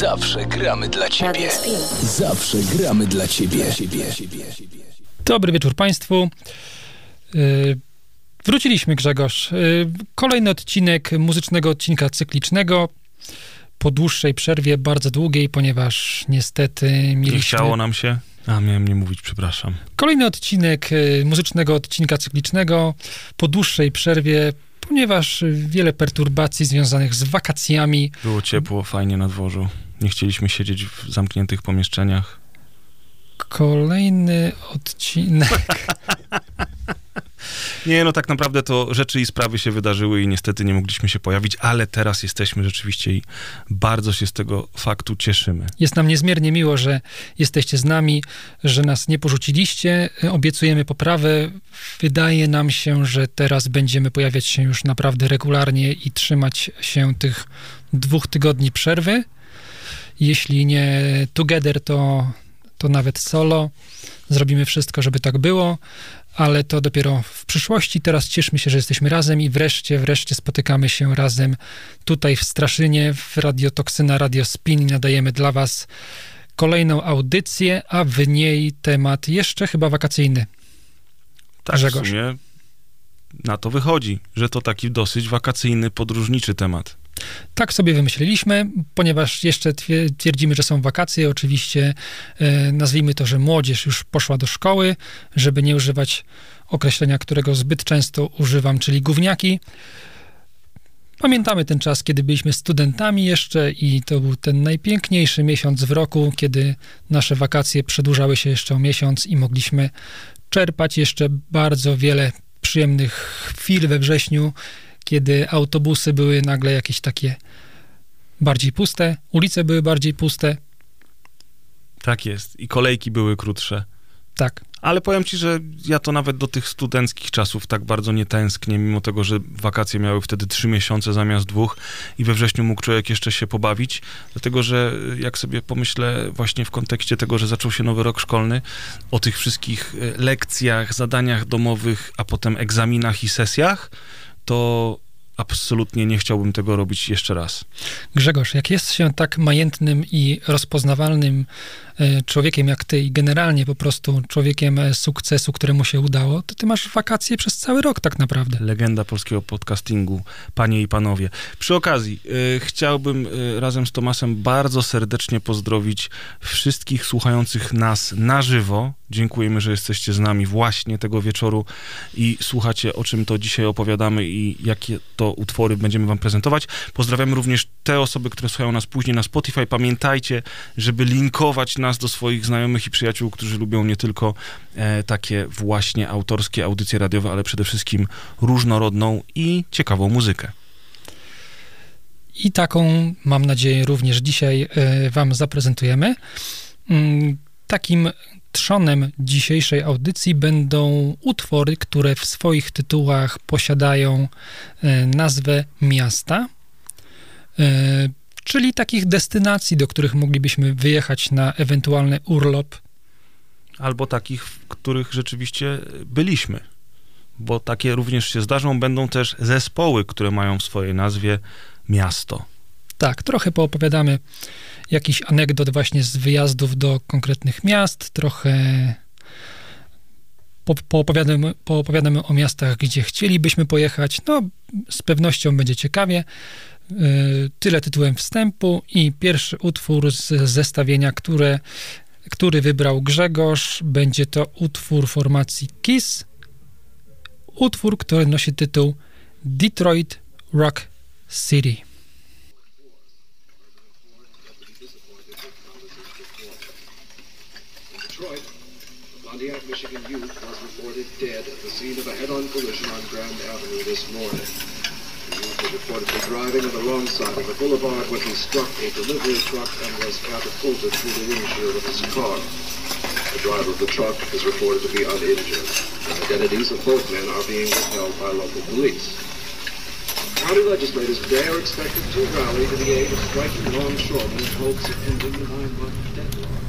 Zawsze gramy dla ciebie. Zawsze gramy dla ciebie. Dobry wieczór Państwu. Yy, wróciliśmy, Grzegorz. Yy, kolejny odcinek muzycznego odcinka cyklicznego. Po dłuższej przerwie, bardzo długiej, ponieważ niestety mieliśmy... Nie chciało nam się. A, miałem nie mówić, przepraszam. Kolejny odcinek yy, muzycznego odcinka cyklicznego po dłuższej przerwie, ponieważ wiele perturbacji związanych z wakacjami. Było ciepło, fajnie na dworzu. Nie chcieliśmy siedzieć w zamkniętych pomieszczeniach. Kolejny odcinek. Nie, no tak naprawdę to rzeczy i sprawy się wydarzyły i niestety nie mogliśmy się pojawić, ale teraz jesteśmy rzeczywiście i bardzo się z tego faktu cieszymy. Jest nam niezmiernie miło, że jesteście z nami, że nas nie porzuciliście. Obiecujemy poprawę. Wydaje nam się, że teraz będziemy pojawiać się już naprawdę regularnie i trzymać się tych dwóch tygodni przerwy. Jeśli nie together, to, to nawet solo. Zrobimy wszystko, żeby tak było ale to dopiero w przyszłości. Teraz cieszmy się, że jesteśmy razem i wreszcie, wreszcie spotykamy się razem tutaj w Straszynie, w Radiotoksyna Radio Spin i nadajemy dla was kolejną audycję, a w niej temat jeszcze chyba wakacyjny. Tak, Grzegorz. w sumie na to wychodzi, że to taki dosyć wakacyjny, podróżniczy temat. Tak sobie wymyśliliśmy, ponieważ jeszcze twierdzimy, że są wakacje. Oczywiście e, nazwijmy to, że młodzież już poszła do szkoły, żeby nie używać określenia, którego zbyt często używam, czyli gówniaki. Pamiętamy ten czas, kiedy byliśmy studentami jeszcze i to był ten najpiękniejszy miesiąc w roku, kiedy nasze wakacje przedłużały się jeszcze o miesiąc i mogliśmy czerpać jeszcze bardzo wiele przyjemnych chwil we wrześniu kiedy autobusy były nagle jakieś takie bardziej puste, ulice były bardziej puste. Tak jest. I kolejki były krótsze. Tak. Ale powiem ci, że ja to nawet do tych studenckich czasów tak bardzo nie tęsknię, mimo tego, że wakacje miały wtedy trzy miesiące zamiast dwóch i we wrześniu mógł człowiek jeszcze się pobawić, dlatego że jak sobie pomyślę właśnie w kontekście tego, że zaczął się nowy rok szkolny, o tych wszystkich e, lekcjach, zadaniach domowych, a potem egzaminach i sesjach, to absolutnie nie chciałbym tego robić jeszcze raz. Grzegorz, jak jest się tak majętnym i rozpoznawalnym człowiekiem jak ty i generalnie po prostu człowiekiem e, sukcesu, któremu się udało, to ty masz wakacje przez cały rok tak naprawdę. Legenda polskiego podcastingu, panie i panowie. Przy okazji, y, chciałbym razem z Tomasem bardzo serdecznie pozdrowić wszystkich słuchających nas na żywo, Dziękujemy, że jesteście z nami właśnie tego wieczoru i słuchacie, o czym to dzisiaj opowiadamy i jakie to utwory będziemy wam prezentować. Pozdrawiamy również te osoby, które słuchają nas później na Spotify. Pamiętajcie, żeby linkować nas do swoich znajomych i przyjaciół, którzy lubią nie tylko e, takie właśnie autorskie audycje radiowe, ale przede wszystkim różnorodną i ciekawą muzykę. I taką, mam nadzieję, również dzisiaj e, wam zaprezentujemy. Mm, takim trzonem dzisiejszej audycji będą utwory, które w swoich tytułach posiadają e, nazwę miasta, e, czyli takich destynacji, do których moglibyśmy wyjechać na ewentualny urlop. Albo takich, w których rzeczywiście byliśmy, bo takie również się zdarzą. Będą też zespoły, które mają w swojej nazwie miasto. Tak, trochę poopowiadamy jakiś anegdot właśnie z wyjazdów do konkretnych miast, trochę po, poopowiadamy, poopowiadamy o miastach, gdzie chcielibyśmy pojechać. No, z pewnością będzie ciekawie. Y, tyle tytułem wstępu i pierwszy utwór z zestawienia, które, który wybrał Grzegorz, będzie to utwór formacji KISS. Utwór, który nosi tytuł Detroit Rock City. Pontiac, Michigan youth was reported dead at the scene of a head-on collision on Grand Avenue this morning. Youth was reportedly driving on the wrong side of the boulevard when he struck a delivery truck and was catapulted through the windshield of his car. The driver of the truck is reported to be uninjured. The identities of both men are being withheld by local police. County legislators today are expected to rally to the aid of striking longshoremen in hopes of ending the nine-month deadlock.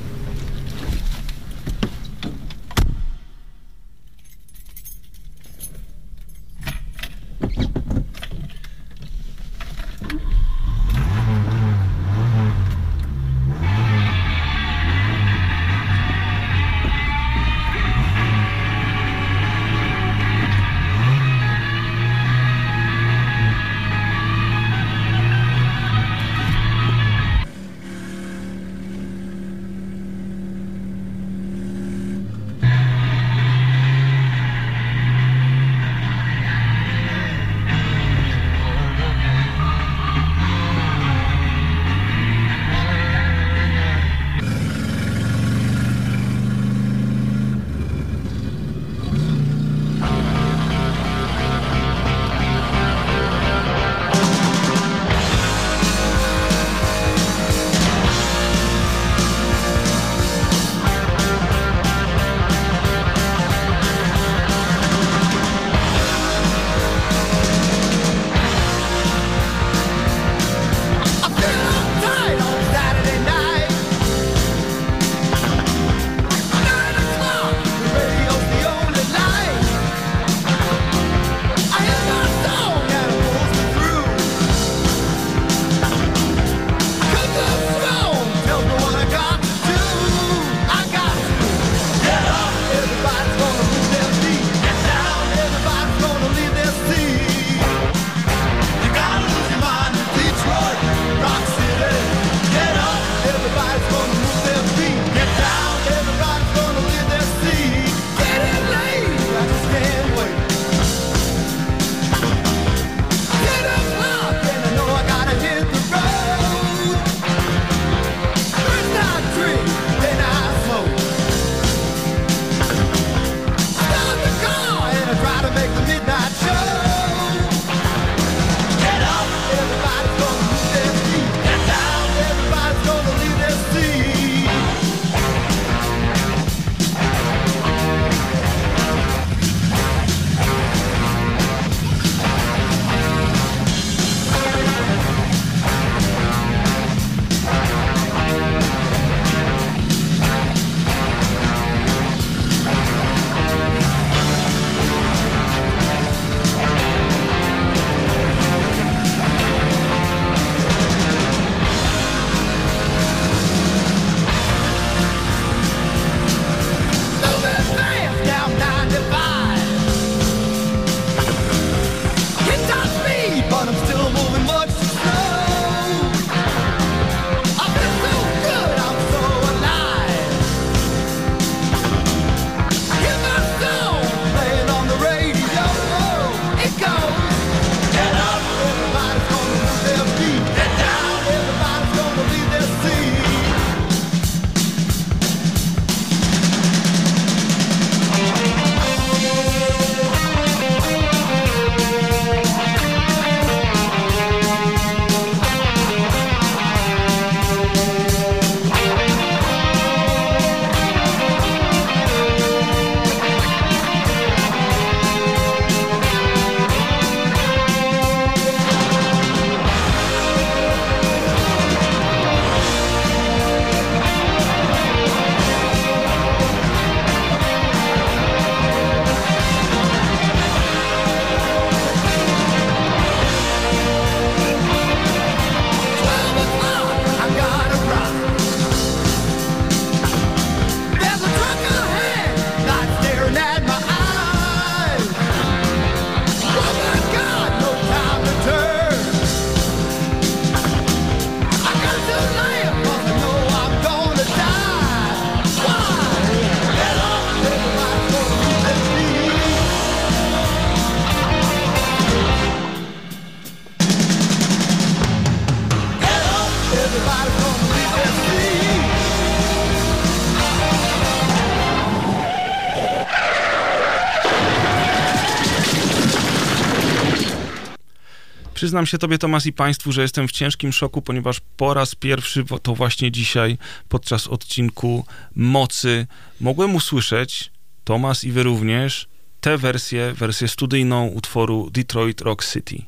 Przyznam się Tobie, Tomas, i Państwu, że jestem w ciężkim szoku, ponieważ po raz pierwszy, to właśnie dzisiaj, podczas odcinku Mocy, mogłem usłyszeć, Tomas i Wy również, tę wersję, wersję studyjną utworu Detroit Rock City.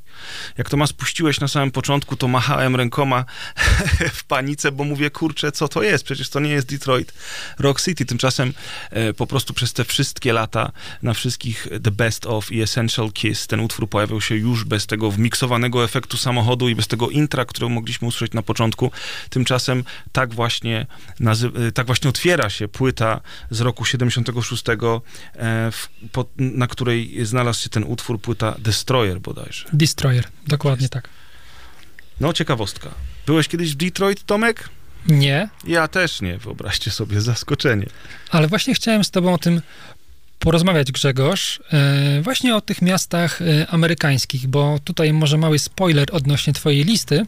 Jak to ma spuściłeś na samym początku, to machałem rękoma w panice, bo mówię, kurczę, co to jest? Przecież to nie jest Detroit Rock City. Tymczasem e, po prostu przez te wszystkie lata na wszystkich The Best of i Essential Kiss ten utwór pojawiał się już bez tego wmiksowanego efektu samochodu i bez tego intra, które mogliśmy usłyszeć na początku. Tymczasem tak właśnie, nazy- e, tak właśnie otwiera się płyta z roku 76, e, w, po, na której znalazł się ten utwór, płyta Destroyer bodajże. Destroyer. Destroyer, dokładnie tak. No, ciekawostka. Byłeś kiedyś w Detroit, Tomek? Nie. Ja też nie, wyobraźcie sobie, zaskoczenie. Ale właśnie chciałem z tobą o tym porozmawiać, Grzegorz, e, właśnie o tych miastach e, amerykańskich, bo tutaj może mały spoiler odnośnie twojej listy,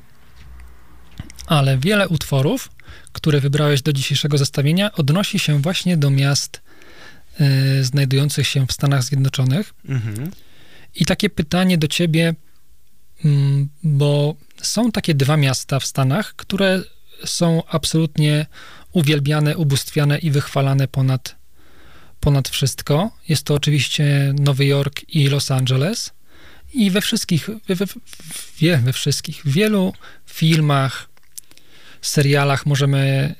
ale wiele utworów, które wybrałeś do dzisiejszego zestawienia, odnosi się właśnie do miast e, znajdujących się w Stanach Zjednoczonych. Mhm. I takie pytanie do ciebie, bo są takie dwa miasta w Stanach, które są absolutnie uwielbiane, ubóstwiane i wychwalane ponad, ponad wszystko. Jest to oczywiście Nowy Jork i Los Angeles. I we wszystkich, we, we, we, we wszystkich, w wielu filmach, serialach możemy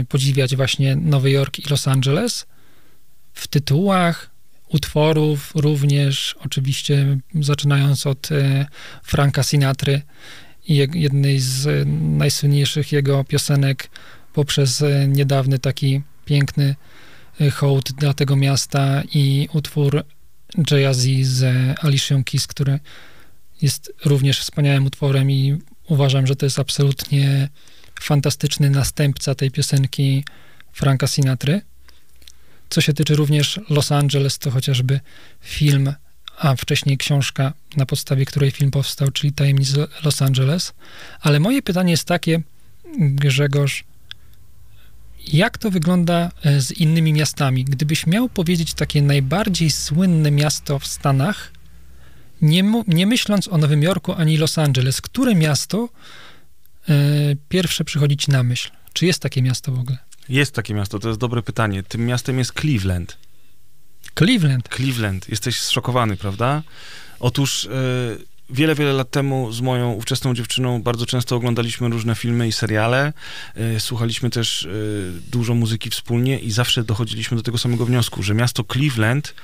y, podziwiać właśnie Nowy Jork i Los Angeles. W tytułach, utworów również, oczywiście zaczynając od e, Franka Sinatry i jednej z najsłynniejszych jego piosenek poprzez e, niedawny taki piękny e, hołd dla tego miasta i utwór Jay-Z z Alicia Keys, który jest również wspaniałym utworem i uważam, że to jest absolutnie fantastyczny następca tej piosenki Franka Sinatry. Co się tyczy również Los Angeles, to chociażby film, a wcześniej książka, na podstawie której film powstał, czyli Tajemnice Los Angeles. Ale moje pytanie jest takie, Grzegorz, jak to wygląda e, z innymi miastami? Gdybyś miał powiedzieć takie najbardziej słynne miasto w Stanach, nie, nie myśląc o Nowym Jorku ani Los Angeles, które miasto y, pierwsze przychodzi ci na myśl? Czy jest takie miasto w ogóle? Jest takie miasto, to jest dobre pytanie. Tym miastem jest Cleveland. Cleveland? Cleveland. Jesteś zszokowany, prawda? Otóż e, wiele, wiele lat temu z moją ówczesną dziewczyną bardzo często oglądaliśmy różne filmy i seriale. E, słuchaliśmy też e, dużo muzyki wspólnie i zawsze dochodziliśmy do tego samego wniosku, że miasto Cleveland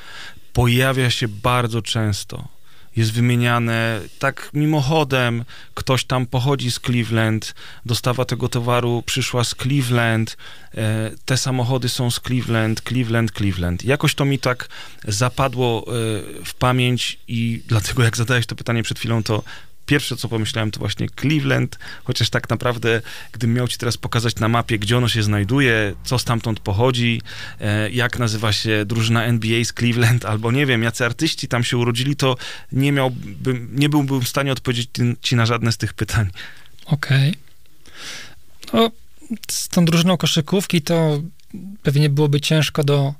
pojawia się bardzo często jest wymieniane tak mimochodem. Ktoś tam pochodzi z Cleveland, dostawa tego towaru przyszła z Cleveland, e, te samochody są z Cleveland, Cleveland, Cleveland. Jakoś to mi tak zapadło e, w pamięć i dlatego jak zadałeś to pytanie przed chwilą, to pierwsze, co pomyślałem, to właśnie Cleveland, chociaż tak naprawdę, gdybym miał ci teraz pokazać na mapie, gdzie ono się znajduje, co stamtąd pochodzi, e, jak nazywa się drużyna NBA z Cleveland, albo nie wiem, jacy artyści tam się urodzili, to nie miałbym, nie byłbym w stanie odpowiedzieć ci na żadne z tych pytań. Okej. Okay. No, z tą drużyną koszykówki to pewnie byłoby ciężko do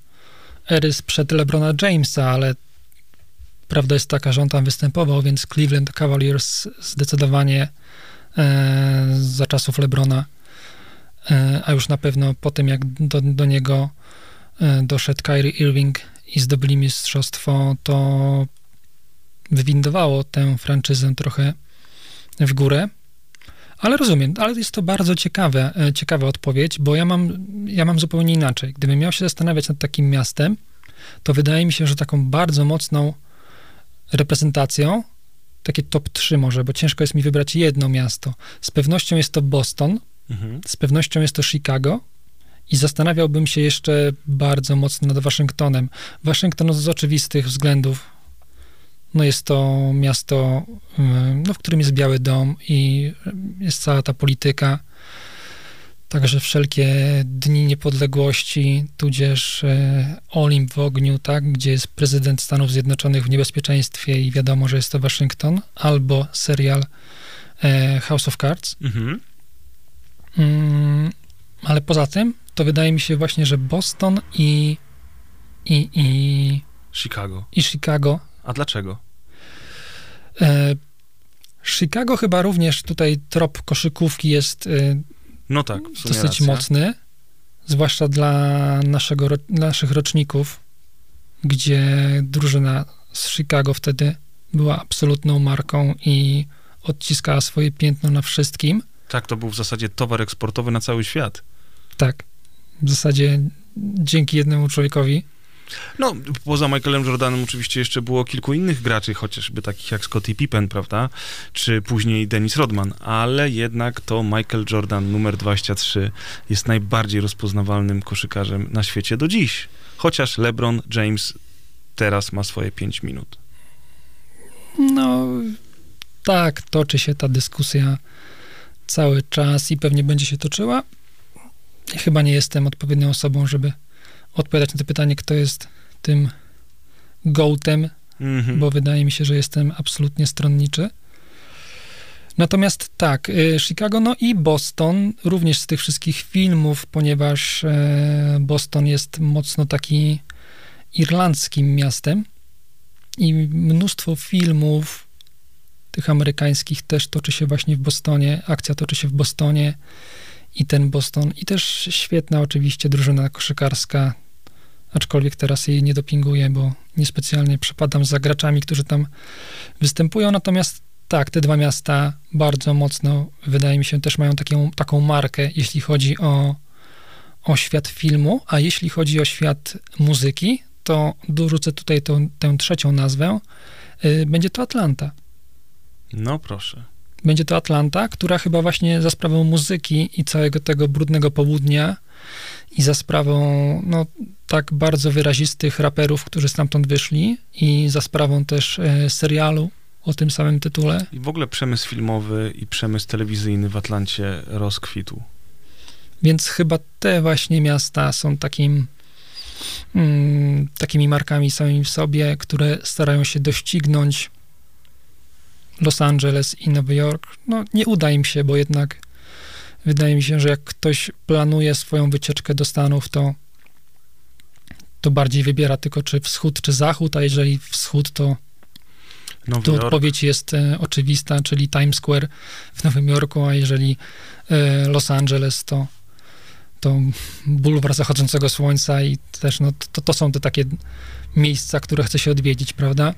ery sprzed LeBrona Jamesa, ale Prawda jest taka, że on tam występował, więc Cleveland Cavaliers zdecydowanie e, za czasów LeBrona, e, a już na pewno po tym, jak do, do niego e, doszedł Kyrie Irving i zdobyli mistrzostwo, to wywindowało tę franczyzę trochę w górę. Ale rozumiem, ale jest to bardzo ciekawe, e, ciekawa odpowiedź, bo ja mam, ja mam zupełnie inaczej. Gdybym miał się zastanawiać nad takim miastem, to wydaje mi się, że taką bardzo mocną reprezentacją, takie top 3 może, bo ciężko jest mi wybrać jedno miasto. Z pewnością jest to Boston, mhm. z pewnością jest to Chicago i zastanawiałbym się jeszcze bardzo mocno nad Waszyngtonem. Waszyngton z oczywistych względów, no jest to miasto, no, w którym jest Biały Dom i jest cała ta polityka, Także wszelkie dni niepodległości, tudzież e, Olimp w ogniu, tak, gdzie jest prezydent Stanów Zjednoczonych w niebezpieczeństwie i wiadomo, że jest to Waszyngton, albo serial e, House of Cards. Mhm. Mm, ale poza tym, to wydaje mi się właśnie, że Boston i, i, i, Chicago. i Chicago. A dlaczego? E, Chicago chyba również tutaj trop koszykówki jest e, No tak, w sumie dosyć racja. mocny, zwłaszcza dla naszego, naszych roczników, gdzie drużyna z Chicago wtedy była absolutną marką i odciskała swoje piętno na wszystkim. Tak, to był w zasadzie towar eksportowy na cały świat. Tak, w zasadzie dzięki jednemu człowiekowi. No, poza Michaelem Jordanem oczywiście jeszcze było kilku innych graczy, chociażby takich jak Scottie Pippen, prawda? Czy później Dennis Rodman, ale jednak to Michael Jordan numer 23 jest najbardziej rozpoznawalnym koszykarzem na świecie do dziś. Chociaż LeBron James teraz ma swoje 5 minut. No, tak, toczy się ta dyskusja cały czas i pewnie będzie się toczyła. Chyba nie jestem odpowiednią osobą, żeby odpowiadać na to pytanie, kto jest tym gołtem, Mhm. bo wydaje mi się, że jestem absolutnie stronniczy. Natomiast tak, y, Chicago, no i Boston, również z tych wszystkich filmów, ponieważ e, Boston jest mocno taki irlandzkim miastem i mnóstwo filmów tych amerykańskich też toczy się właśnie w Bostonie, akcja toczy się w Bostonie i ten Boston, i też świetna oczywiście drużyna koszykarska, aczkolwiek teraz jej nie dopinguję, bo niespecjalnie przepadam za graczami, którzy tam występują, natomiast tak, te dwa miasta bardzo mocno, wydaje mi się, też mają taką, taką markę, jeśli chodzi o, o świat filmu, a jeśli chodzi o świat muzyki, to dorzucę tutaj tą, tę trzecią nazwę, y, będzie to Atlanta. No proszę. Będzie to Atlanta, która chyba właśnie za sprawą muzyki i całego tego brudnego południa i za sprawą no, tak bardzo wyrazistych raperów, którzy stamtąd wyszli i za sprawą też e, serialu o tym samym tytule. I w ogóle przemysł filmowy i przemysł telewizyjny w Atlancie rozkwitł. Więc chyba te właśnie miasta są takim, mm, takimi markami samymi w sobie, które starają się doścignąć Los Angeles i Nowy Jork. No, nie uda im się, bo jednak wydaje mi się, że jak ktoś planuje swoją wycieczkę do Stanów, to, to bardziej wybiera tylko czy wschód, czy zachód, a jeżeli wschód, to Nowy tu Jork. odpowiedź jest e, oczywista, czyli Times Square w Nowym Jorku, a jeżeli e, Los Angeles, to, to bulwar zachodzącego słońca i też no, to, to są te takie miejsca, które chce się odwiedzić, prawda?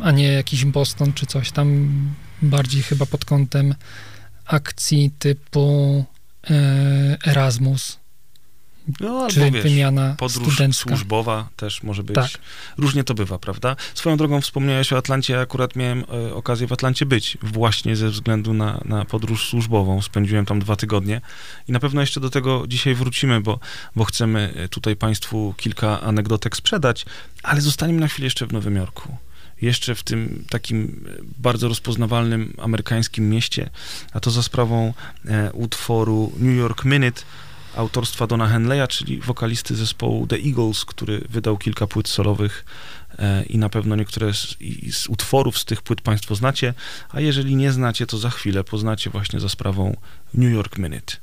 A nie jakiś Boston czy coś tam, bardziej chyba pod kątem akcji typu e, Erasmus, No czy albo wiesz, wymiana podróż studencka. służbowa też może być. Tak. Różnie to bywa, prawda? Swoją drogą wspomniałeś o Atlancie, ja akurat miałem e, okazję w Atlancie być, właśnie ze względu na, na podróż służbową. Spędziłem tam dwa tygodnie i na pewno jeszcze do tego dzisiaj wrócimy, bo, bo chcemy e, tutaj Państwu kilka anegdotek sprzedać, ale zostaniemy na chwilę jeszcze w Nowym Jorku. Jeszcze w tym takim e, bardzo rozpoznawalnym amerykańskim mieście, a to za sprawą e, utworu New York Minute, autorstwa Dona Henleya, czyli wokalisty zespołu The Eagles, który wydał kilka płyt solowych e, i na pewno niektóre z, i z utworów z tych płyt Państwo znacie, a jeżeli nie znacie, to za chwilę poznacie właśnie za sprawą New York Minute.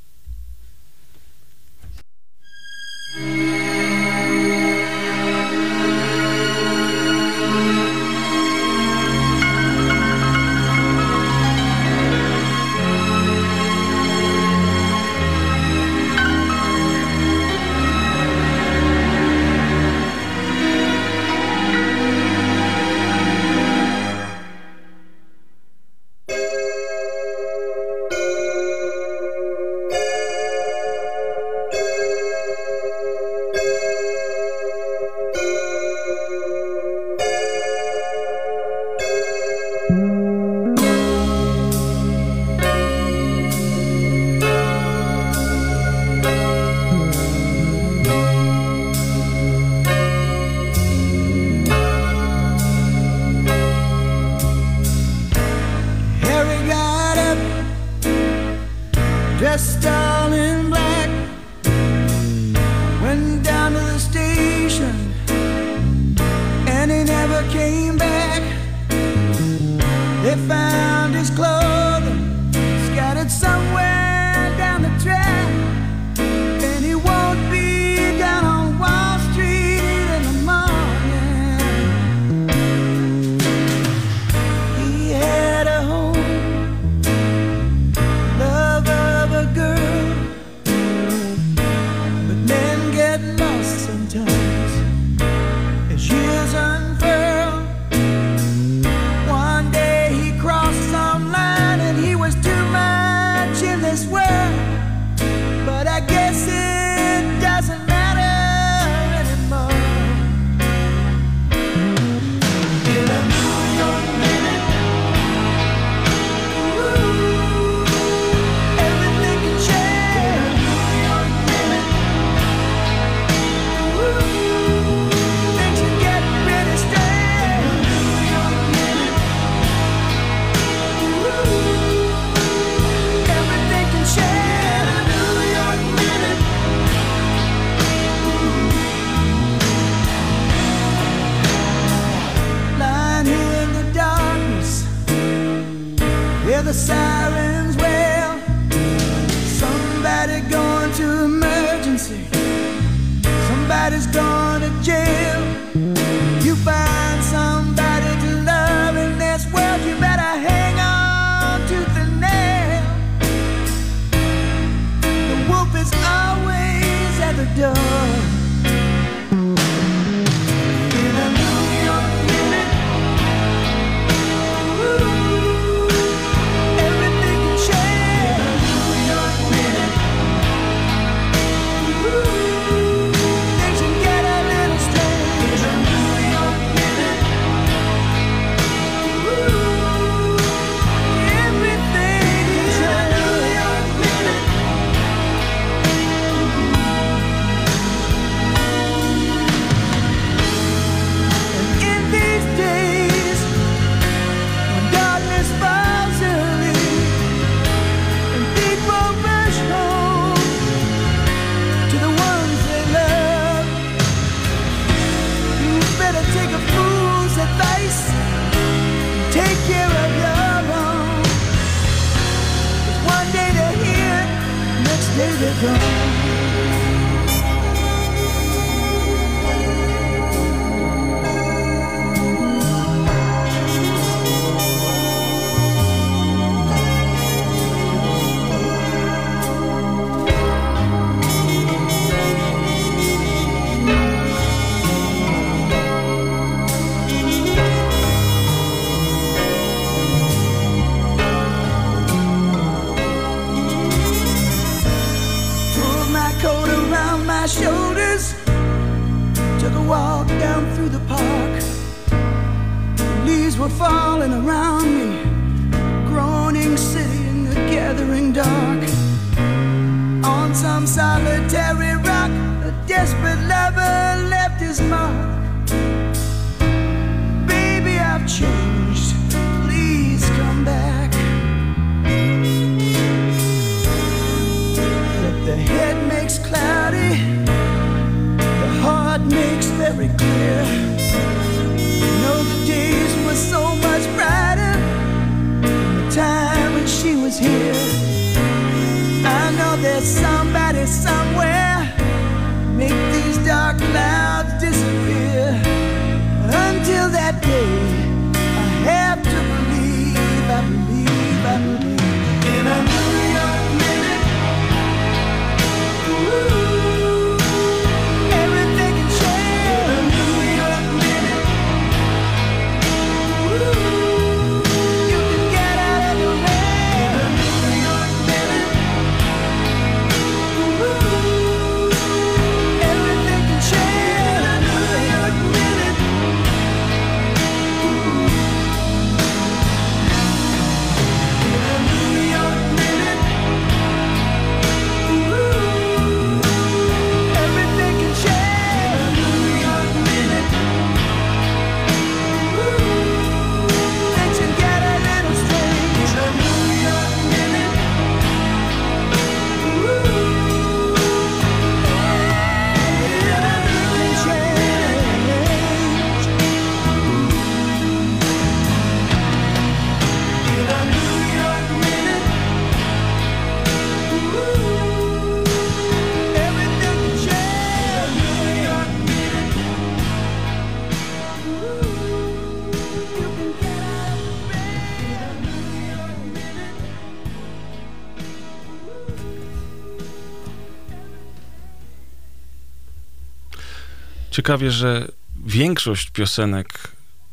Ciekawie, że większość piosenek,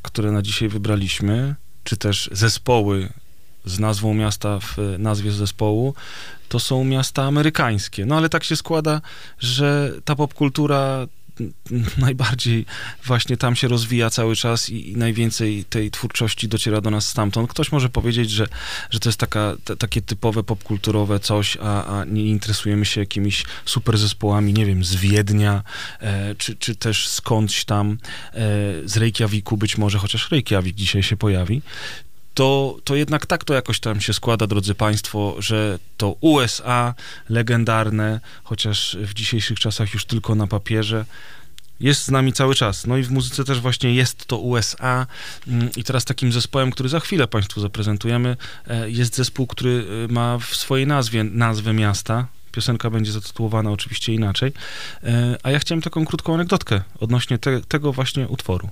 które na dzisiaj wybraliśmy, czy też zespoły z nazwą miasta w nazwie zespołu, to są miasta amerykańskie. No ale tak się składa, że ta popkultura najbardziej właśnie tam się rozwija cały czas i, i, najwięcej tej twórczości dociera do nas stamtąd. Ktoś może powiedzieć, że, że to jest taka, takie typowe popkulturowe coś, a, a, nie interesujemy się jakimiś super zespołami, nie wiem, z Wiednia, e, czy, czy też skądś tam, e, z Reykjaviku być może, chociaż Reykjavik dzisiaj się pojawi to, to jednak tak to jakoś tam się składa, drodzy Państwo, że to USA legendarne, chociaż w dzisiejszych czasach już tylko na papierze, jest z nami cały czas. No i w muzyce też właśnie jest to USA. Mm, I teraz takim zespołem, który za chwilę Państwu zaprezentujemy, e, jest zespół, który e, ma w swojej nazwie nazwę miasta, Piosenka będzie zatytułowana oczywiście inaczej. E, a ja chciałem taką krótką anegdotkę odnośnie te, tego właśnie utworu.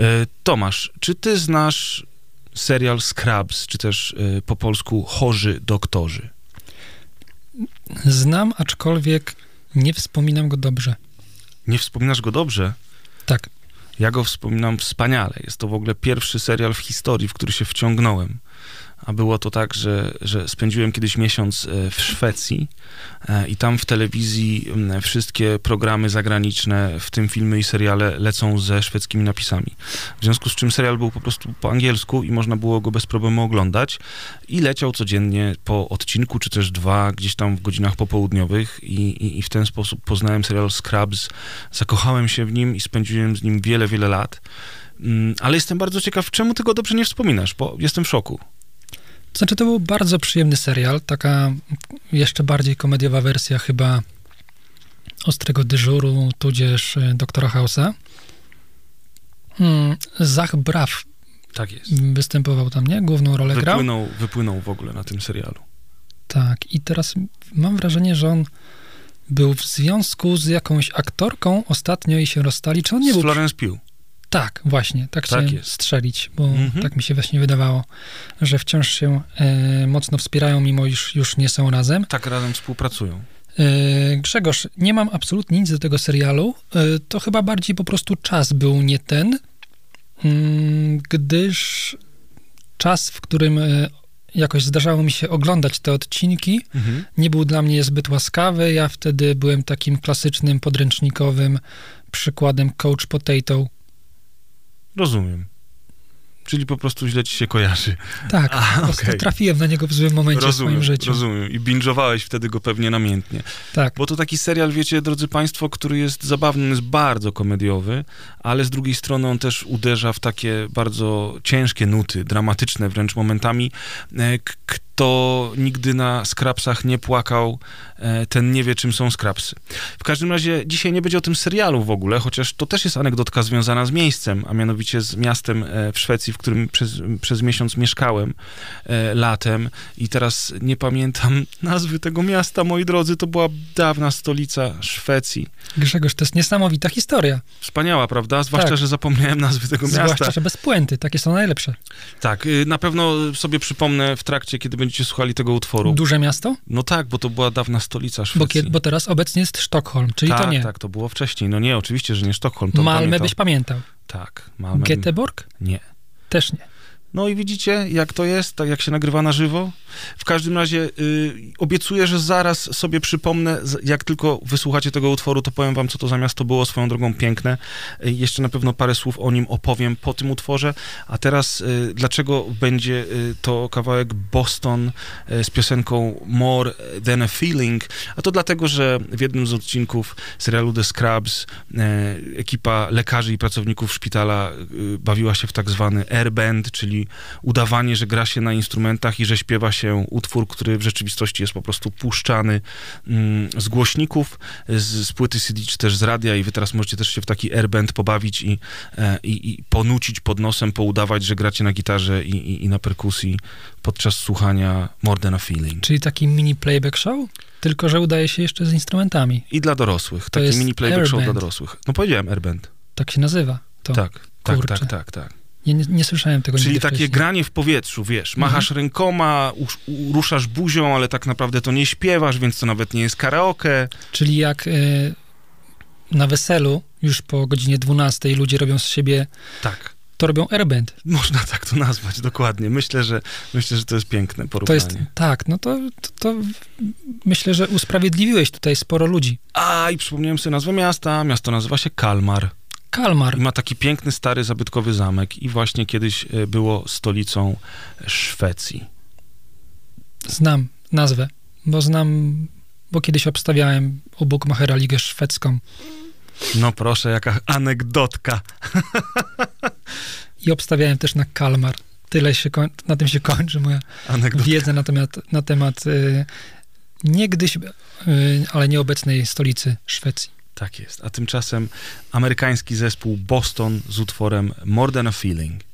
E, Tomasz, czy ty znasz serial Scrubs, czy też e, po polsku Chorzy Doktorzy? Znam, aczkolwiek nie wspominam go dobrze. Nie wspominasz go dobrze? Tak. Ja go wspominam wspaniale. Jest to w ogóle pierwszy serial w historii, w który się wciągnąłem. A było to tak, że, że spędziłem kiedyś miesiąc e, w Szwecji e, i tam w telewizji wszystkie programy zagraniczne, w tym filmy i seriale, lecą ze szwedzkimi napisami. W związku z czym serial był po prostu po angielsku i można było go bez problemu oglądać. I leciał codziennie po odcinku, czy też dwa, gdzieś tam w godzinach popołudniowych, i, i, i w ten sposób poznałem serial Scrubs, zakochałem się w nim i spędziłem z nim wiele, wiele lat. Mm, ale jestem bardzo ciekaw, czemu ty go dobrze nie wspominasz, bo jestem w szoku. Znaczy, to był bardzo przyjemny serial, taka jeszcze bardziej komediowa wersja chyba Ostrego Dyżuru, tudzież e, Doktora Hausa. Hmm, Zach Braff Tak jest. występował tam, nie? Główną rolę grał. Wypłynął, wypłynął w ogóle na tym serialu. Tak, i teraz mam wrażenie, że on był w związku z jakąś aktorką ostatnio i się rozstali. Czy on nie Z był... Florence Pugh. Tak, właśnie, tak, Tak chciałem strzelić, bo Mhm. tak mi się właśnie wydawało, że wciąż się e, mocno wspierają, mimo iż już nie są razem. Tak razem współpracują. E, Grzegorz, nie mam absolutnie nic do tego serialu. E, to chyba bardziej po prostu czas był nie ten, mm, gdyż czas, w którym e, jakoś zdarzało mi się oglądać te odcinki, Mhm. nie był dla mnie zbyt łaskawy. Ja wtedy byłem takim klasycznym, podręcznikowym przykładem Coach Potato. Rozumiem. Czyli po prostu źle ci się kojarzy. Tak, A, po prostu okej. trafiłem na niego w złym momencie w rozumiem, swoim życiu. rozumiem. I binge'owałeś wtedy go pewnie namiętnie. Tak, Bo to taki serial, wiecie, drodzy państwo, który jest zabawny, jest bardzo komediowy, ale z drugiej strony on też uderza w takie bardzo ciężkie nuty, dramatyczne wręcz momentami. Kto nigdy na skrapsach nie płakał, e, ten nie wie, czym są skrapsy. W każdym razie dzisiaj nie będzie o tym serialu w ogóle, chociaż to też jest anegdotka związana z miejscem, a mianowicie z miastem e, w Szwecji, w którym przez, przez miesiąc mieszkałem e, latem i teraz nie pamiętam nazwy tego miasta, moi drodzy, to była dawna stolica Szwecji. Grzegorz, to jest niesamowita historia. Wspaniała, prawda? Zwłaszcza, Tak. że zapomniałem nazwy tego miasta. Zwłaszcza, że bez puenty. Takie są najlepsze. Tak, y, na pewno sobie przypomnę w trakcie, kiedy będziecie słuchali tego utworu. Duże miasto? No tak, bo to była dawna stolica Szwecji. Bo, kiedy, bo teraz obecnie jest Sztokholm, czyli tak, to nie. tak, to było wcześniej. No nie, oczywiście, że nie Sztokholm. To Malmę pamiętam. byś pamiętał. Tak, Malmę. Göteborg? Nie. Też nie. No i widzicie, jak to jest, tak jak się nagrywa na żywo. W każdym razie y, obiecuję, że zaraz sobie przypomnę, jak tylko wysłuchacie tego utworu, to powiem wam, co to za miasto było, swoją drogą piękne. Y, jeszcze na pewno parę słów o nim opowiem po tym utworze. A teraz, y, dlaczego będzie y, to kawałek Boston y, z piosenką More Than a Feeling? A to dlatego, że w jednym z odcinków serialu The Scrubs y, ekipa lekarzy i pracowników szpitala bawiła się w tak zwany airband, czyli udawanie, że gra się na instrumentach i że śpiewa się utwór, który w rzeczywistości jest po prostu puszczany mm, z głośników, z, z płyty CD czy też z radia i wy teraz możecie też się w taki airband pobawić i, e, i, i ponucić pod nosem, poudawać, że gracie na gitarze i, i, i na perkusji podczas słuchania More Than a Feeling. Czyli taki mini playback show? Tylko, że udaje się jeszcze z instrumentami. I dla dorosłych. Taki jest mini playback show dla airband. dorosłych. No powiedziałem airband. Tak się nazywa. To. Tak, tak, tak, tak, tak. Nie, nie, nie słyszałem tego Czyli takie wcześniej. granie w powietrzu, wiesz, machasz rękoma, usz, u, ruszasz buzią, ale tak naprawdę to nie śpiewasz, więc to nawet nie jest karaoke. Czyli jak y, na weselu, już po godzinie 12 ludzie robią z siebie, Tak, to robią airband. można tak to nazwać, dokładnie. Myślę, że myślę, że to jest piękne To porównanie. jest, tak, no to, to, to myślę, że usprawiedliwiłeś tutaj sporo ludzi. A, i przypomniałem sobie nazwę miasta. Miasto nazywa się Kalmar. Kalmar. I ma taki piękny, stary, zabytkowy zamek i właśnie kiedyś e, było stolicą Szwecji. Znam nazwę, bo znam, bo kiedyś obstawiałem u Bookmachera Ligę Szwedzką No proszę, jaka anegdotka. i obstawiałem też na Kalmar. Tyle się koń, na tym się kończy moja Anegdotka. wiedza na temat, na temat y, niegdyś, y, ale nieobecnej stolicy Szwecji. Tak jest. A tymczasem amerykański zespół Boston z utworem More Than a Feeling.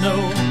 Know.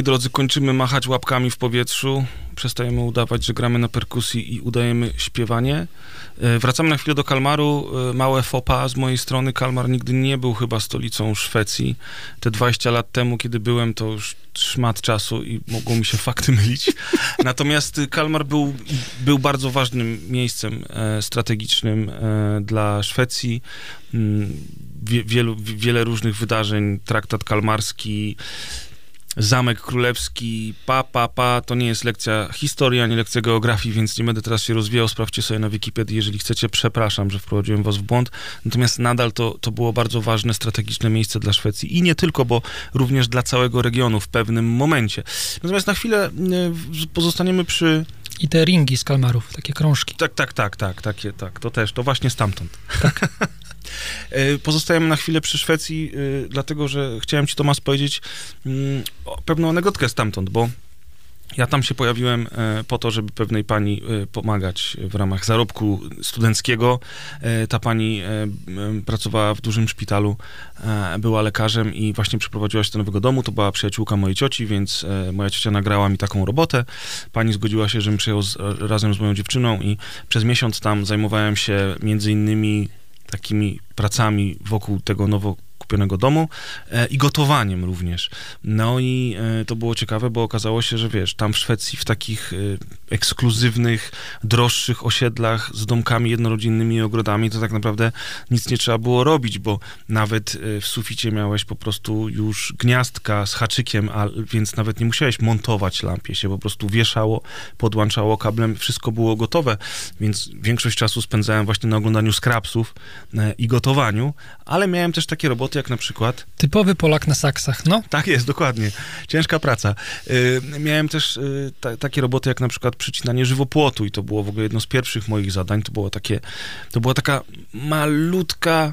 Moi drodzy, kończymy machać łapkami w powietrzu, przestajemy udawać, że gramy na perkusji i udajemy śpiewanie. E, Wracamy na chwilę do Kalmaru. E, Małe fopa z mojej strony. Kalmar nigdy nie był chyba stolicą Szwecji. Te 20 lat temu, kiedy byłem, to już szmat czasu i mogło mi się fakty mylić. Natomiast Kalmar był, był bardzo ważnym miejscem e, strategicznym dla Szwecji. Mm, Wie, wielu, wiele różnych wydarzeń, traktat kalmarski, Zamek Królewski, pa, pa, pa, to nie jest lekcja historii, ani lekcja geografii, więc nie będę teraz się rozwijał, sprawdźcie sobie na Wikipedii, jeżeli chcecie, przepraszam, że wprowadziłem was w błąd, natomiast nadal to, to było bardzo ważne, strategiczne miejsce dla Szwecji i nie tylko, bo również dla całego regionu w pewnym momencie. Natomiast na chwilę y, pozostaniemy przy... I te ringi z kalmarów, takie krążki. Tak, tak, tak, tak, takie, tak, to też, to właśnie stamtąd. Tak. Pozostajemy na chwilę przy Szwecji, y, dlatego że chciałem ci, Tomasz, powiedzieć mm, pewną anegdotkę stamtąd, bo ja tam się pojawiłem e, po to, żeby pewnej pani e, pomagać w ramach zarobku studenckiego. E, Ta pani e, pracowała w dużym szpitalu, e, była lekarzem i właśnie przeprowadziła się do nowego domu. To była przyjaciółka mojej cioci, więc e, moja ciocia nagrała mi taką robotę. Pani zgodziła się, żebym przyjechał z, razem z moją dziewczyną i przez miesiąc tam zajmowałem się między innymi takimi pracami wokół tego nowo kupionego domu e, i gotowaniem również. No i e, to było ciekawe, bo okazało się, że wiesz, tam w Szwecji w takich e, ekskluzywnych, droższych osiedlach z domkami jednorodzinnymi i ogrodami, to tak naprawdę nic nie trzeba było robić, bo nawet w suficie miałeś po prostu już gniazdka z haczykiem, a, więc nawet nie musiałeś montować lampie, się po prostu wieszało, podłączało kablem, wszystko było gotowe, więc większość czasu spędzałem właśnie na oglądaniu skrapsów i gotowaniu, ale miałem też takie roboty jak na przykład Typowy Polak na saksach, no. tak jest, dokładnie. Ciężka praca. Y, miałem też y, ta, takie roboty jak na przykład przycinanie żywopłotu i to było w ogóle jedno z pierwszych moich zadań. To było takie, to była taka malutka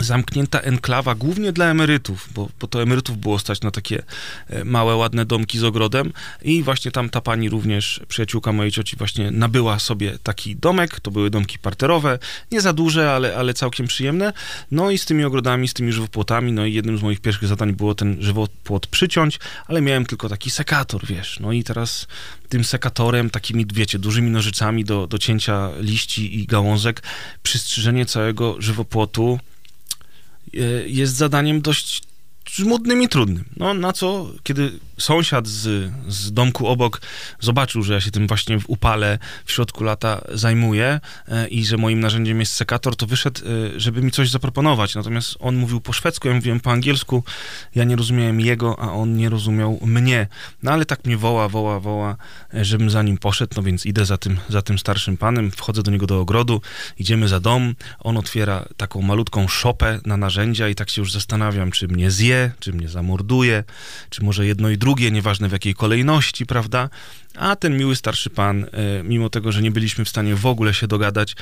zamknięta enklawa, głównie dla emerytów, bo, bo to emerytów było stać na takie e, małe, ładne domki z ogrodem. I właśnie tam ta pani również, przyjaciółka mojej cioci właśnie nabyła sobie taki domek, to były domki parterowe, nie za duże, ale, ale całkiem przyjemne, no i z tymi ogrodami, z tymi żywopłotami, no i jednym z moich pierwszych zadań było ten żywopłot przyciąć, ale miałem tylko taki sekator, wiesz, no i teraz tym sekatorem, takimi, wiecie, dużymi nożyczami do, do cięcia liści i gałązek, przystrzyżenie całego żywopłotu, jest zadaniem dość żmudnym i trudnym. No na co, kiedy sąsiad z, z domku obok zobaczył, że ja się tym właśnie w upale w środku lata zajmuję e, i że moim narzędziem jest sekator, to wyszedł, e, żeby mi coś zaproponować. Natomiast on mówił po szwedzku, ja mówiłem po angielsku, ja nie rozumiałem jego, a on nie rozumiał mnie. No ale tak mnie woła, woła, woła, e, żebym za nim poszedł, no więc idę za tym, za tym starszym panem, wchodzę do niego do ogrodu, idziemy za dom, on otwiera taką malutką szopę na narzędzia i tak się już zastanawiam, czy mnie zje, czy mnie zamorduje, czy może jedno i drugie, nieważne w jakiej kolejności, prawda? A ten miły starszy pan, e, mimo tego, że nie byliśmy w stanie w ogóle się dogadać,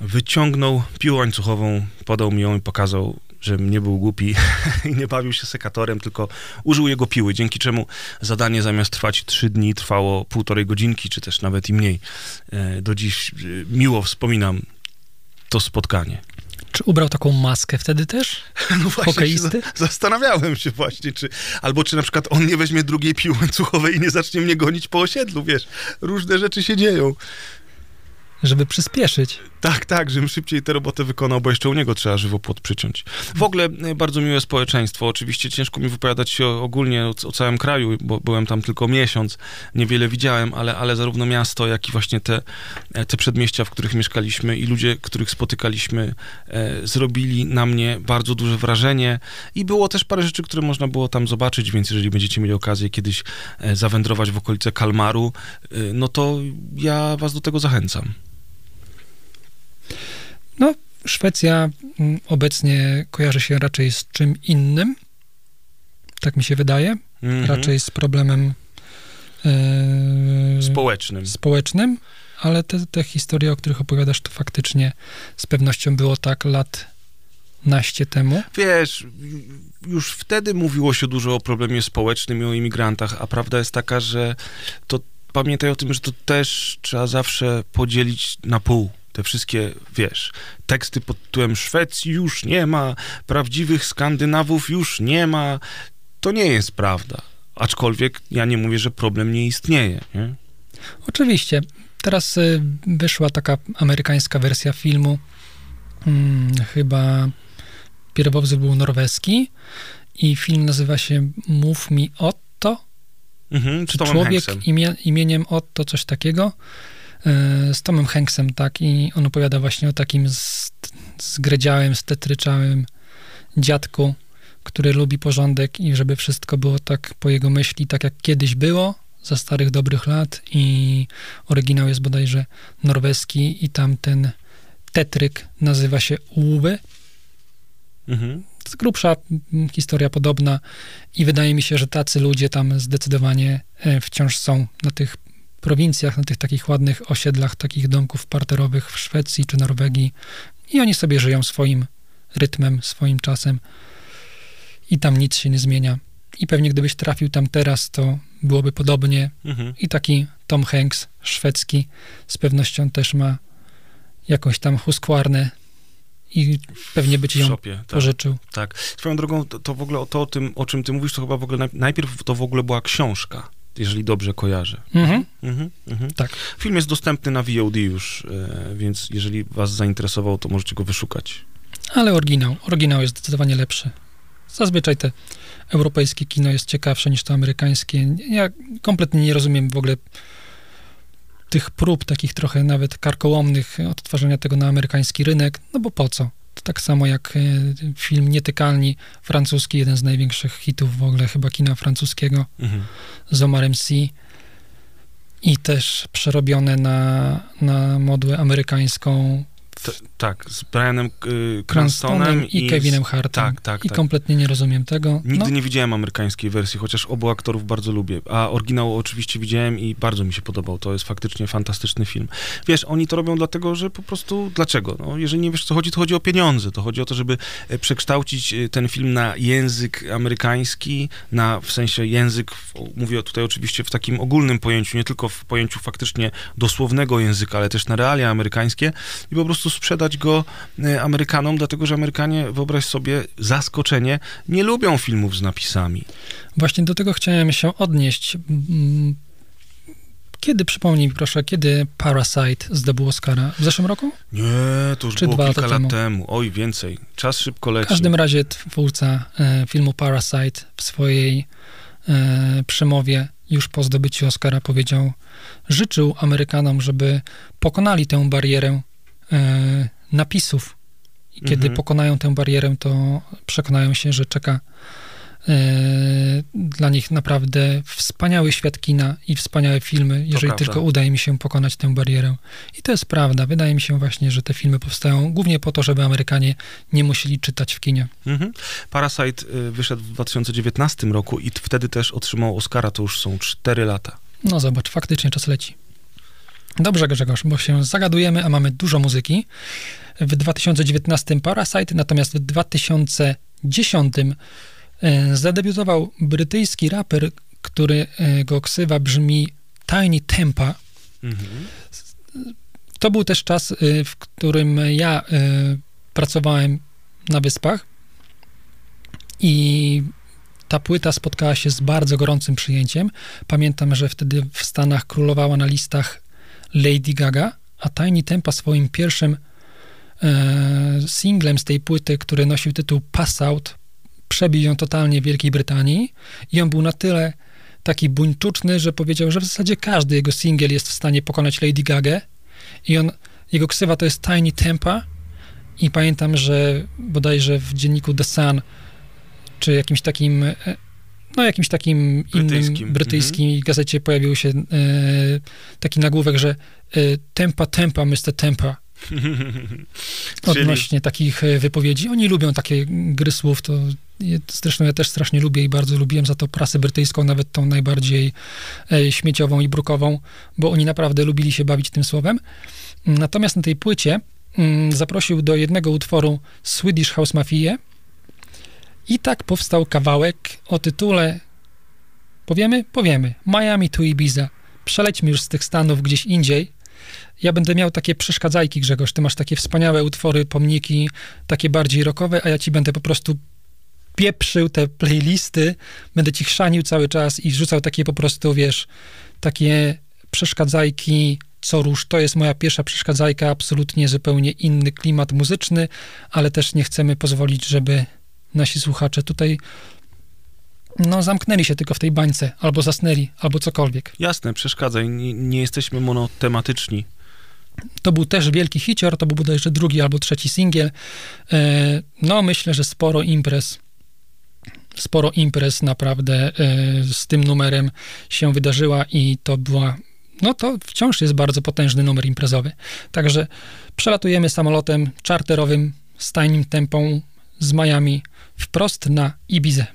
Wyciągnął piłę łańcuchową, podał mi ją i pokazał, że nie był głupi i nie bawił się sekatorem, tylko użył jego piły, dzięki czemu zadanie zamiast trwać trzy dni trwało półtorej godzinki, czy też nawet i mniej. E, Do dziś e, miło wspominam to spotkanie. Czy ubrał taką maskę wtedy też? No właśnie, Hokeisty? za- zastanawiałem się właśnie, czy, albo czy na przykład on nie weźmie drugiej piły łańcuchowej i nie zacznie mnie gonić po osiedlu, wiesz, różne rzeczy się dzieją. Żeby przyspieszyć. Tak, tak, żebym szybciej tę robotę wykonał, bo jeszcze u niego trzeba żywopłot przyciąć. W ogóle e, bardzo miłe społeczeństwo. Oczywiście ciężko mi wypowiadać się ogólnie o, o całym kraju, bo byłem tam tylko miesiąc, niewiele widziałem, ale, ale zarówno miasto, jak i właśnie te, e, te przedmieścia, w których mieszkaliśmy i ludzie, których spotykaliśmy, e, zrobili na mnie bardzo duże wrażenie i było też parę rzeczy, które można było tam zobaczyć, więc jeżeli będziecie mieli okazję kiedyś e, zawędrować w okolice Kalmaru, e, no to ja was do tego zachęcam. No, Szwecja mm, obecnie kojarzy się raczej z czym innym. Tak mi się wydaje. Mhm. Raczej z problemem e, społecznym. społecznym, ale te, te historie, o których opowiadasz, to faktycznie z pewnością było tak lat naście temu. Wiesz, już wtedy mówiło się dużo o problemie społecznym i o imigrantach, a prawda jest taka, że to pamiętaj o tym, że to też trzeba zawsze podzielić na pół. Te wszystkie, wiesz, teksty pod tytułem Szwecji już nie ma, prawdziwych Skandynawów już nie ma. To nie jest prawda. Aczkolwiek ja nie mówię, że problem nie istnieje. Nie? Oczywiście. Teraz y, wyszła taka amerykańska wersja filmu. Hmm, chyba pierwowzór był norweski i film nazywa się Mów mi Otto. Mhm, Czy człowiek imię, imieniem Otto, coś takiego. E, Z Tomem Hanksem, tak. I on opowiada właśnie o takim zgredziałym, stetryczałym dziadku, który lubi porządek i żeby wszystko było tak po jego myśli, tak jak kiedyś było, za starych dobrych lat. I oryginał jest bodajże norweski i tam ten tetryk nazywa się Uwe. Mhm. z grubsza mm, historia podobna i wydaje mi się, że tacy ludzie tam zdecydowanie e, wciąż są na tych prowincjach, na tych takich ładnych osiedlach, takich domków parterowych w Szwecji czy Norwegii i oni sobie żyją swoim rytmem, swoim czasem i tam nic się nie zmienia. I pewnie gdybyś trafił tam teraz, to byłoby podobnie. Mhm. I taki Tom Hanks, szwedzki, z pewnością też ma jakąś tam huskwarnę i pewnie by ci ją szopie, tak. pożyczył. Tak. Swoją drogą, to, to w ogóle to, o tym, o czym ty mówisz, to chyba w ogóle naj, najpierw to w ogóle była książka, jeżeli dobrze kojarzę. Mhm. Mhm, mhm. Tak. Film jest dostępny na VOD już, e, więc jeżeli was zainteresował, to możecie go wyszukać. Ale oryginał, oryginał jest zdecydowanie lepszy. Zazwyczaj te europejskie kino jest ciekawsze niż to amerykańskie. Ja kompletnie nie rozumiem w ogóle tych prób takich trochę nawet karkołomnych odtwarzania tego na amerykański rynek, no bo po co? Tak samo jak e, film Nietykalni, francuski, jeden z największych hitów w ogóle chyba kina francuskiego Mhm. z Omarem Sy i też przerobione na, na modłę amerykańską T- tak, z Brianem y, Cranstonem Cranstonem i, Kevinem Hartem. Tak, tak, I tak. kompletnie nie rozumiem tego. Nigdy no, nie widziałem amerykańskiej wersji, chociaż obu aktorów bardzo lubię. A oryginał oczywiście widziałem i bardzo mi się podobał. To jest faktycznie fantastyczny film. Wiesz, oni to robią dlatego, że po prostu... Dlaczego? No, jeżeli nie wiesz, co chodzi, to chodzi o pieniądze. To chodzi o to, żeby e, przekształcić e, ten film na język amerykański, na w sensie język, mówię tutaj oczywiście w takim ogólnym pojęciu, nie tylko w pojęciu faktycznie dosłownego języka, ale też na realia amerykańskie i po prostu sprzedać go e, Amerykanom, dlatego że Amerykanie, wyobraź sobie, zaskoczenie, nie lubią filmów z napisami. Właśnie do tego chciałem się odnieść. Kiedy, przypomnij mi proszę, kiedy Parasite zdobył Oscara? W zeszłym roku? Nie, to już Czy było dwa kilka lat temu? temu. Oj, więcej. Czas szybko W leci. każdym razie twórca e, filmu Parasite w swojej e, przemowie już po zdobyciu Oscara powiedział, życzył Amerykanom, żeby pokonali tę barierę napisów. I kiedy Mhm. pokonają tę barierę, to przekonają się, że czeka e, dla nich naprawdę wspaniały świat kina i wspaniałe filmy, jeżeli tylko uda im się pokonać tę barierę. I to jest prawda. Wydaje mi się właśnie, że te filmy powstają głównie po to, żeby Amerykanie nie musieli czytać w kinie. Mhm. Parasite y, wyszedł w 2019 roku i wtedy też otrzymał Oscara, to już są 4 lata. No zobacz, faktycznie czas leci. Dobrze, Grzegorz, bo się zagadujemy, a mamy dużo muzyki. W 2019 Parasite, natomiast w 2010 e, zadebiutował brytyjski raper, który e, go ksywa brzmi Tiny Tempa. Mhm. To był też czas, e, w którym ja pracowałem na wyspach i ta płyta spotkała się z bardzo gorącym przyjęciem. Pamiętam, że wtedy w Stanach królowała na listach Lady Gaga, a Tiny Tempa swoim pierwszym e, singlem z tej płyty, który nosił tytuł Pass Out, przebił ją totalnie w Wielkiej Brytanii i on był na tyle taki buńczuczny, że powiedział, że w zasadzie każdy jego singiel jest w stanie pokonać Lady Gaga i on, jego ksywa to jest Tiny Tempa i pamiętam, że bodajże w dzienniku The Sun czy jakimś takim e, no jakimś takim brytyjskim. innym brytyjskiej mhm. gazecie pojawił się e, taki nagłówek, że e, tempa, tempa, Mr. Tempa. Odnośnie Czyli... takich e, wypowiedzi. Oni lubią takie gry słów, to zresztą ja też strasznie lubię i bardzo lubiłem za to prasę brytyjską, nawet tą najbardziej e, śmieciową i brukową, bo oni naprawdę lubili się bawić tym słowem. Natomiast na tej płycie mm, zaprosił do jednego utworu Swedish House Mafia, i tak powstał kawałek o tytule Powiemy? Powiemy. Miami to Ibiza. Przelećmy już z tych Stanów gdzieś indziej. Ja będę miał takie przeszkadzajki, Grzegorz. Ty masz takie wspaniałe utwory, pomniki, takie bardziej rockowe, a ja ci będę po prostu pieprzył te playlisty, będę ci chrzanił cały czas i rzucał takie po prostu, wiesz, takie przeszkadzajki co róż. To jest moja pierwsza przeszkadzajka, absolutnie zupełnie inny klimat muzyczny, ale też nie chcemy pozwolić, żeby nasi słuchacze tutaj no, zamknęli się tylko w tej bańce, albo zasnęli, albo cokolwiek. Jasne, przeszkadzaj, nie, nie jesteśmy monotematyczni. To był też wielki hicior, to był bodajże drugi albo trzeci singiel. E, no, myślę, że sporo imprez, sporo imprez naprawdę e, z tym numerem się wydarzyła i to była, no to wciąż jest bardzo potężny numer imprezowy. Także przelatujemy samolotem czarterowym z tajnym tempą z Miami wprost na Ibizę.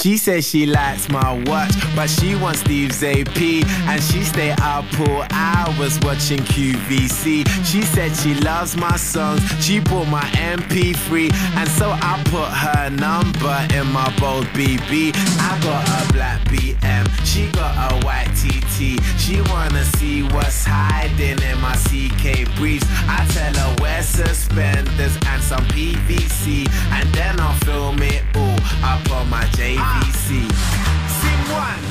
She says she likes my watch, but she wants Steve's AP. And she stay up all hours watching QVC. She said she loves my songs, she bought my MP3. And so I put her number in my bold BB. I got a black BM, she got a white TT. She wanna see what's hiding in my CK briefs. I tell her wear suspenders and some PVC. And then I'll film it all up on my JV. ABC. Scene one.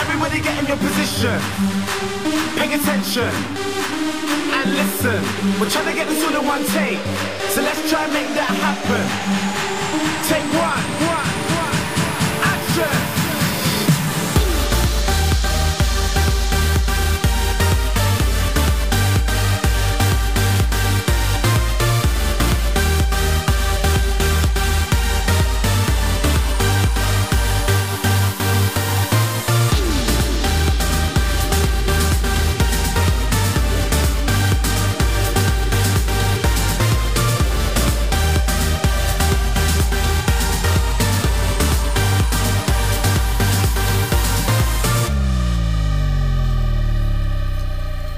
Everybody get in your position. Pay attention. And listen. We're trying to get this all in one take. So let's try and make that happen. Take. One.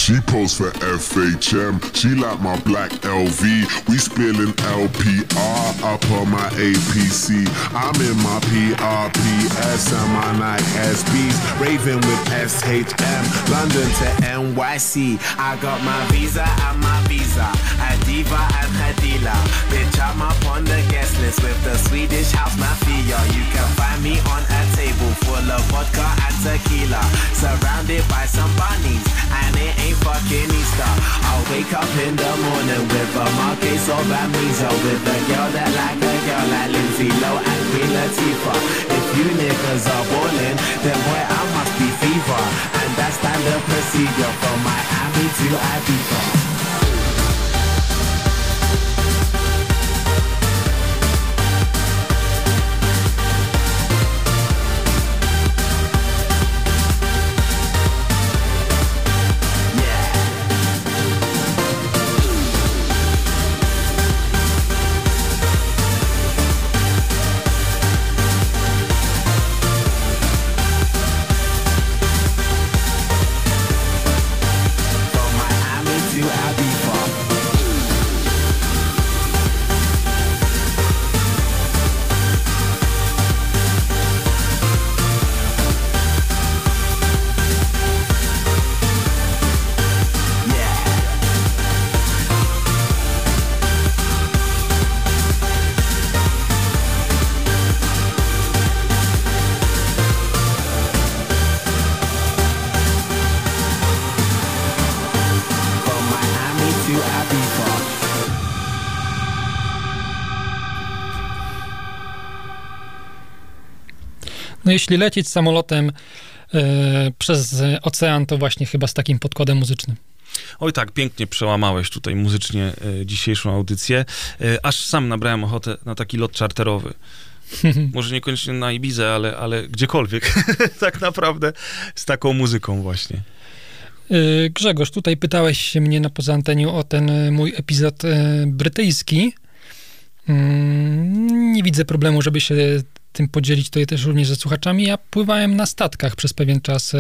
She posed for FHM, she like my black LV. We spilling LPR up on my APC. I'm in my PRPS and my Nike SBs. Raving with SHM, London to NYC. I got my visa and my visa. Diva and Hadila. Wake up in the morning with a Marquez of Amnesia with a girl that like a girl like Lindsay Low and Queen Latifah. If you niggas are ballin', then boy I must be fever, and that's standard procedure from Miami to Ibiza. No jeśli lecieć samolotem e, przez ocean, to właśnie chyba z takim podkładem muzycznym. Oj tak, pięknie przełamałeś tutaj muzycznie e, dzisiejszą audycję. E, aż sam nabrałem ochotę na taki lot czarterowy. Może niekoniecznie na Ibizę, ale, ale gdziekolwiek. tak naprawdę z taką muzyką właśnie. Grzegorz, tutaj pytałeś się mnie na poza anteniu o ten mój epizod brytyjski. Mm, Nie widzę problemu, żeby się tym podzielić tutaj też również ze słuchaczami. Ja pływałem na statkach przez pewien czas e,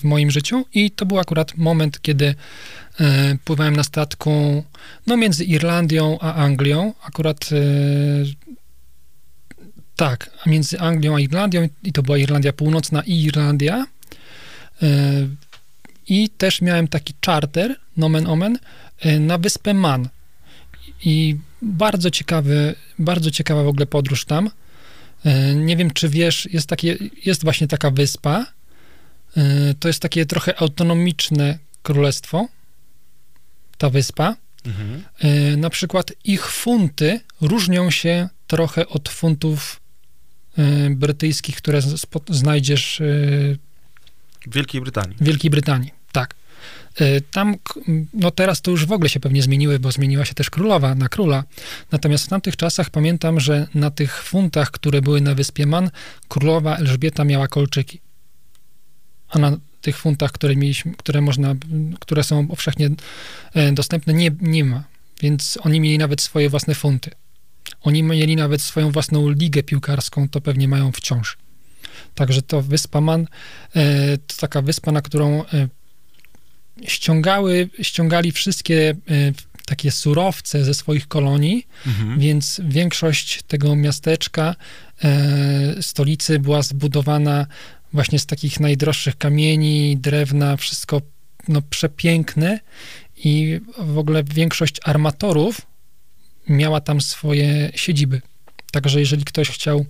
w moim życiu i to był akurat moment, kiedy e, pływałem na statku no między Irlandią a Anglią. Akurat e, tak, między Anglią a Irlandią i to była Irlandia Północna i Irlandia. I też miałem taki charter, nomen omen, na wyspę Man. I bardzo ciekawy, bardzo ciekawa w ogóle podróż tam. E, Nie wiem, czy wiesz, jest, takie, jest właśnie taka wyspa. E, To jest takie trochę autonomiczne królestwo, ta wyspa. Mhm. E, Na przykład ich funty różnią się trochę od funtów brytyjskich, które znajdziesz W Wielkiej Brytanii. w Wielkiej Brytanii. E, Tam, no teraz to już w ogóle się pewnie zmieniły, bo zmieniła się też królowa na króla. Natomiast w tamtych czasach pamiętam, że na tych funtach, które były na wyspie Man, królowa Elżbieta miała kolczyki. A na tych funtach, które mieliśmy, które można, które są powszechnie e, dostępne, nie, nie ma. Więc oni mieli nawet swoje własne funty. Oni mieli nawet swoją własną ligę piłkarską, to pewnie mają wciąż. Także to wyspa Man e, to taka wyspa, na którą e, ściągały, ściągali wszystkie e, takie surowce ze swoich kolonii, Mhm. więc większość tego miasteczka, e, stolicy była zbudowana właśnie z takich najdroższych kamieni, drewna, wszystko no, przepiękne i w ogóle większość armatorów miała tam swoje siedziby. Także jeżeli ktoś chciał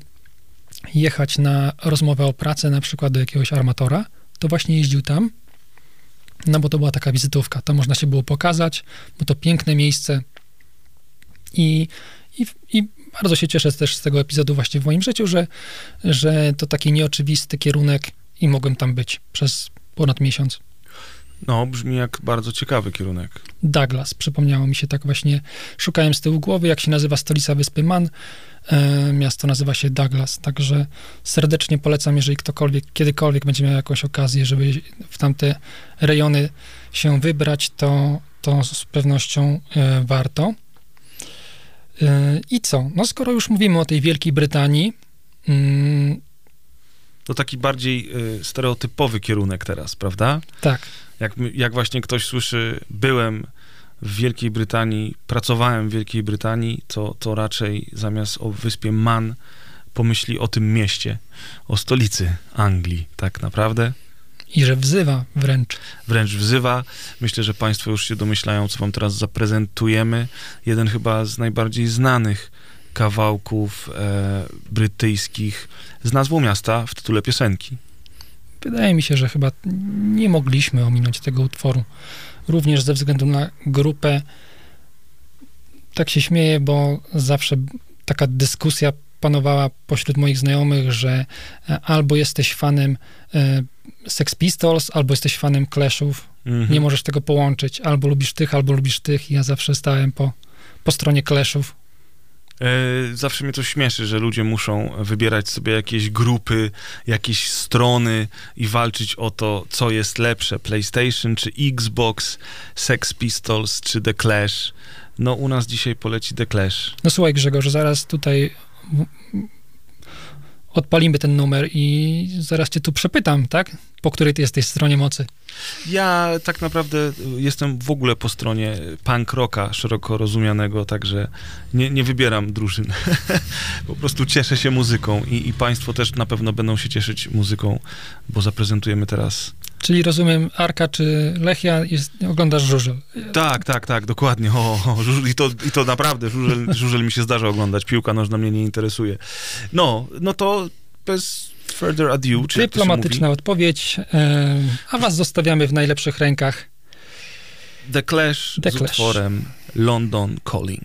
jechać na rozmowę o pracę, na przykład do jakiegoś armatora, to właśnie jeździł tam, no bo to była taka wizytówka. To można się było pokazać, bo to piękne miejsce i, i, i bardzo się cieszę też z tego epizodu właśnie w moim życiu, że, że to taki nieoczywisty kierunek i mogłem tam być przez ponad miesiąc. No, brzmi jak bardzo ciekawy kierunek. Douglas, przypomniało mi się tak właśnie, szukałem z tyłu głowy, jak się nazywa stolica wyspy Man, e, miasto nazywa się Douglas, także serdecznie polecam, jeżeli ktokolwiek, kiedykolwiek będzie miał jakąś okazję, żeby w tamte rejony się wybrać, to, to z pewnością e, warto. E, I co? No skoro już mówimy o tej Wielkiej Brytanii, mm, To taki bardziej y, stereotypowy kierunek teraz, prawda? tak, Jak, jak właśnie ktoś słyszy, byłem w Wielkiej Brytanii, pracowałem w Wielkiej Brytanii, to, to raczej zamiast o wyspie Man pomyśli o tym mieście, o stolicy Anglii, tak naprawdę. i że wzywa wręcz. Wręcz wzywa. Myślę, że Państwo już się domyślają, co Wam teraz zaprezentujemy. Jeden chyba z najbardziej znanych kawałków e, brytyjskich z nazwą miasta w tytule piosenki. Wydaje mi się, że chyba nie mogliśmy ominąć tego utworu. Również ze względu na grupę. Tak się śmieję, bo zawsze taka dyskusja panowała pośród moich znajomych, że e, albo jesteś fanem e, Sex Pistols, albo jesteś fanem Clashów. Mhm. Nie możesz tego połączyć. Albo lubisz tych, albo lubisz tych. I ja zawsze stałem po, po stronie Clashów. E, Zawsze mnie to śmieszy, że ludzie muszą wybierać sobie jakieś grupy, jakieś strony i walczyć o to, co jest lepsze, PlayStation czy Xbox, Sex Pistols czy The Clash. No u nas dzisiaj poleci The Clash. No słuchaj Grzegorz, zaraz tutaj odpalimy ten numer i zaraz cię tu przepytam, tak? Po której ty jesteś stronie mocy. Ja tak naprawdę y, jestem w ogóle po stronie punk rocka szeroko rozumianego, także nie, nie wybieram drużyn. po prostu cieszę się muzyką i, i państwo też na pewno będą się cieszyć muzyką, bo zaprezentujemy teraz Czyli rozumiem, Arka czy Lechia, jest, oglądasz żużel. Tak, tak, tak, dokładnie. O, o, żuż- i, to, I to naprawdę, żużel, żużel mi się zdarza oglądać, piłka nożna mnie nie interesuje. No, no to bez further ado, czy Dyplomatyczna odpowiedź, e, a was zostawiamy w najlepszych rękach. The Clash The z Clash. utworem London Calling.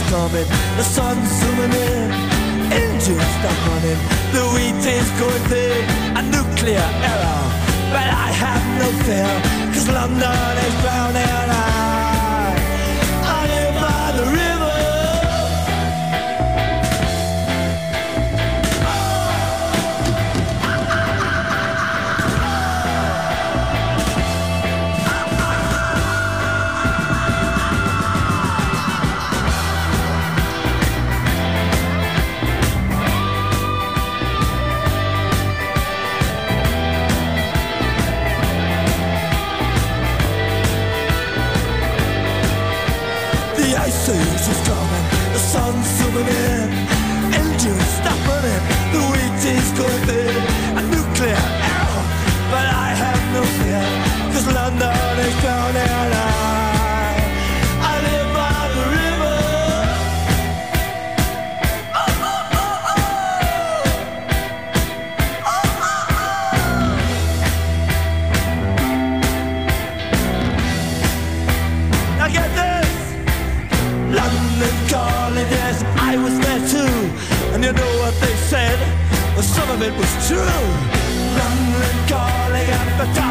coming, the sun's zooming in, engines stop running, the wheat is going thin, a nuclear error. But I have no fear, cause London is drowning. I, The ice is coming, the sun's zooming in, engines stop running, the wheat is going thin, a nuclear error, but I have no fear, cause London is drowning. I, some of it was true. London calling at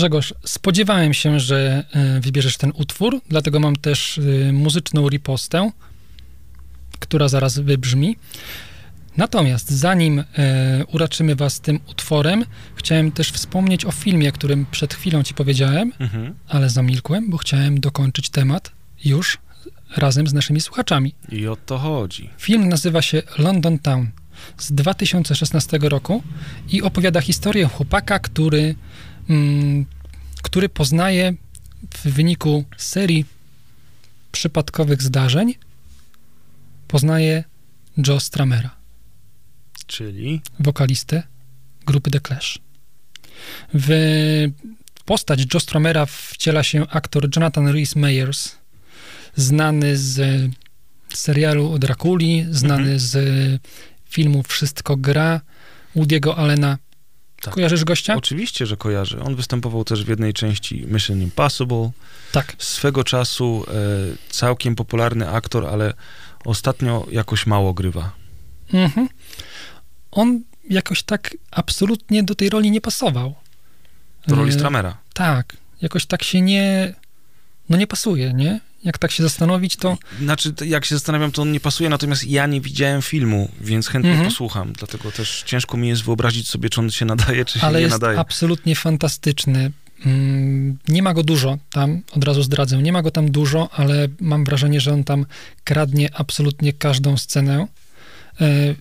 Grzegorz, spodziewałem się, że e, wybierzesz ten utwór, dlatego mam też e, muzyczną ripostę, która zaraz wybrzmi. Natomiast zanim e, uraczymy was tym utworem, chciałem też wspomnieć o filmie, o którym przed chwilą ci powiedziałem, Mhm. ale zamilkłem, bo chciałem dokończyć temat już razem z naszymi słuchaczami. I o to chodzi. Film nazywa się London Town z 2016 roku i opowiada historię chłopaka, który, który poznaje w wyniku serii przypadkowych zdarzeń, poznaje Joe Stramera, Czyli wokalistę grupy The Clash. W postać Joe Stramera wciela się aktor Jonathan Rhys Meyers, znany z serialu o Drakuli, znany Mhm. z filmu Wszystko gra Woody'ego Allena. Tak. Kojarzysz gościa? oczywiście, że kojarzy. On występował też w jednej części Mission Impossible. tak. Swego czasu e, całkiem popularny aktor, ale ostatnio jakoś mało grywa. Mhm. On jakoś tak absolutnie do tej roli nie pasował. Do roli E, Stramera. Tak. Jakoś tak się nie... No nie pasuje, nie? Jak tak się zastanowić, to... Znaczy, jak się zastanawiam, to on nie pasuje, natomiast ja nie widziałem filmu, więc chętnie Mhm. posłucham. Dlatego też ciężko mi jest wyobrazić sobie, czy on się nadaje, czy się ale nie jest nadaje. absolutnie fantastyczny. Mm, Nie ma go dużo tam, od razu zdradzę, nie ma go tam dużo, ale mam wrażenie, że on tam kradnie absolutnie każdą scenę. E,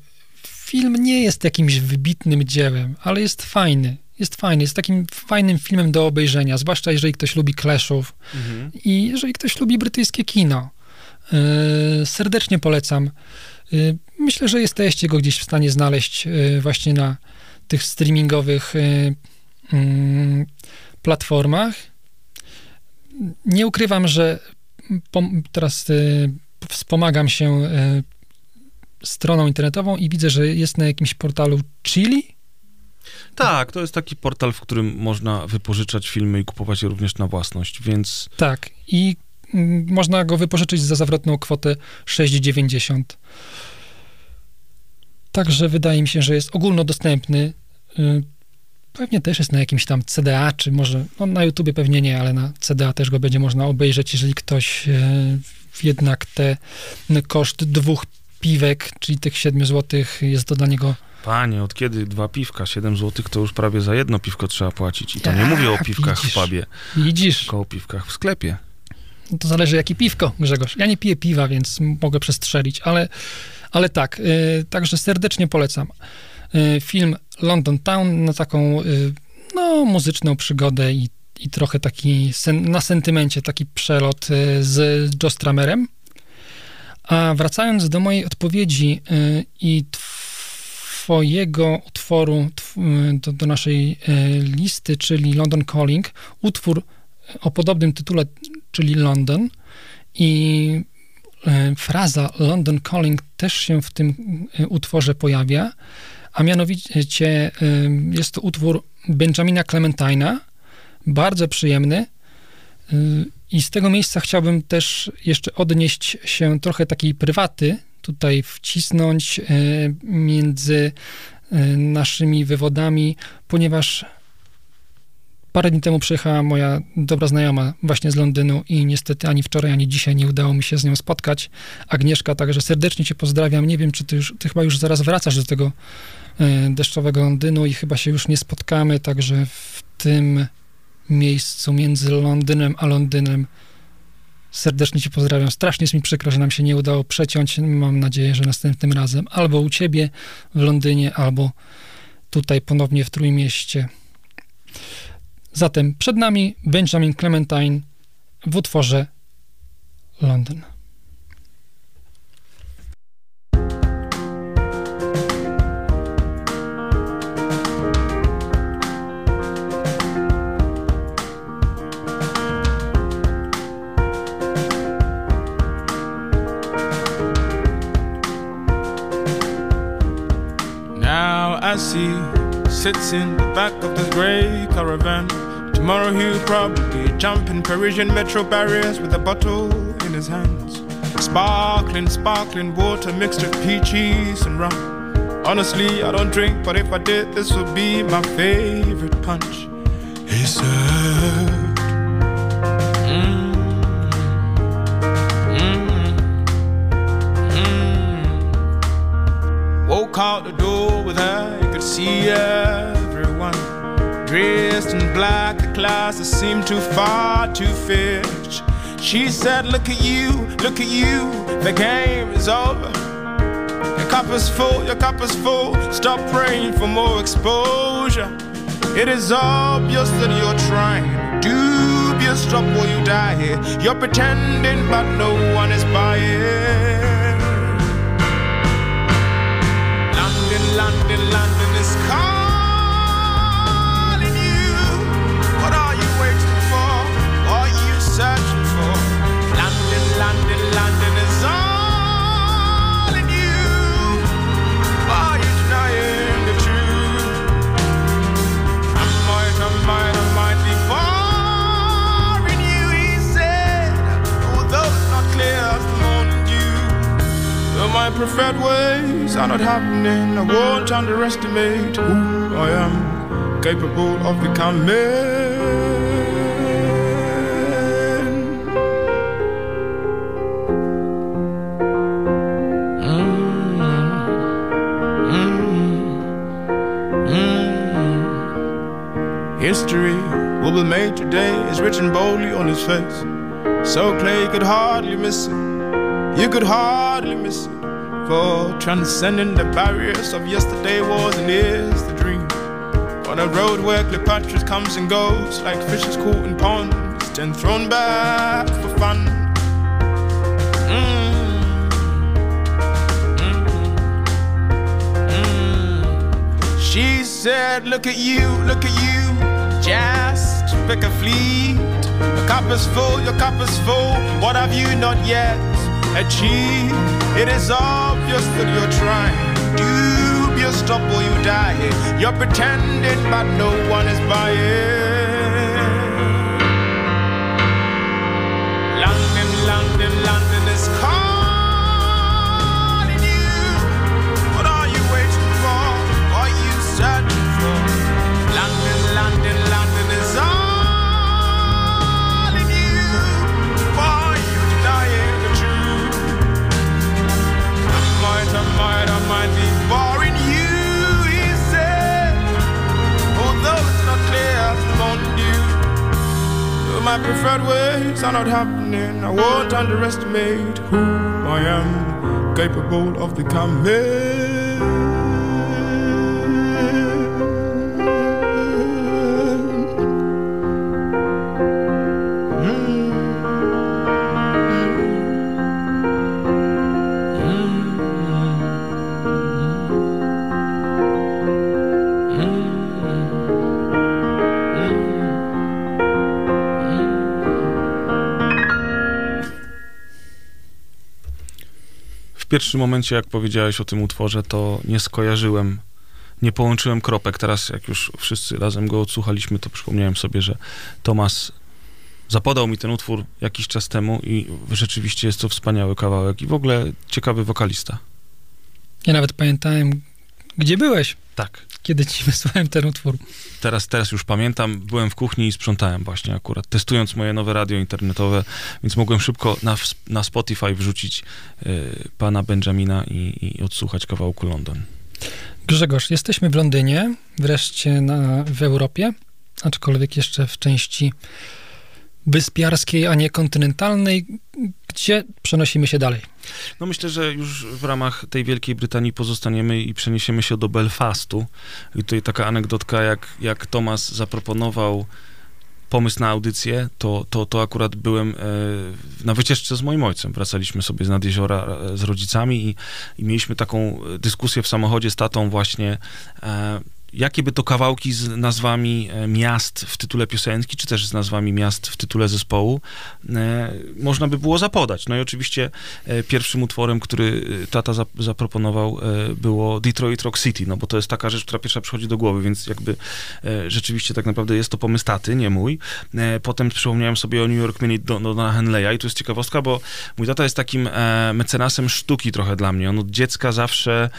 Film nie jest jakimś wybitnym dziełem, ale jest fajny. Jest fajny, jest takim fajnym filmem do obejrzenia, zwłaszcza jeżeli ktoś lubi Clashów Mhm. i jeżeli ktoś lubi brytyjskie kino. E, Serdecznie polecam. E, Myślę, że jesteście go gdzieś w stanie znaleźć e, właśnie na tych streamingowych mm, platformach. Nie ukrywam, że teraz wspomagam się stroną internetową i widzę, że jest na jakimś portalu Chili. Tak, to jest taki portal, w którym można wypożyczać filmy i kupować je również na własność, więc... Tak, i mm, można go wypożyczyć za zawrotną kwotę 6,90. Także wydaje mi się, że jest ogólnodostępny. Y, Pewnie też jest na jakimś tam CDA, czy może, no na YouTubie pewnie nie, ale na CDA też go będzie można obejrzeć, jeżeli ktoś e, jednak te koszt dwóch piwek, czyli tych 7 zł jest to dla niego Panie, od kiedy dwa piwka? 7 zł to już prawie za jedno piwko trzeba płacić. I to nie Ja, mówię o piwkach widzisz. w pubie, Widzisz, tylko o piwkach w sklepie. no to zależy jakie piwko, Grzegorz. Ja nie piję piwa, więc mogę przestrzelić, ale, ale tak, y, także serdecznie polecam. Y, film London Town na taką, y, no, muzyczną przygodę i, i trochę taki sen, na sentymencie, taki przelot y, z Joe Stramerem. A wracając do mojej odpowiedzi y, i twojego utworu tw- y, do, do naszej y, listy, czyli London Calling, utwór o podobnym tytule, czyli London. I y, fraza London Calling też się w tym y, utworze pojawia, a mianowicie y, jest to utwór Benjamina Clementina, bardzo przyjemny, y, i z tego miejsca chciałbym też jeszcze odnieść się trochę takiej prywaty, tutaj wcisnąć e, między e, naszymi wywodami, ponieważ parę dni temu przyjechała moja dobra znajoma właśnie z Londynu i niestety ani wczoraj, ani dzisiaj nie udało mi się z nią spotkać. Agnieszka, także serdecznie cię pozdrawiam. Nie wiem, czy ty, już, ty chyba już zaraz wracasz do tego e, deszczowego Londynu i chyba się już nie spotkamy, także w tym miejscu między Londynem a Londynem. Serdecznie Cię pozdrawiam. Strasznie jest mi przykro, że nam się nie udało przeciąć. Mam nadzieję, że następnym razem albo u Ciebie w Londynie, albo tutaj ponownie w Trójmieście. Zatem przed nami Benjamin Clementine w utworze Londyn. Now sits in the back of this grey caravan. Tomorrow he'll probably jump in Parisian metro barriers with a bottle in his hands. Sparkling, sparkling water mixed with peaches and rum. Honestly, I don't drink, but if I did, this would be my favorite punch. He said, "Mm, mm, mm." Woke out the door with her, could see everyone dressed in black. The classes seemed too far to fetch. She said, Look at you, look at you, the game is over. Your cup is full, your cup is full. Stop praying for more exposure. It is obvious that you're trying. Dubious, stop or you die here. You're pretending, but no one is buying. London, London, London is calling Though my preferred ways are not happening, I won't underestimate who I am, capable of becoming. History will be made today is written boldly on his face. So clear you could hardly miss it. You could hardly miss it. For transcending the barriers of yesterday was and is the dream. On a road where Cleopatra comes and goes like fishes caught in ponds, then thrown back for fun. Mm. Mm. She said, Look at you, look at you, just pick a fleet. Your cup is full, your cup is full. What have you not yet achieved? It is obvious that you're trying. Stop or you die. You're pretending, but no one is buying. My preferred ways are not happening. I won't underestimate who I am, capable of becoming. Pierwszym momencie, jak powiedziałeś o tym utworze, to nie skojarzyłem, nie połączyłem kropek. Teraz, jak już wszyscy razem go odsłuchaliśmy, to przypomniałem sobie, że Tomas zapodał mi ten utwór jakiś czas temu i rzeczywiście jest to wspaniały kawałek i w ogóle ciekawy wokalista. Ja nawet pamiętałem, gdzie byłeś, Tak. Kiedy ci wysłałem ten utwór. Teraz, teraz już pamiętam, byłem w kuchni i sprzątałem właśnie akurat, testując moje nowe radio internetowe, więc mogłem szybko na, na Spotify wrzucić y, pana Benjamina i, i odsłuchać kawałku London. Grzegorz, jesteśmy w Londynie, wreszcie na, w Europie, aczkolwiek jeszcze w części wyspiarskiej, a nie kontynentalnej, gdzie przenosimy się dalej. No myślę, że już w ramach tej Wielkiej Brytanii pozostaniemy i przeniesiemy się do Belfastu. I tutaj taka anegdotka, jak, jak Tomas zaproponował pomysł na audycję, to, to, to akurat byłem e, na wycieczce z moim ojcem. Wracaliśmy sobie z nad jeziora e, z rodzicami i, i mieliśmy taką dyskusję w samochodzie z tatą właśnie, e, jakie by to kawałki z nazwami e, miast w tytule piosenki, czy też z nazwami miast w tytule zespołu e, można by było zapodać. No i oczywiście e, pierwszym utworem, który tata zap- zaproponował, było Detroit Rock City, no bo to jest taka rzecz, która pierwsza przychodzi do głowy, więc jakby rzeczywiście tak naprawdę jest to pomysł taty, nie mój. Potem przypomniałem sobie o New York Minute do, do, do Henleya i tu jest ciekawostka, bo mój tata jest takim mecenasem sztuki trochę dla mnie. On od dziecka zawsze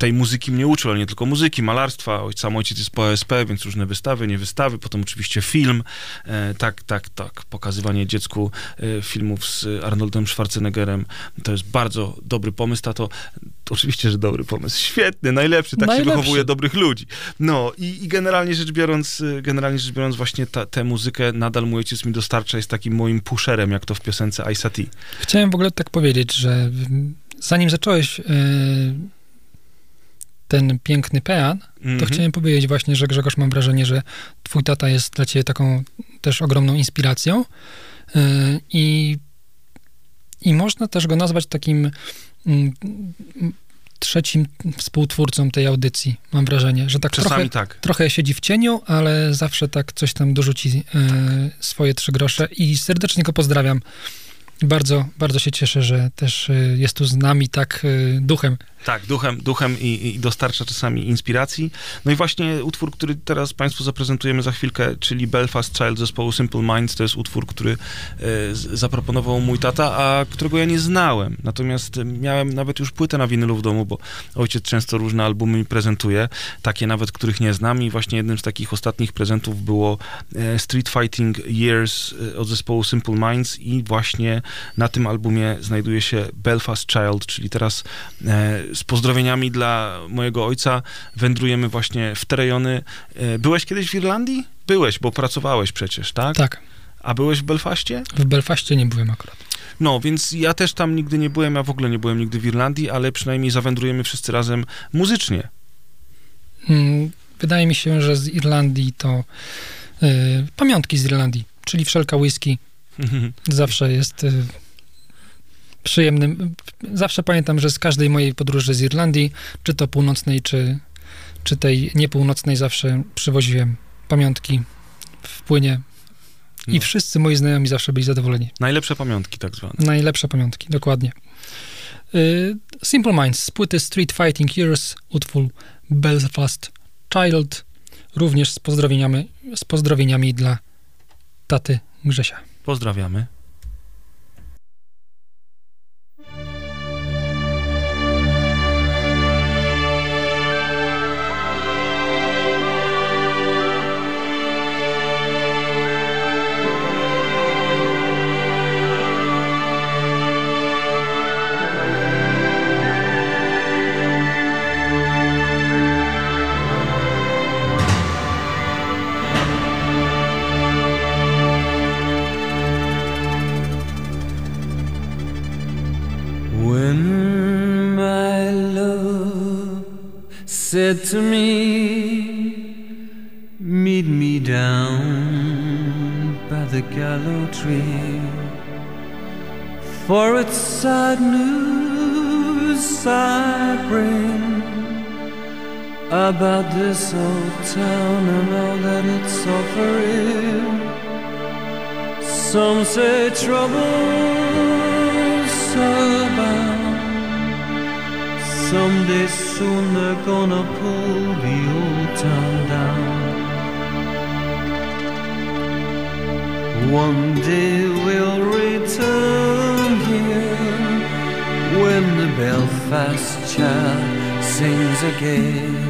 tej muzyki mnie uczył, ale nie tylko muzyki, malarstwa. Sam ojciec jest po OSP, więc różne wystawy, nie wystawy, potem oczywiście film. E, tak, tak, tak. Pokazywanie dziecku e, filmów z Arnoldem Schwarzeneggerem. To jest bardzo dobry pomysł, tato. Oczywiście, że dobry pomysł. Świetny, najlepszy. Tak Najlepszy. się wychowuje dobrych ludzi. No i, i generalnie rzecz biorąc, e, generalnie rzecz biorąc właśnie ta, tę muzykę nadal mój ojciec mi dostarcza, jest takim moim pusherem, jak to w piosence T. Chciałem w ogóle tak powiedzieć, że zanim zacząłeś e, ten piękny pean, to Mhm. chciałem powiedzieć właśnie, że Grzegorz, mam wrażenie, że twój tata jest dla ciebie taką też ogromną inspiracją e, i, i można też go nazwać takim mm, mm, trzecim współtwórcą tej audycji, mam wrażenie, że tak trochę, Czasami tak. trochę siedzi w cieniu, ale zawsze tak coś tam dorzuci e, swoje trzy grosze i serdecznie go pozdrawiam. Bardzo, bardzo się cieszę, że też e, jest tu z nami tak e, duchem. Tak, duchem, duchem i, i dostarcza czasami inspiracji. No i właśnie utwór, który teraz Państwu zaprezentujemy za chwilkę, czyli Belfast Child zespołu Simple Minds, to jest utwór, który e, zaproponował mój tata, a którego ja nie znałem. Natomiast miałem nawet już płytę na winylu w domu, bo ojciec często różne albumy mi prezentuje, takie nawet, których nie znam i właśnie jednym z takich ostatnich prezentów było e, Street Fighting Years e, od zespołu Simple Minds i właśnie na tym albumie znajduje się Belfast Child, czyli teraz e, z pozdrowieniami dla mojego ojca wędrujemy właśnie w te rejony. E, byłeś kiedyś w Irlandii? Byłeś, bo pracowałeś przecież, tak? Tak, A byłeś w Belfaście? w Belfaście nie byłem akurat. No, więc ja też tam nigdy nie byłem, ja w ogóle nie byłem nigdy w Irlandii, ale przynajmniej zawędrujemy wszyscy razem muzycznie. Mm, Wydaje mi się, że z Irlandii to y, pamiątki z Irlandii, czyli wszelka whisky zawsze jest y, przyjemnym. Zawsze pamiętam, że z każdej mojej podróży z Irlandii, czy to północnej, czy, czy tej niepółnocnej, zawsze przywoziłem pamiątki w płynie. I No. wszyscy moi znajomi zawsze byli zadowoleni. Najlepsze pamiątki tak zwane. Najlepsze pamiątki, dokładnie. Y, Simple Minds z płyty Street Fighting Years, utwór Belfast Child, również z pozdrowieniami, z pozdrowieniami dla taty Grzesia. Pozdrawiamy. Said to me, Meet me down by the gallow tree, for it's sad news I bring about this old town and all that it's offering. Some say trouble's abound. Someday soon they're gonna pull the old town down. One day we'll return here when the Belfast child sings again.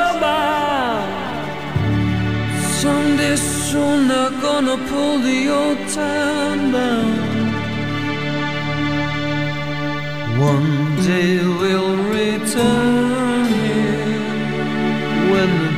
Soon they're gonna pull the old town down. One day we'll return here when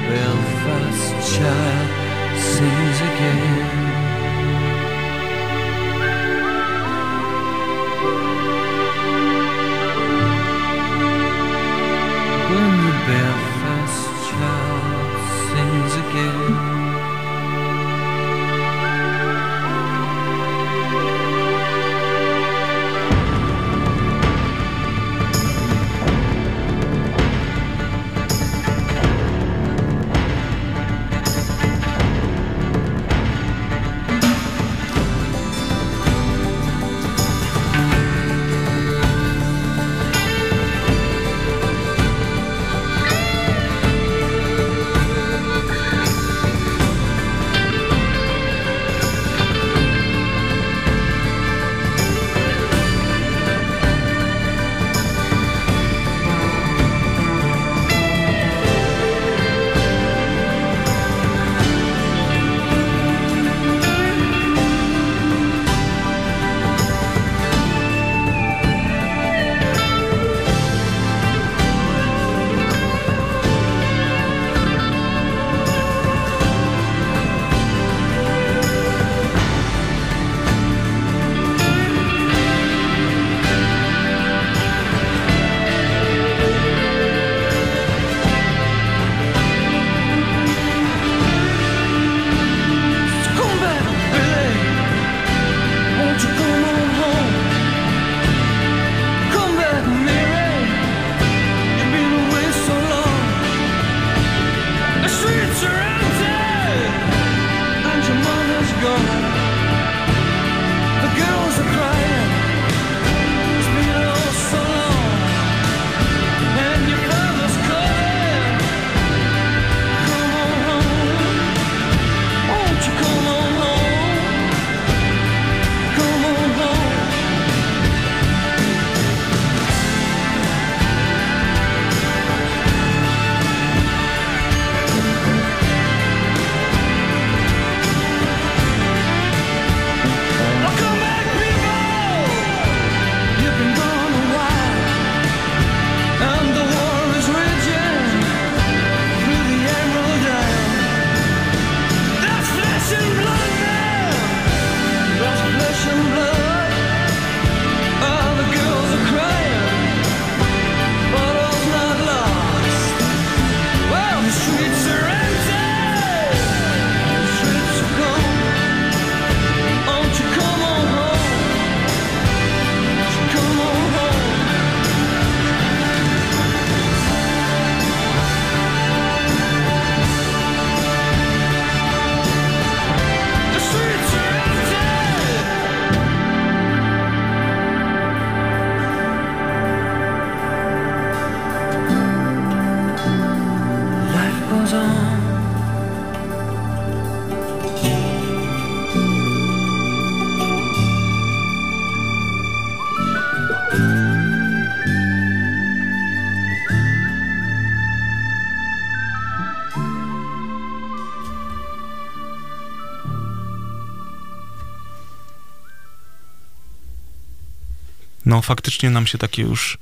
faktycznie nam się takie już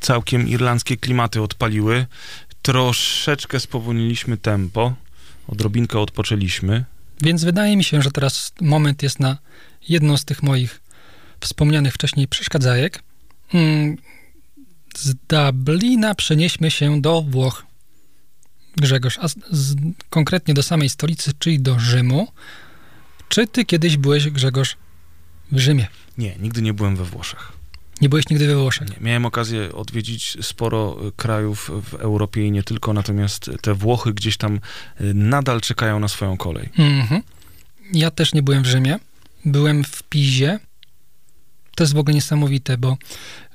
całkiem irlandzkie klimaty odpaliły. Troszeczkę spowolniliśmy tempo, odrobinkę odpoczęliśmy. Więc wydaje mi się, że teraz moment jest na jedną z tych moich wspomnianych wcześniej przeszkadzajek. Mm, z Dublina przenieśmy się do Włoch. Grzegorz, a z, z, konkretnie do samej stolicy, czyli do Rzymu. Czy ty kiedyś byłeś, Grzegorz, w Rzymie? Nie, nigdy nie byłem we Włoszech. Nie byłeś nigdy we Włoszech? Nie, miałem okazję odwiedzić sporo y, krajów w Europie i nie tylko, natomiast te Włochy gdzieś tam y, nadal czekają na swoją kolej. Mhm. Ja też nie byłem w Rzymie. Byłem w Pizie. To jest w ogóle niesamowite, bo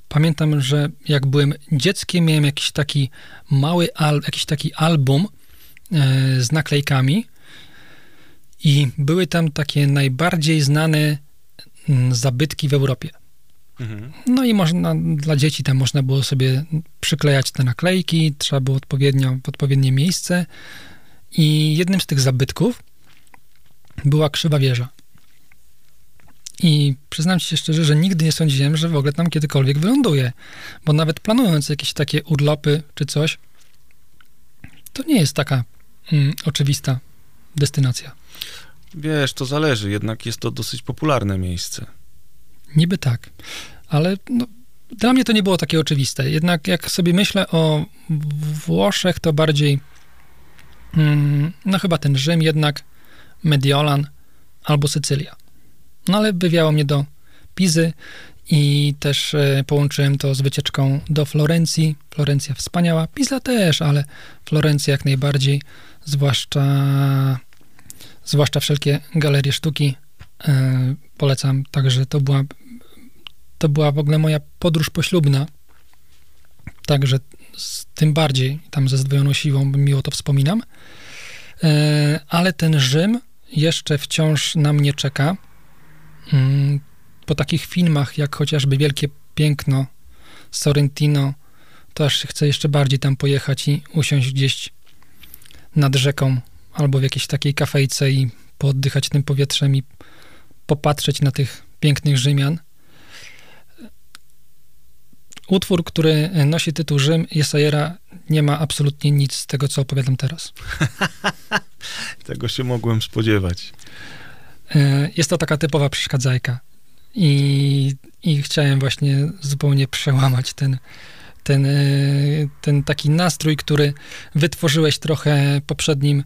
pamiętam, że jak byłem dzieckiem, miałem jakiś taki mały, al, jakiś taki album e, z naklejkami i były tam takie najbardziej znane m, zabytki w Europie. Mhm. No i można, dla dzieci tam można było sobie przyklejać te naklejki, trzeba było odpowiednio, w odpowiednie miejsce i jednym z tych zabytków była krzywa wieża. I przyznam ci się szczerze, że nigdy nie sądziłem, że w ogóle tam kiedykolwiek wyląduję, bo nawet planując jakieś takie urlopy czy coś, to nie jest taka mm, oczywista destynacja. Wiesz, to zależy, jednak jest to dosyć popularne miejsce. Niby tak, ale no, dla mnie to nie było takie oczywiste. Jednak jak sobie myślę o Włoszech, to bardziej mm, no chyba ten Rzym jednak, Mediolan albo Sycylia. No ale wywiało mnie do Pizy i też e, połączyłem to z wycieczką do Florencji. Florencja wspaniała, Pisa też, ale Florencja jak najbardziej, zwłaszcza, zwłaszcza wszelkie galerie sztuki e, polecam. Także to była, to była w ogóle moja podróż poślubna. Także z, tym bardziej tam ze zdwojoną siłą miło to wspominam. E, ale ten Rzym jeszcze wciąż na mnie czeka. Mm, po takich filmach, jak chociażby Wielkie Piękno Sorrentino, to aż chce jeszcze bardziej tam pojechać i usiąść gdzieś nad rzeką albo w jakiejś takiej kafejce i pooddychać tym powietrzem i popatrzeć na tych pięknych Rzymian. Utwór, który nosi tytuł Rzym Jesajera nie ma absolutnie nic z tego, co opowiadam teraz. Tego się mogłem spodziewać. E, jest to taka typowa przeszkadzajka. I, I chciałem właśnie zupełnie przełamać ten, ten, e, ten taki nastrój, który wytworzyłeś trochę poprzednim,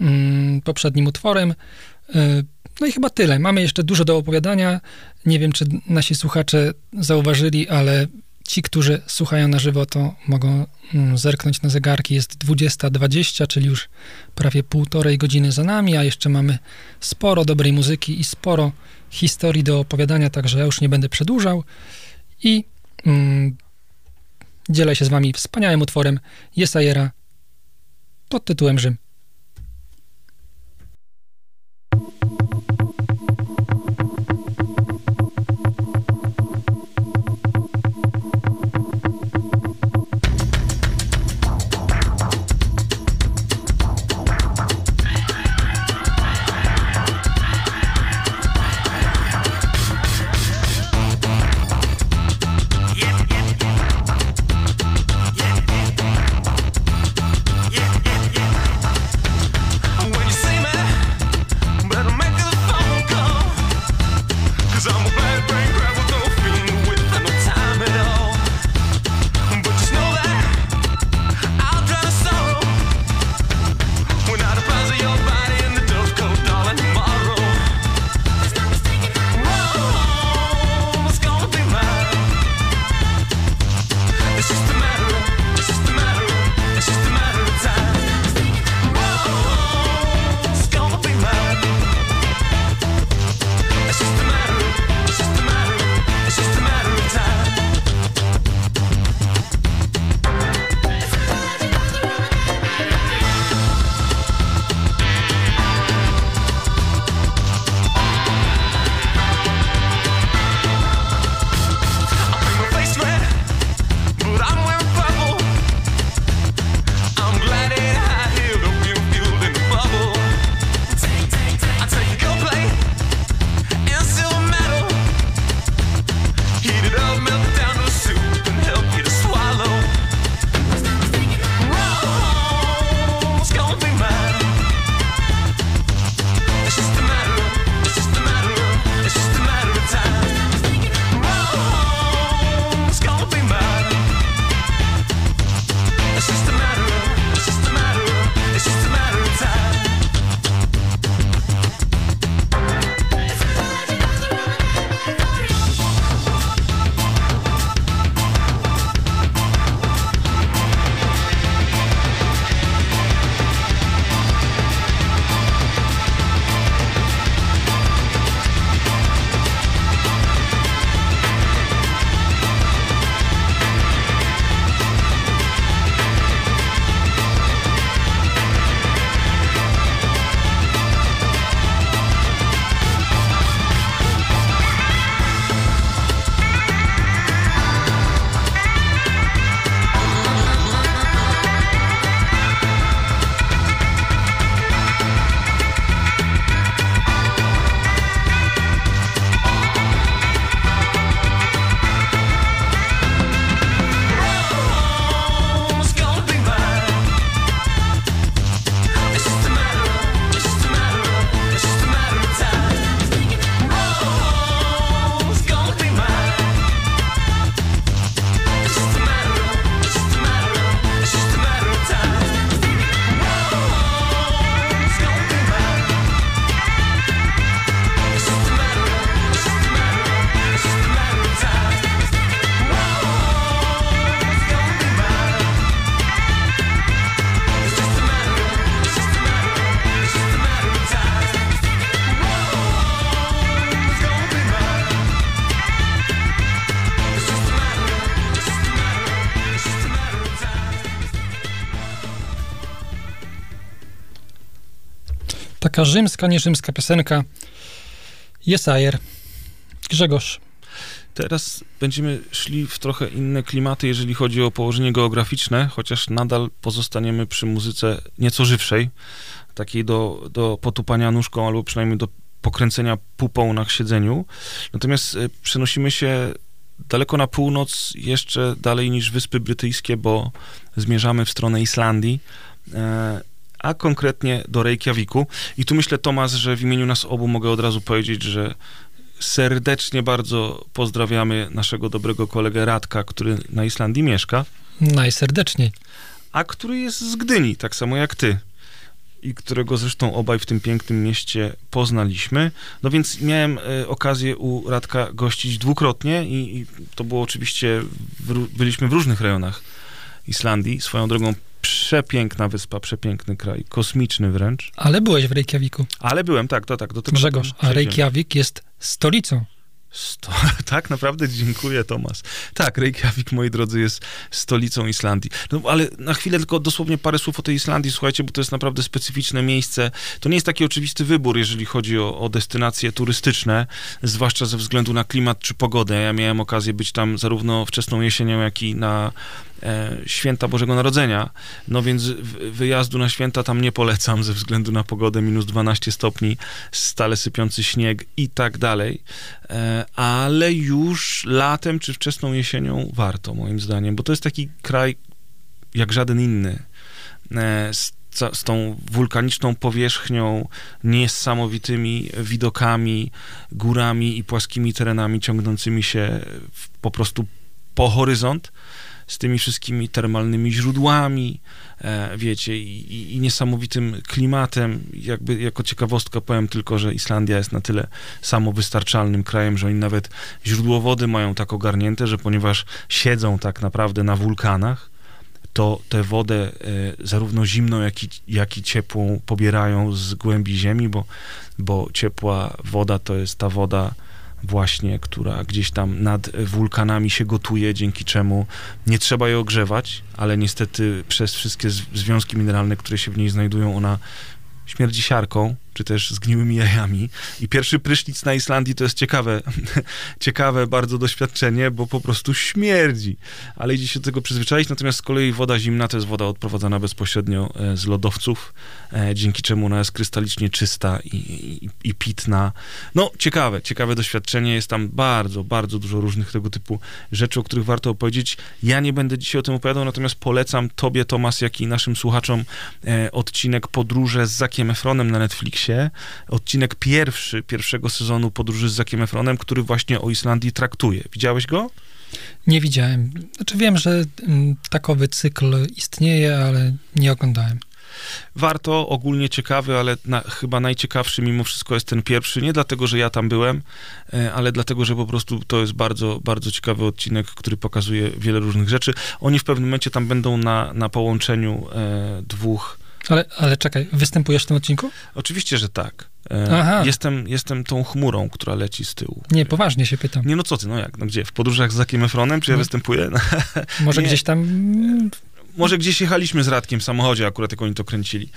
mm, poprzednim utworem. No i chyba tyle. Mamy jeszcze dużo do opowiadania. Nie wiem, czy nasi słuchacze zauważyli, ale ci, którzy słuchają na żywo, to mogą mm, zerknąć na zegarki. Jest 20.20, czyli już prawie półtorej godziny za nami, a jeszcze mamy sporo dobrej muzyki i sporo historii do opowiadania, także ja już nie będę przedłużał i mm, dzielę się z wami wspaniałym utworem Jesajera pod tytułem Rzym. Taka rzymska, nie rzymska piosenka. Jesajer. Grzegorz. Teraz będziemy szli w trochę inne klimaty, jeżeli chodzi o położenie geograficzne, chociaż nadal pozostaniemy przy muzyce nieco żywszej, takiej do, do potupania nóżką albo przynajmniej do pokręcenia pupą na siedzeniu. Natomiast e, przenosimy się daleko na północ, jeszcze dalej niż Wyspy Brytyjskie, bo zmierzamy w stronę Islandii, e, a konkretnie do Reykjaviku. I tu myślę, Tomasz, że w imieniu nas obu mogę od razu powiedzieć, że serdecznie bardzo pozdrawiamy naszego dobrego kolegę Radka, który na Islandii mieszka. Najserdeczniej. A który jest z Gdyni, tak samo jak ty i którego zresztą obaj w tym pięknym mieście poznaliśmy. No więc miałem e, okazję u Radka gościć dwukrotnie i, i to było oczywiście, w, byliśmy w różnych rejonach Islandii. Swoją drogą przepiękna wyspa, przepiękny kraj, kosmiczny wręcz. Ale byłeś w Reykjaviku. Ale byłem, tak, to tak. Do tego Grzegorz, a Reykjavik jest stolicą. Sto... Tak, naprawdę dziękuję, Tomasz. Tak, Reykjavik, moi drodzy, jest stolicą Islandii. No, ale na chwilę tylko dosłownie parę słów o tej Islandii, słuchajcie, bo to jest naprawdę specyficzne miejsce. To nie jest taki oczywisty wybór, jeżeli chodzi o, o destynacje turystyczne, zwłaszcza ze względu na klimat czy pogodę. Ja miałem okazję być tam zarówno wczesną jesienią, jak i na e, święta Bożego Narodzenia. No więc wyjazdu na święta tam nie polecam ze względu na pogodę, minus 12 stopni, stale sypiący śnieg i tak dalej. E, ale już latem czy wczesną jesienią warto, moim zdaniem, bo to jest taki kraj jak żaden inny. E, z, z tą wulkaniczną powierzchnią, niesamowitymi widokami, górami i płaskimi terenami ciągnącymi się po prostu po horyzont z tymi wszystkimi termalnymi źródłami, e, wiecie, i, i, niesamowitym klimatem. Jakby jako ciekawostkę powiem tylko, że Islandia jest na tyle samowystarczalnym krajem, że oni nawet źródło wody mają tak ogarnięte, że ponieważ siedzą tak naprawdę na wulkanach, to tę wodę e, zarówno zimną, jak i, jak i ciepłą pobierają z głębi ziemi, bo, bo ciepła woda to jest ta woda, właśnie, która gdzieś tam nad wulkanami się gotuje, dzięki czemu nie trzeba jej ogrzewać, ale niestety przez wszystkie związki mineralne, które się w niej znajdują, ona śmierdzi siarką, czy też zgniłymi jajami. I pierwszy prysznic na Islandii to jest ciekawe, ciekawe bardzo doświadczenie, bo po prostu śmierdzi. Ale idzie się do tego przyzwyczaić, natomiast z kolei woda zimna to jest woda odprowadzana bezpośrednio e, z lodowców, e, dzięki czemu ona jest krystalicznie czysta i, i, i pitna. No, ciekawe, ciekawe doświadczenie. Jest tam bardzo, bardzo dużo różnych tego typu rzeczy, o których warto opowiedzieć. Ja nie będę dzisiaj o tym opowiadał, natomiast polecam tobie, Tomas, jak i naszym słuchaczom e, odcinek Podróże z Zakiem Efronem na Netflixie, odcinek pierwszy, pierwszego sezonu Podróży z Zakiem Efronem, który właśnie o Islandii traktuje. Widziałeś go? Nie widziałem. Znaczy wiem, że mm, takowy cykl istnieje, ale nie oglądałem. Warto, ogólnie ciekawy, ale na, chyba najciekawszy mimo wszystko jest ten pierwszy. Nie dlatego, że ja tam byłem, e, ale dlatego, że po prostu to jest bardzo, bardzo ciekawy odcinek, który pokazuje wiele różnych rzeczy. Oni w pewnym momencie tam będą na, na połączeniu e, dwóch ale, ale czekaj, występujesz w tym odcinku? Oczywiście, że tak. E, Aha. Jestem, jestem tą chmurą, która leci z tyłu. Nie, poważnie się pytam. Nie, no co ty, no jak, no gdzie? W podróżach z Zakiem Efronem, czy ja no. występuję? Może gdzieś tam... Może gdzieś jechaliśmy z Radkiem w samochodzie, akurat jak oni to kręcili.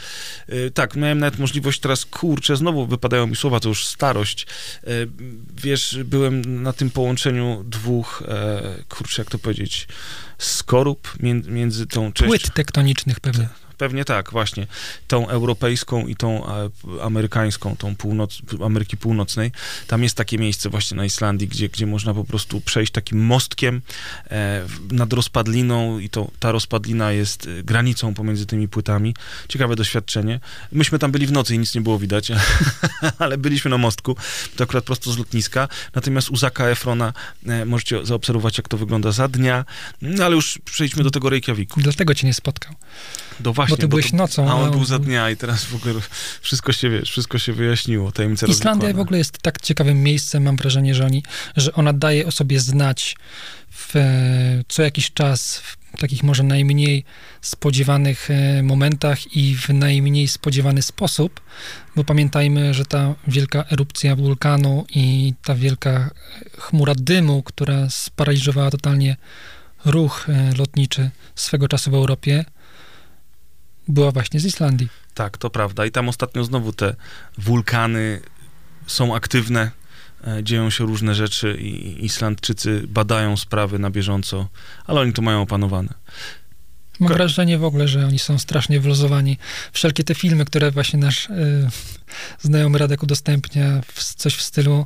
Yy, tak, miałem nawet możliwość teraz, kurczę, znowu wypadają mi słowa, to już starość. Yy, wiesz, byłem na tym połączeniu dwóch, kurczę, jak to powiedzieć, skorup między, między tą częścią... Płyt tektonicznych pewnie. Pewnie tak, właśnie. Tą europejską i tą e, amerykańską, tą północ, Ameryki Północnej. Tam jest takie miejsce właśnie na Islandii, gdzie, gdzie można po prostu przejść takim mostkiem e, nad rozpadliną i to, ta rozpadlina jest e, granicą pomiędzy tymi płytami. Ciekawe doświadczenie. Myśmy tam byli w nocy i nic nie było widać, ale byliśmy na mostku, to akurat prosto z lotniska. Natomiast u Zaka Efrona e, możecie zaobserwować, jak to wygląda za dnia. No ale już przejdźmy do tego Reykjaviku. Dlatego cię nie spotkał. Do właśnie, bo ty byłeś to, nocą. A on był za dnia i teraz w ogóle wszystko się, wiesz, wszystko się wyjaśniło. Tajemnica Islandia w ogóle jest tak ciekawym miejscem, mam wrażenie, że, oni, że ona daje o sobie znać w, co jakiś czas, w takich może najmniej spodziewanych e, momentach i w najmniej spodziewany sposób, bo pamiętajmy, że ta wielka erupcja wulkanu i ta wielka chmura dymu, która sparaliżowała totalnie ruch e, lotniczy swego czasu w Europie, była właśnie z Islandii. Tak, to prawda. I tam ostatnio znowu te wulkany są aktywne, e, dzieją się różne rzeczy i Islandczycy badają sprawy na bieżąco, ale oni to mają opanowane. Mam wrażenie w ogóle, że oni są strasznie wyluzowani. Wszelkie te filmy, które właśnie nasz y, znajomy Radek udostępnia, w, coś w stylu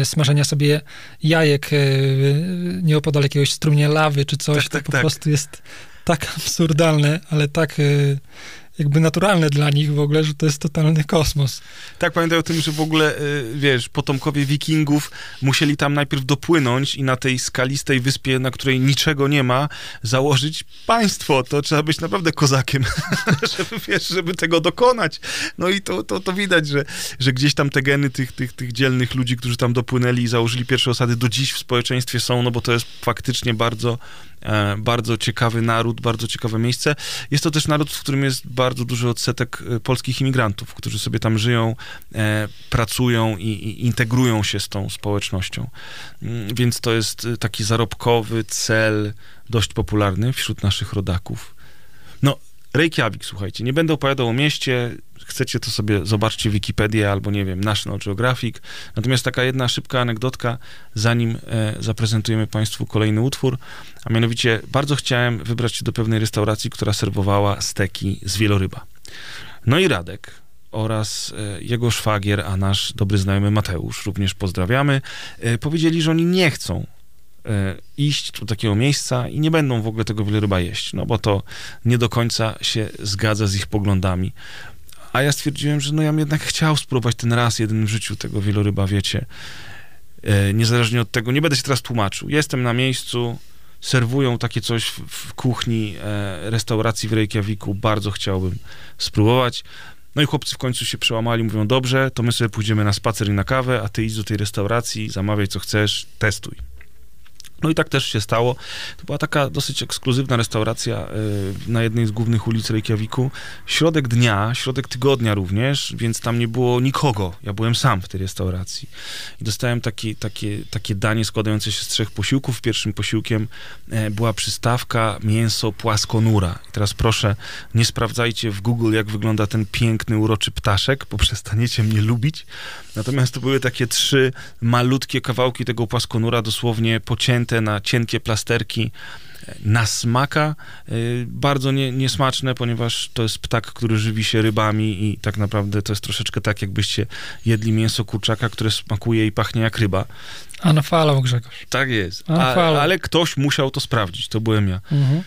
y, smażenia sobie jajek y, nieopodal jakiegoś strumienia lawy czy coś, Tak, to tak, po tak. prostu jest tak absurdalne, ale tak y, jakby naturalne dla nich w ogóle, że to jest totalny kosmos. Tak, pamiętaj o tym, że w ogóle, y, wiesz, potomkowie wikingów musieli tam najpierw dopłynąć i na tej skalistej wyspie, na której niczego nie ma, założyć państwo. To trzeba być naprawdę kozakiem, żeby, wiesz, żeby tego dokonać. No i to, to, to widać, że, że gdzieś tam te geny tych, tych, tych dzielnych ludzi, którzy tam dopłynęli i założyli pierwsze osady, do dziś w społeczeństwie są, no bo to jest faktycznie bardzo, bardzo ciekawy naród, bardzo ciekawe miejsce. Jest to też naród, w którym jest bardzo duży odsetek e, polskich imigrantów, którzy sobie tam żyją, e, pracują i, i integrują się z tą społecznością. Mm, Więc to jest e, taki zarobkowy cel, dość popularny wśród naszych rodaków. No, Reykjavik, słuchajcie, nie będę opowiadał o mieście, chcecie to sobie zobaczcie Wikipedię albo, nie wiem, National Geographic. Natomiast taka jedna szybka anegdotka, zanim e, zaprezentujemy Państwu kolejny utwór, a mianowicie bardzo chciałem wybrać się do pewnej restauracji, która serwowała steki z wieloryba. No i Radek oraz e, jego szwagier, a nasz dobry znajomy Mateusz, również pozdrawiamy, e, powiedzieli, że oni nie chcą e, iść do takiego miejsca i nie będą w ogóle tego wieloryba jeść, no bo to nie do końca się zgadza z ich poglądami. A ja stwierdziłem, że no ja bym jednak chciał spróbować ten raz jeden w życiu tego wieloryba, wiecie. E, Niezależnie od tego, nie będę się teraz tłumaczył. Jestem na miejscu, serwują takie coś w, w kuchni e, restauracji w Reykjaviku, bardzo chciałbym spróbować. No i chłopcy w końcu się przełamali, mówią, dobrze, to my sobie pójdziemy na spacer i na kawę, a ty idź do tej restauracji, zamawiaj co chcesz, testuj. No i tak też się stało. To była taka dosyć ekskluzywna restauracja y, na jednej z głównych ulic Reykjaviku. Środek dnia, środek tygodnia również, więc tam nie było nikogo. Ja byłem sam w tej restauracji. I dostałem takie, takie, takie danie składające się z trzech posiłków. Pierwszym posiłkiem e, była przystawka mięso płaskonura. I teraz proszę, nie sprawdzajcie w Google, jak wygląda ten piękny, uroczy ptaszek, bo przestaniecie mnie lubić. Natomiast to były takie trzy malutkie kawałki tego płaskonura, dosłownie pocięte na cienkie plasterki e, na smaka. Y, Bardzo nie, niesmaczne, ponieważ to jest ptak, który żywi się rybami i tak naprawdę to jest troszeczkę tak, jakbyście jedli mięso kurczaka, które smakuje i pachnie jak ryba. A na falą, Grzegorz. Tak jest. A, ale ktoś musiał to sprawdzić, to byłem ja. Mhm.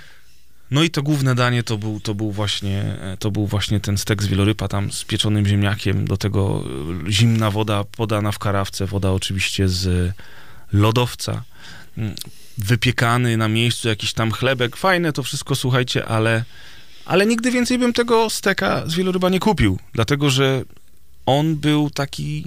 No i to główne danie to był, to był, właśnie, e, to był właśnie ten stek z wielorypa tam z pieczonym ziemniakiem, do tego e, zimna woda podana w karawce, woda oczywiście z lodowca, wypiekany na miejscu jakiś tam chlebek, fajne to wszystko, słuchajcie, ale, ale nigdy więcej bym tego steka z wieloryba nie kupił, dlatego, że on był taki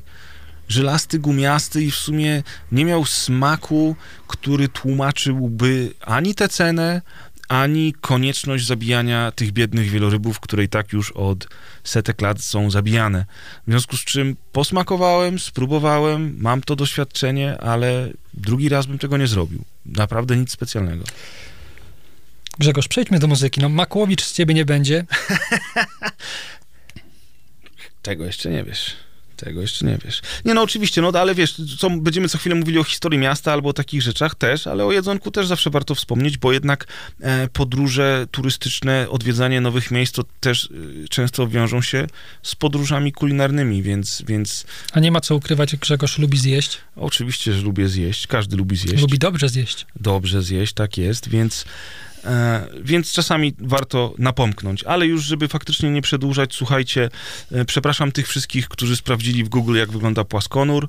żelasty, gumiasty i w sumie nie miał smaku, który tłumaczyłby ani tę cenę, ani konieczność zabijania tych biednych wielorybów, które i tak już od setek lat są zabijane. W związku z czym posmakowałem, spróbowałem, mam to doświadczenie, ale drugi raz bym tego nie zrobił. Naprawdę nic specjalnego. Grzegorz, przejdźmy do muzyki. No, Makłowicz z ciebie nie będzie. Tego jeszcze nie wiesz. Tego jeszcze nie wiesz. Nie no, oczywiście, no ale wiesz, co, będziemy co chwilę mówili o historii miasta albo o takich rzeczach też, ale o jedzonku też zawsze warto wspomnieć, bo jednak e, podróże turystyczne, odwiedzanie nowych miejsc to też e, często wiążą się z podróżami kulinarnymi, więc, więc A nie ma co ukrywać, Grzegorz lubi zjeść. oczywiście, że lubię zjeść, każdy lubi zjeść. Lubi dobrze zjeść. dobrze zjeść, tak jest, więc, e, więc czasami warto napomknąć. Ale już, żeby faktycznie nie przedłużać, słuchajcie, e, przepraszam tych wszystkich, którzy sprawdzili w Google, jak wygląda płaskonur,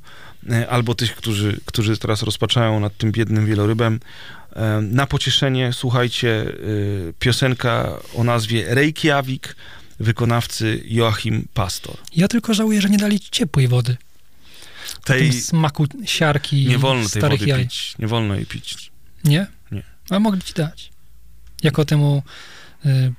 e, albo tych, którzy, którzy teraz rozpaczają nad tym biednym wielorybem. Na pocieszenie, słuchajcie, piosenka o nazwie Reykjavik, wykonawcy Joachim Pastor. Ja tylko żałuję, że nie dali ci ciepłej wody. Tej smaku siarki nie wolno tej wody jaj. pić, nie wolno jej pić. Nie? Nie. A mogli ci dać. Jako temu y,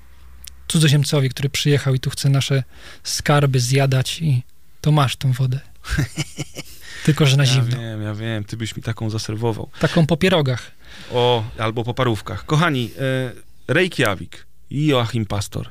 cudzoziemcowi, który przyjechał i tu chce nasze skarby zjadać i to masz tą wodę. Tylko, że na Ja zimno. wiem, ja wiem, ty byś mi taką zaserwował. Taką po pierogach. O, albo po parówkach. Kochani, e, Reykjavik i Joachim Pastor.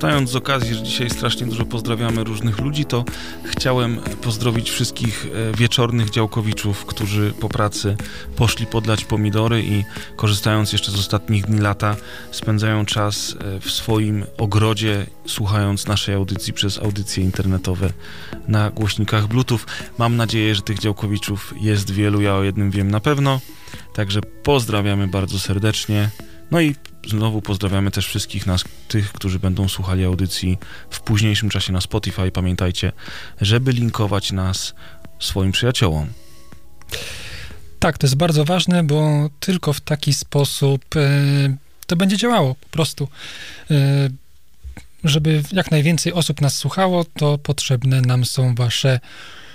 Korzystając z okazji, że dzisiaj strasznie dużo pozdrawiamy różnych ludzi, to chciałem pozdrowić wszystkich e, wieczornych działkowiczów, którzy po pracy poszli podlać pomidory i korzystając jeszcze z ostatnich dni lata, spędzają czas e, w swoim ogrodzie, słuchając naszej audycji przez audycje internetowe na głośnikach Bluetooth. Mam nadzieję, że tych działkowiczów jest wielu, ja o jednym wiem na pewno. Także pozdrawiamy bardzo serdecznie. No i znowu pozdrawiamy też wszystkich nas, tych, którzy będą słuchali audycji w późniejszym czasie na Spotify. Pamiętajcie, żeby linkować nas swoim przyjaciołom. Tak, to jest bardzo ważne, bo tylko w taki sposób e, to będzie działało po prostu. E, żeby jak najwięcej osób nas słuchało, to potrzebne nam są wasze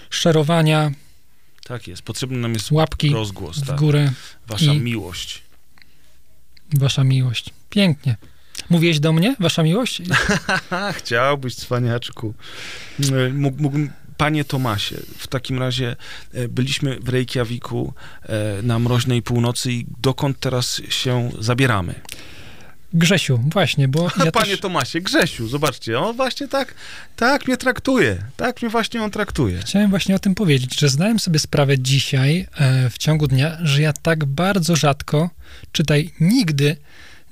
szerowania, Tak jest, potrzebny nam jest łapki rozgłos, w tak? górę, wasza miłość. wasza miłość. Pięknie. Mówiłeś do mnie, wasza miłość? Chciałbyś, cwaniaczku. E, Mógł, mógłbym, panie Tomasie, w takim razie e, byliśmy w Reykjaviku e, na mroźnej północy i dokąd teraz się zabieramy? Grzesiu, właśnie, bo ja Panie też Tomasie, Grzesiu, zobaczcie, on właśnie tak, tak mnie traktuje, tak mnie właśnie on traktuje. chciałem właśnie o tym powiedzieć, że zdałem sobie sprawę dzisiaj e, w ciągu dnia, że ja tak bardzo rzadko, czytaj nigdy,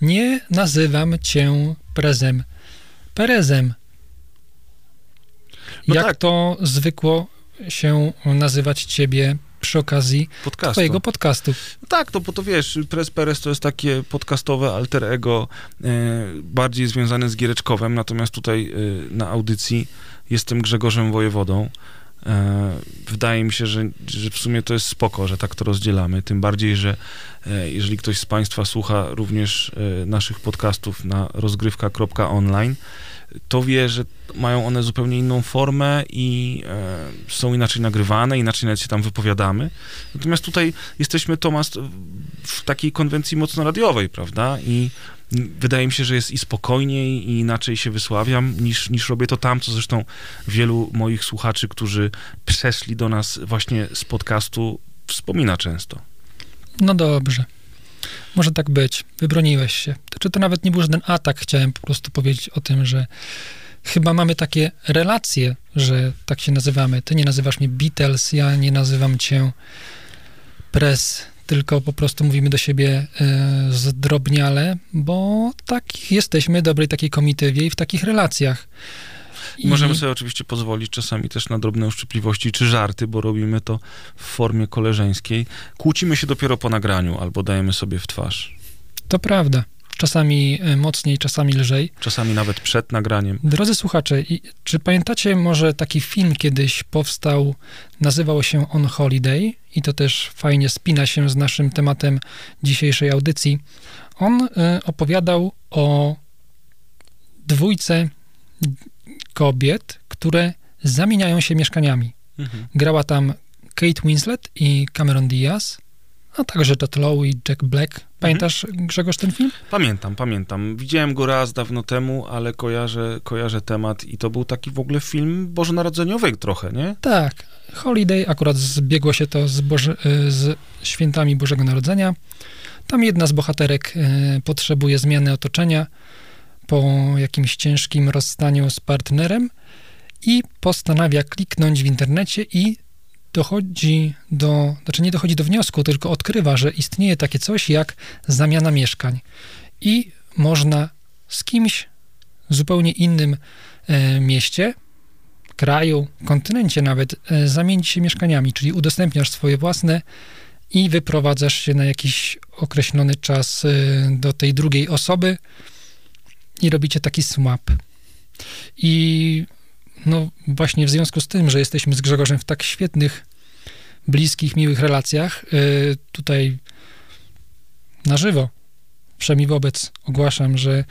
nie nazywam cię prezem. Perezem. No Jak tak. to zwykło się nazywać ciebie przy okazji Podcastu. twojego podcastu. No tak, no bo to wiesz, Press Perez to jest takie podcastowe alter ego, e, bardziej związane z Giereczkowem, natomiast tutaj e, na audycji jestem Grzegorzem Wojewodą. E, wydaje mi się, że, że w sumie to jest spoko, że tak to rozdzielamy, tym bardziej, że e, jeżeli ktoś z Państwa słucha również e, naszych podcastów na rozgrywka.online, to wie, że mają one zupełnie inną formę i są inaczej nagrywane, inaczej nawet się tam wypowiadamy. Natomiast tutaj jesteśmy, Tomasz, w takiej konwencji mocno radiowej, prawda? I wydaje mi się, że jest i spokojniej, i inaczej się wysławiam, niż, niż robię to tam, co zresztą wielu moich słuchaczy, którzy przeszli do nas właśnie z podcastu, wspomina często. No dobrze. Może tak być. Wybroniłeś się. Czy to nawet nie był żaden atak? Chciałem po prostu powiedzieć o tym, że chyba mamy takie relacje, że tak się nazywamy. Ty nie nazywasz mnie Beatles, ja nie nazywam cię Press, tylko po prostu mówimy do siebie e, zdrobniale, bo tak jesteśmy dobrej takiej komitywie i w takich relacjach. I możemy sobie oczywiście pozwolić czasami też na drobne uszczypliwości czy żarty, bo robimy to w formie koleżeńskiej. Kłócimy się dopiero po nagraniu albo dajemy sobie w twarz. To prawda. Czasami e, mocniej, czasami lżej. Czasami nawet przed nagraniem. Drodzy słuchacze, czy pamiętacie może taki film kiedyś powstał, nazywał się On Holiday i to też fajnie spina się z naszym tematem dzisiejszej audycji. On e, opowiadał o dwójce kobiet, które zamieniają się mieszkaniami. Mhm. Grała tam Kate Winslet i Cameron Diaz, a także Jet Lowe i Jack Black. Pamiętasz, Grzegorz, ten film? Pamiętam, pamiętam. Widziałem go raz dawno temu, ale kojarzę, kojarzę temat i to był taki w ogóle film bożonarodzeniowy trochę, nie? Tak, Holiday, akurat zbiegło się to z, Boże, y, z świętami Bożego Narodzenia. Tam jedna z bohaterek y, potrzebuje zmiany otoczenia po jakimś ciężkim rozstaniu z partnerem i postanawia kliknąć w internecie i dochodzi do, znaczy nie dochodzi do wniosku, tylko odkrywa, że istnieje takie coś jak zamiana mieszkań i można z kimś w zupełnie innym e, mieście kraju, kontynencie nawet, e, zamienić się mieszkaniami, czyli udostępniasz swoje własne i wyprowadzasz się na jakiś określony czas e, do tej drugiej osoby i robicie taki swap. I no właśnie w związku z tym, że jesteśmy z Grzegorzem w tak świetnych, bliskich, miłych relacjach, e, tutaj na żywo, przynajmniej wobec ogłaszam, że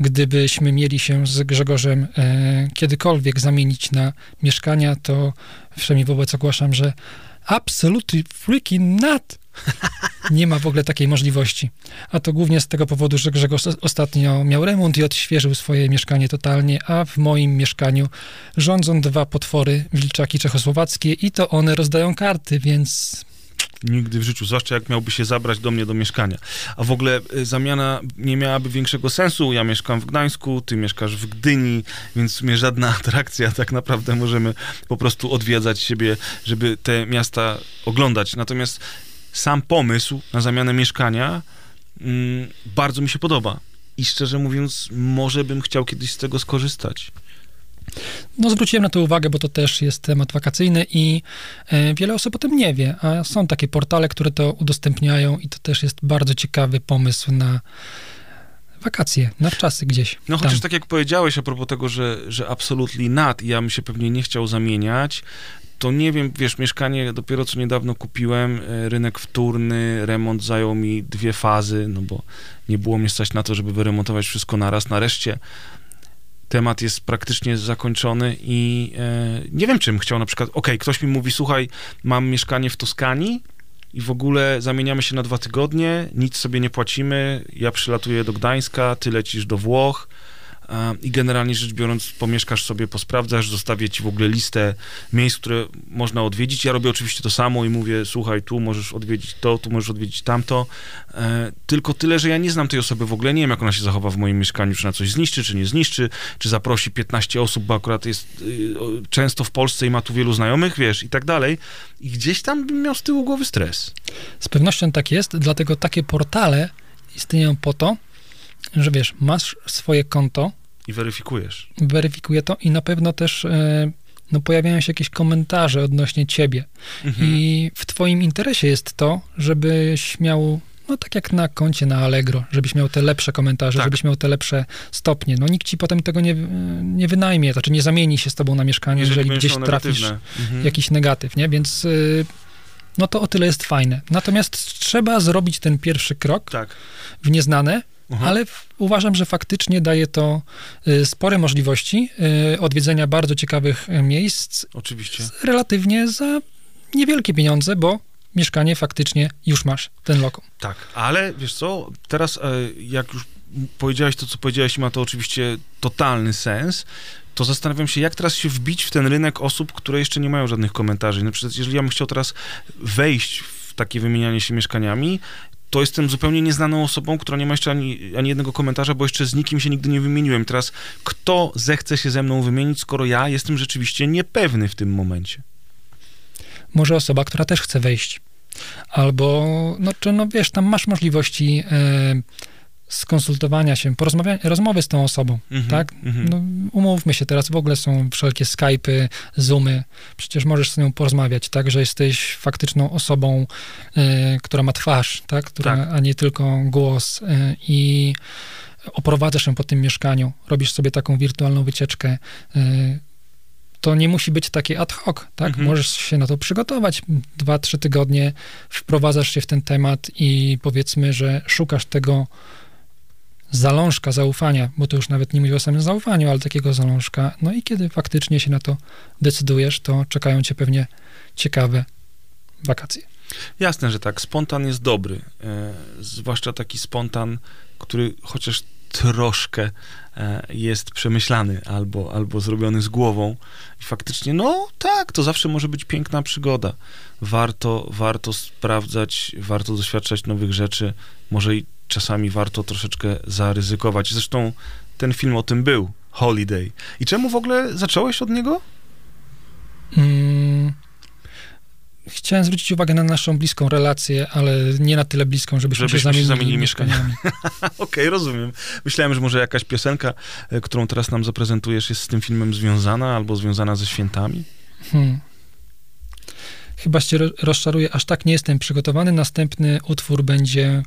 gdybyśmy mieli się z Grzegorzem e, kiedykolwiek zamienić na mieszkania, to przynajmniej wobec ogłaszam, że absolutely freaking not. Nie ma w ogóle takiej możliwości. A to głównie z tego powodu, że Grzegorz os- ostatnio miał remont i odświeżył swoje mieszkanie totalnie, a w moim mieszkaniu rządzą dwa potwory, wilczaki czechosłowackie i to one rozdają karty, więc Nigdy w życiu, zwłaszcza jak miałby się zabrać do mnie do mieszkania. A w ogóle y, zamiana nie miałaby większego sensu. Ja mieszkam w Gdańsku, ty mieszkasz w Gdyni, więc w sumie żadna atrakcja. Tak naprawdę możemy po prostu odwiedzać siebie, żeby te miasta oglądać. Natomiast sam pomysł na zamianę mieszkania mm, bardzo mi się podoba. I szczerze mówiąc, może bym chciał kiedyś z tego skorzystać. No zwróciłem na to uwagę, bo to też jest temat wakacyjny i e, wiele osób o tym nie wie, a są takie portale, które to udostępniają i to też jest bardzo ciekawy pomysł na wakacje, na wczasy gdzieś. No tam. chociaż tak jak powiedziałeś a propos tego, że, że absolutely not i ja bym się pewnie nie chciał zamieniać, to nie wiem, wiesz, mieszkanie dopiero co niedawno kupiłem, e, rynek wtórny, remont zajął mi dwie fazy, no bo nie było mnie stać na to, żeby wyremontować wszystko naraz. Nareszcie temat jest praktycznie zakończony i e, nie wiem, czym chciał na przykład, okej, ktoś mi mówi, słuchaj, mam mieszkanie w Toskanii i w ogóle zamieniamy się na dwa tygodnie, nic sobie nie płacimy, ja przylatuję do Gdańska, ty lecisz do Włoch, i generalnie rzecz biorąc pomieszkasz sobie, posprawdzasz, zostawię ci w ogóle listę miejsc, które można odwiedzić. Ja robię oczywiście to samo i mówię, słuchaj, tu możesz odwiedzić to, tu możesz odwiedzić tamto, e, tylko tyle, że ja nie znam tej osoby w ogóle, nie wiem, jak ona się zachowa w moim mieszkaniu, czy na coś zniszczy, czy nie zniszczy, czy zaprosi 15 osób, bo akurat jest y, często w Polsce i ma tu wielu znajomych, wiesz, i tak dalej. I gdzieś tam bym miał z tyłu głowy stres. Z pewnością tak jest, dlatego takie portale istnieją po to, że wiesz, masz swoje konto, I weryfikujesz. weryfikuje to i na pewno też e, no, pojawiają się jakieś komentarze odnośnie ciebie. Mhm. I w twoim interesie jest to, żebyś miał, no tak jak na koncie na Allegro, żebyś miał te lepsze komentarze, Tak. żebyś miał te lepsze stopnie. No nikt ci potem tego nie, nie wynajmie, znaczy nie zamieni się z tobą na mieszkanie, jeżeli, będziesz gdzieś trafisz. Mhm. jakiś negatyw, nie? Więc y, no to o tyle jest fajne. Natomiast trzeba zrobić ten pierwszy krok Tak. w nieznane, Aha. ale uważam, że faktycznie daje to y, spore możliwości y, odwiedzenia bardzo ciekawych y, miejsc Oczywiście. relatywnie za niewielkie pieniądze, bo mieszkanie faktycznie już masz, ten lokum. Tak, ale wiesz co, teraz e, jak już powiedziałeś to, co powiedziałeś ma to oczywiście totalny sens, to zastanawiam się, jak teraz się wbić w ten rynek osób, które jeszcze nie mają żadnych komentarzy. Na przykład, jeżeli ja bym chciał teraz wejść w takie wymienianie się mieszkaniami, to jestem zupełnie nieznaną osobą, która nie ma jeszcze ani, ani jednego komentarza, bo jeszcze z nikim się nigdy nie wymieniłem. Teraz kto zechce się ze mną wymienić, skoro ja jestem rzeczywiście niepewny w tym momencie? Może osoba, która też chce wejść. Albo, no, czy, no wiesz, tam masz możliwości e, skonsultowania się, porozmawiania, rozmowy z tą osobą, Mhm, tak? mhm. No, umówmy się, teraz w ogóle są wszelkie Skype'y, Zoomy, przecież możesz z nią porozmawiać, tak, że jesteś faktyczną osobą, e, która ma twarz, tak, która, Tak. a nie tylko głos e, i oprowadzasz ją po tym mieszkaniu, robisz sobie taką wirtualną wycieczkę, e, to nie musi być takie ad hoc, tak? Mhm. Możesz się na to przygotować. Dwa, trzy tygodnie wprowadzasz się w ten temat i powiedzmy, że szukasz tego zalążka zaufania, bo to już nawet nie mówię o samym zaufaniu, ale takiego zalążka. No i kiedy faktycznie się na to decydujesz, to czekają cię pewnie ciekawe wakacje. Jasne, że tak. Spontan jest dobry. E, zwłaszcza taki spontan, który chociaż troszkę e, jest przemyślany albo, albo zrobiony z głową. I faktycznie, no tak, to zawsze może być piękna przygoda. Warto, warto sprawdzać, warto doświadczać nowych rzeczy. Może i czasami warto troszeczkę zaryzykować. Zresztą ten film o tym był. Holiday. I czemu w ogóle zacząłeś od niego? Mm. Chciałem zwrócić uwagę na naszą bliską relację, ale nie na tyle bliską, żebyśmy, Żebyśmy się się zamienili zamienili mieszkaniami. Okej, rozumiem. Myślałem, że może jakaś piosenka, e, którą teraz nam zaprezentujesz, jest z tym filmem związana albo związana ze świętami. Hmm. Chyba ro- rozczaruję, aż tak nie jestem przygotowany. Następny utwór będzie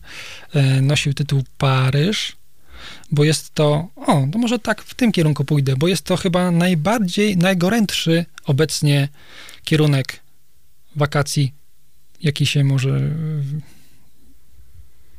e, nosił tytuł Paryż, bo jest to, o, to może tak w tym kierunku pójdę, bo jest to chyba najbardziej, najgorętszy obecnie kierunek wakacji, jaki się może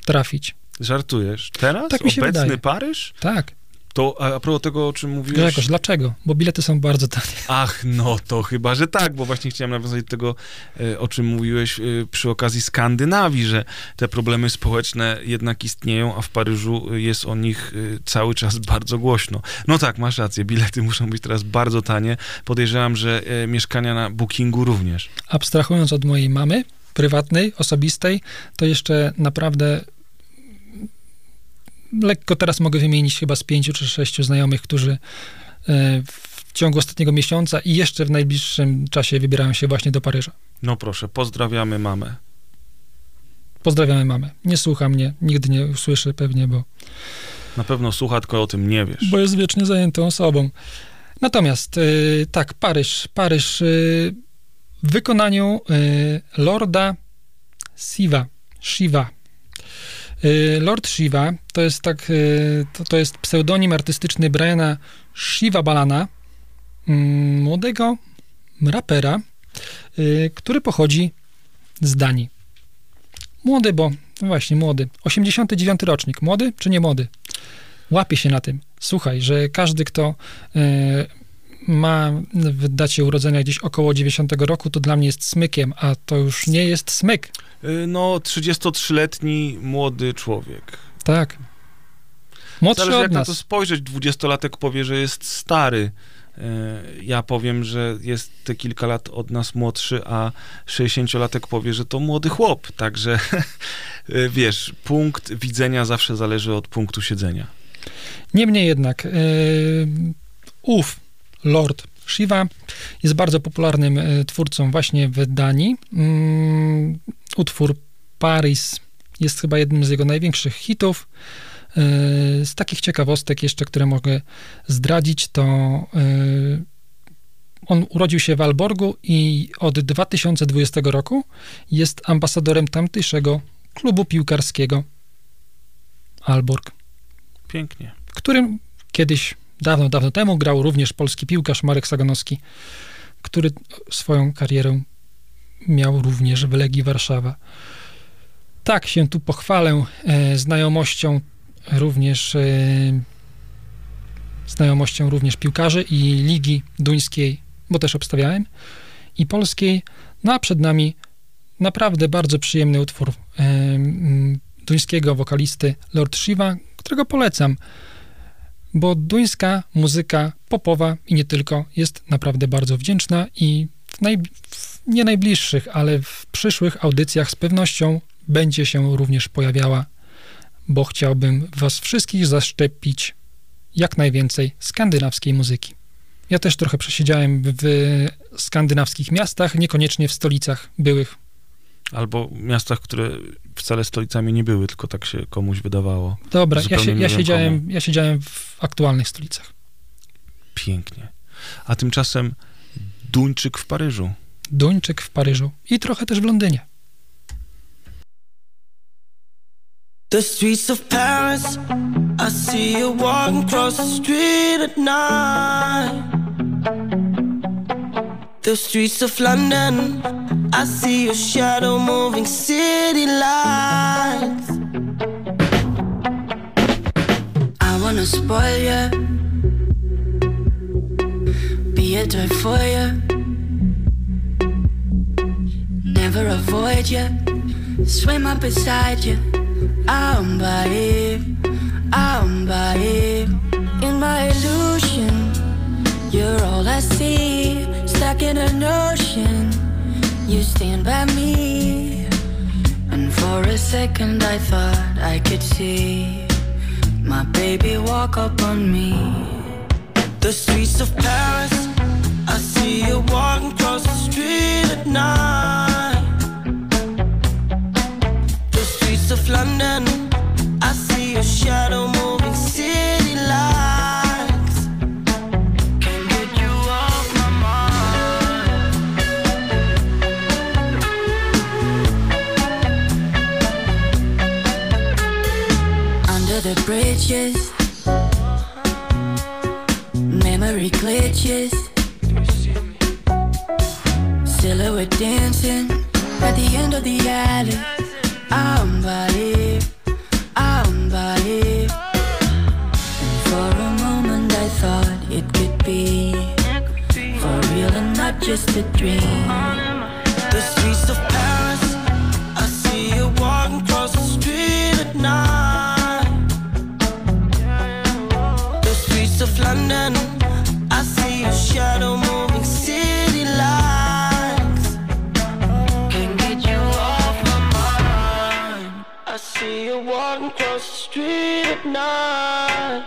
trafić. Żartujesz. Teraz? Tak mi się Obecny wydaje. Paryż? Tak, To a, a propos tego, o czym mówiłeś... Grzegorz, dlaczego? Bo bilety są bardzo tanie. Ach, no to chyba, że tak, bo właśnie chciałem nawiązać do tego, e, o czym mówiłeś e, przy okazji Skandynawii, że te problemy społeczne jednak istnieją, a w Paryżu e, jest o nich cały czas bardzo głośno. No tak, masz rację, bilety muszą być teraz bardzo tanie. Podejrzewam, że mieszkania na Bookingu również. Abstrahując od mojej mamy, prywatnej, osobistej, to jeszcze naprawdę lekko teraz mogę wymienić chyba z pięciu czy sześciu znajomych, którzy e, w ciągu ostatniego miesiąca i jeszcze w najbliższym czasie wybierają się właśnie do Paryża. No proszę, pozdrawiamy mamę. Pozdrawiamy mamę. Nie słucha mnie, nigdy nie usłyszy pewnie, bo, Na pewno słucha, tylko o tym nie wiesz. bo jest wiecznie zajętą osobą. Natomiast y, tak, Paryż. Paryż y, w wykonaniu y, Lorda Siva. Shiva. Y, Lord Shiva to jest tak, y, to, to jest pseudonim artystyczny Briana Shiva Balana, mm, młodego rapera, y, który pochodzi z Danii. Młody, bo no właśnie młody. 89 rocznik. Młody czy nie młody? Łapie się na tym. Słuchaj, że każdy, kto ma w dacie urodzenia gdzieś około 90 roku, to dla mnie jest smykiem, a to już nie jest smyk. Y, No, 33-letni młody człowiek. Tak. Młodszy Zależy od jak na nas. to spojrzeć. Dwudziestolatek powie, że jest stary. Y, Ja powiem, że jest te kilka lat od nas młodszy, a 60-latek powie, że to młody chłop. Także y, wiesz, punkt widzenia zawsze zależy od punktu siedzenia. Niemniej jednak, e, ów Lord Shiva jest bardzo popularnym e, twórcą właśnie w Danii. Mm, Utwór Paris jest chyba jednym z jego największych hitów. E, Z takich ciekawostek jeszcze, które mogę zdradzić, to e, on urodził się w Alborgu i od 2020 roku jest ambasadorem tamtejszego klubu piłkarskiego Alborg Pięknie. w którym kiedyś, dawno, dawno temu grał również polski piłkarz Marek Saganowski, który swoją karierę miał również w Legii Warszawa. Tak się tu pochwalę e, znajomością również e, znajomością również piłkarzy i ligi duńskiej, bo też obstawiałem, i polskiej. No a przed nami naprawdę bardzo przyjemny utwór e, duńskiego wokalisty Lord Shiva, którego polecam, bo duńska muzyka popowa i nie tylko jest naprawdę bardzo wdzięczna i w, naj, w nie najbliższych, ale w przyszłych audycjach z pewnością będzie się również pojawiała, bo chciałbym was wszystkich zaszczepić jak najwięcej skandynawskiej muzyki. Ja też trochę przesiedziałem w skandynawskich miastach, niekoniecznie w stolicach byłych. Albo miastach, które wcale stolicami nie były, tylko tak się komuś wydawało. Dobra, ja, się, ja, siedziałem, ja siedziałem w aktualnych stolicach. Pięknie. A tymczasem Duńczyk w Paryżu. Duńczyk w Paryżu i trochę też w Londynie. The streets of Paris, I see you walking across the street at night. The streets of London, I see your shadow moving city lights. I wanna spoil you, be a toy for you, never avoid you, swim up beside you. I'm by I'm by in my illusion. You're all I see, stuck in an ocean. You stand by me, and for a second I thought I could see my baby walk up on me. The streets of Paris, I see you walking across the street at night. The streets of London, I see your shadow bridges, memory glitches. Silhouette dancing at the end of the alley. I'm it, I'm. For a moment I thought it could be for real and not just a dream. The streets of Paris, London. I see a shadow moving city lights. Can't get you off my mind. I see you walking across the street at night.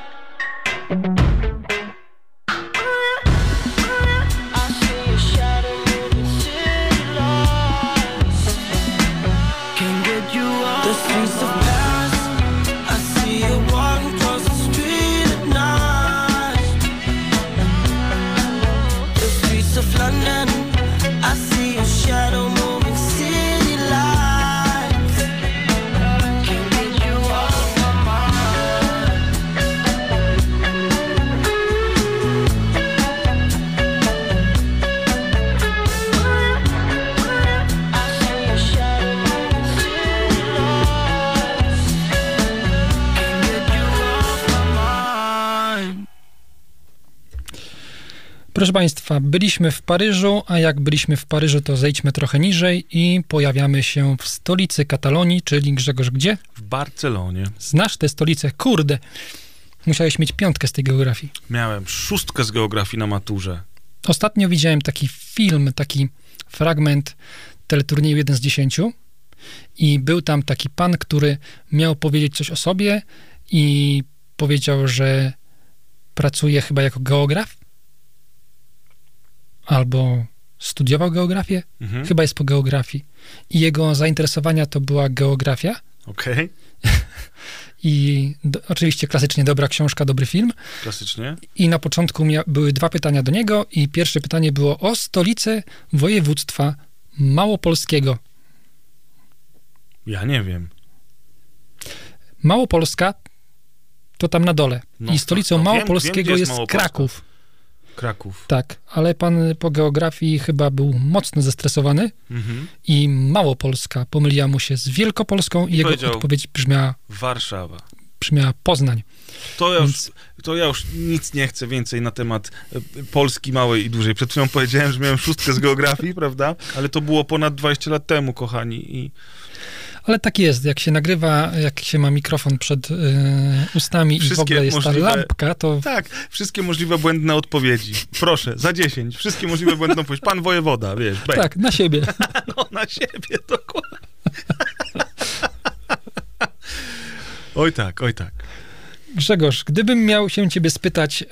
Proszę Państwa, byliśmy w Paryżu, a jak byliśmy w Paryżu, to zejdźmy trochę niżej i pojawiamy się w stolicy Katalonii, czyli Grzegorz gdzie? W Barcelonie Znasz tę stolicę? Kurde, musiałeś mieć piątkę z tej geografii. miałem szóstkę z geografii na maturze. Ostatnio widziałem taki film, taki fragment teleturnieju 1 z 10 i był tam taki pan, który miał powiedzieć coś o sobie i powiedział, że pracuje chyba jako geograf albo studiował geografię, Mhm. chyba jest po geografii i jego zainteresowania to była geografia Okej, i do, oczywiście klasycznie dobra książka, dobry film klasycznie. i na początku mia- były dwa pytania do niego i pierwsze pytanie było o stolicę województwa małopolskiego. Ja nie wiem. Małopolska to tam na dole. No, I stolicą no, małopolskiego wiem, jest, Małopolska. Kraków. Kraków. Tak, ale pan po geografii chyba był mocno zestresowany Mhm. i Małopolska pomyliła mu się z Wielkopolską i jego powiedział- odpowiedź brzmiała, Warszawa. brzmiała Poznań. To ja, już, to ja już nic nie chcę więcej na temat e, Polski małej i dużej. Przed chwilą powiedziałem, że miałem szóstkę z geografii, prawda? Ale to było ponad 20 lat temu, kochani. I Ale tak jest, jak się nagrywa, jak się ma mikrofon przed y, ustami i w Wszystkie ogóle jest możliwe- ta lampka, to tak, wszystkie możliwe błędne odpowiedzi. Proszę, za 10. Wszystkie możliwe błędne odpowiedzi. Pan wojewoda, wiesz, bej. tak, na siebie. No, na siebie, dokładnie. oj tak, oj tak. Grzegorz, gdybym miał się ciebie spytać, e,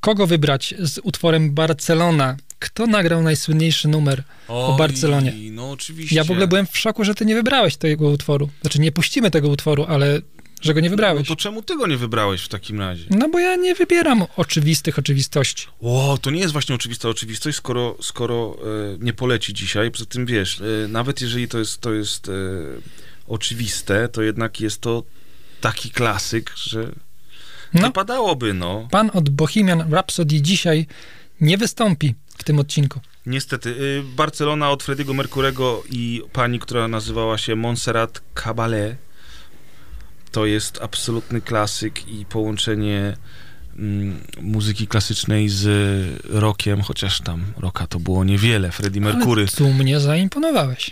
kogo wybrać z utworem Barcelona, kto nagrał najsłynniejszy numer o Oj, Barcelonie? No oczywiście. Ja w ogóle byłem w szoku, że ty nie wybrałeś tego utworu. Znaczy, nie puścimy tego utworu, ale że go nie No wybrałeś. to czemu ty go nie wybrałeś w takim razie? No bo ja nie wybieram oczywistych oczywistości. Ło, to nie jest właśnie oczywista oczywistość, skoro, skoro e, nie poleci dzisiaj. Poza tym wiesz, e, nawet jeżeli to jest, to jest e, oczywiste, to jednak jest to taki klasyk, że No. wypadałoby, no. Pan od Bohemian Rhapsody dzisiaj nie wystąpi w tym odcinku. Niestety, y, Barcelona od Frediego Mercurego i pani, która nazywała się Montserrat Caballé, to jest absolutny klasyk i połączenie mm, muzyki klasycznej z rockiem, chociaż tam rocka to było niewiele. Freddie Mercury. Ale tu mnie zaimponowałeś,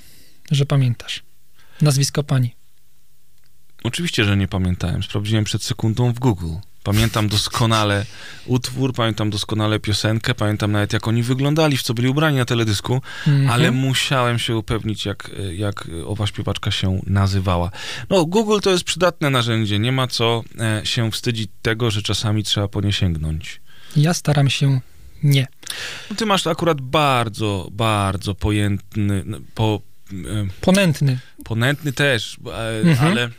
że pamiętasz. Nazwisko pani. Oczywiście, że nie pamiętałem. Sprawdziłem przed sekundą w Google. Pamiętam doskonale utwór, pamiętam doskonale piosenkę, pamiętam nawet jak oni wyglądali, w co byli ubrani na teledysku, Mhm. ale musiałem się upewnić, jak, jak owa śpiewaczka się nazywała. No, Google to jest przydatne narzędzie, nie ma co e, się wstydzić tego, że czasami trzeba po nie sięgnąć. Ja staram się nie. No, ty masz akurat bardzo, bardzo pojętny, no, po, e, Ponętny. ponętny też, e, Mhm.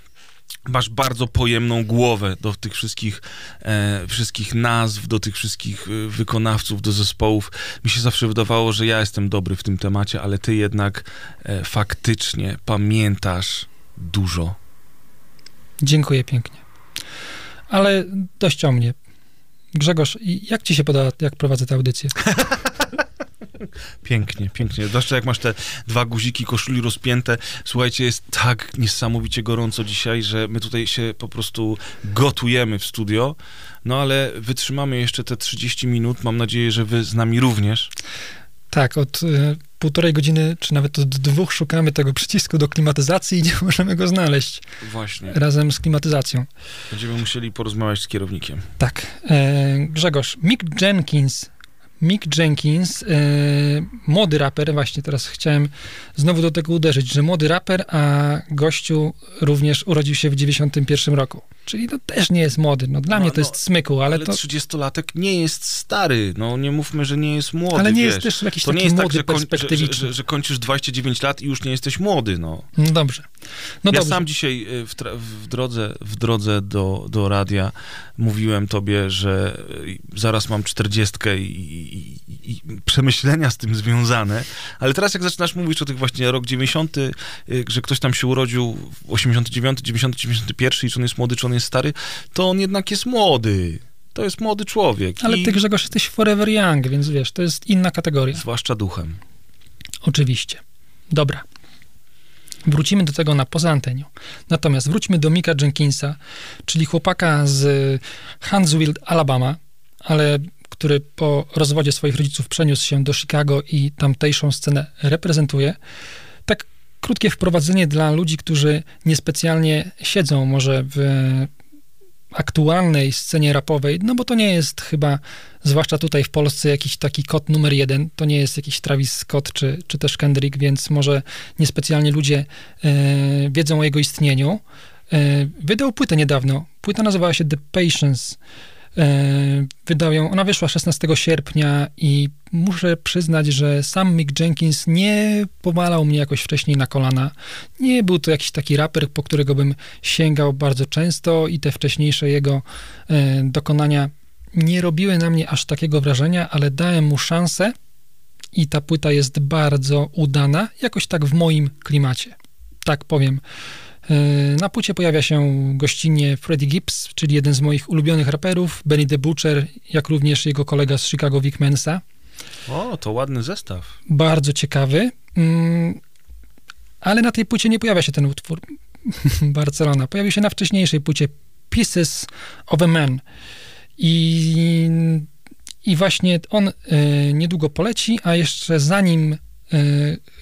Masz bardzo pojemną głowę do tych wszystkich, e, wszystkich nazw, do tych wszystkich e, wykonawców, do zespołów. Mi się zawsze wydawało, że ja jestem dobry w tym temacie, ale ty jednak e, faktycznie pamiętasz dużo. Dziękuję pięknie. Ale dość o mnie. Grzegorz, jak ci się podoba, jak prowadzę tę audycję? Pięknie, pięknie. Zwłaszcza jak masz te dwa guziki koszuli rozpięte. Słuchajcie, jest tak niesamowicie gorąco dzisiaj, że my tutaj się po prostu gotujemy w studio. No ale wytrzymamy jeszcze te 30 minut. Mam nadzieję, że wy z nami również. Tak, od y, półtorej godziny, czy nawet od dwóch szukamy tego przycisku do klimatyzacji i nie możemy go znaleźć Właśnie. razem z klimatyzacją. Będziemy musieli porozmawiać z kierownikiem. Tak. E, Grzegorz, Mick Jenkins Mick Jenkins, e, młody raper, właśnie teraz chciałem znowu do tego uderzyć, że młody raper, a gościu również urodził się w 91 roku. Czyli to też nie jest młody. No dla No, mnie to no, jest smyku, ale, Ale to... 30-latek nie jest stary, no nie mówmy, że nie jest młody, Ale nie wiesz. jest też jakiś to nie taki jest młody, tak, że, koń, że, że, że, kończysz 29 lat i już nie jesteś młody, no. No dobrze. No ja dobrze. sam dzisiaj y, w, w drodze, w drodze do, do radia mówiłem tobie, że y, zaraz mam 40 i, i, i, przemyślenia z tym związane, ale teraz jak zaczynasz mówić o tych właśnie rok 90, y, że ktoś tam się urodził w 89, 90, 91 i czy on jest młody, czy on jest stary, to on jednak jest młody. To jest młody człowiek. Ale I ty, Grzegorz, jesteś forever young, więc wiesz, to jest inna kategoria. Zwłaszcza duchem. Oczywiście. Dobra. Wrócimy do tego na poza antenią. Natomiast wróćmy do Mika Jenkinsa, czyli chłopaka z Huntsville, Alabama, ale który po rozwodzie swoich rodziców przeniósł się do Chicago i tamtejszą scenę reprezentuje. Krótkie wprowadzenie dla ludzi, którzy niespecjalnie siedzą może w aktualnej scenie rapowej, no bo to nie jest chyba, zwłaszcza tutaj w Polsce, jakiś taki kot numer jeden, to nie jest jakiś Travis Scott czy, czy też Kendrick, więc może niespecjalnie ludzie e, wiedzą o jego istnieniu. E, wydał płytę niedawno. Płyta nazywała się The Patience. E, wydał ją, ona wyszła 16 sierpnia i muszę przyznać, że sam Mick Jenkins nie powalał mnie jakoś wcześniej na kolana. Nie był to jakiś taki raper, po którego bym sięgał bardzo często i te wcześniejsze jego e, dokonania nie robiły na mnie aż takiego wrażenia, ale dałem mu szansę i ta płyta jest bardzo udana, jakoś tak w moim klimacie. Tak powiem. E, Na płycie pojawia się gościnnie Freddie Gibbs, czyli jeden z moich ulubionych raperów, Benny the Butcher, jak również jego kolega z Chicago Vic Mensa. O, to ładny zestaw. Bardzo ciekawy. Mm, Ale na tej płycie nie pojawia się ten utwór Barcelona. Pojawił się na wcześniejszej płycie Pieces of a Man. I, i właśnie on y, niedługo poleci, a jeszcze zanim,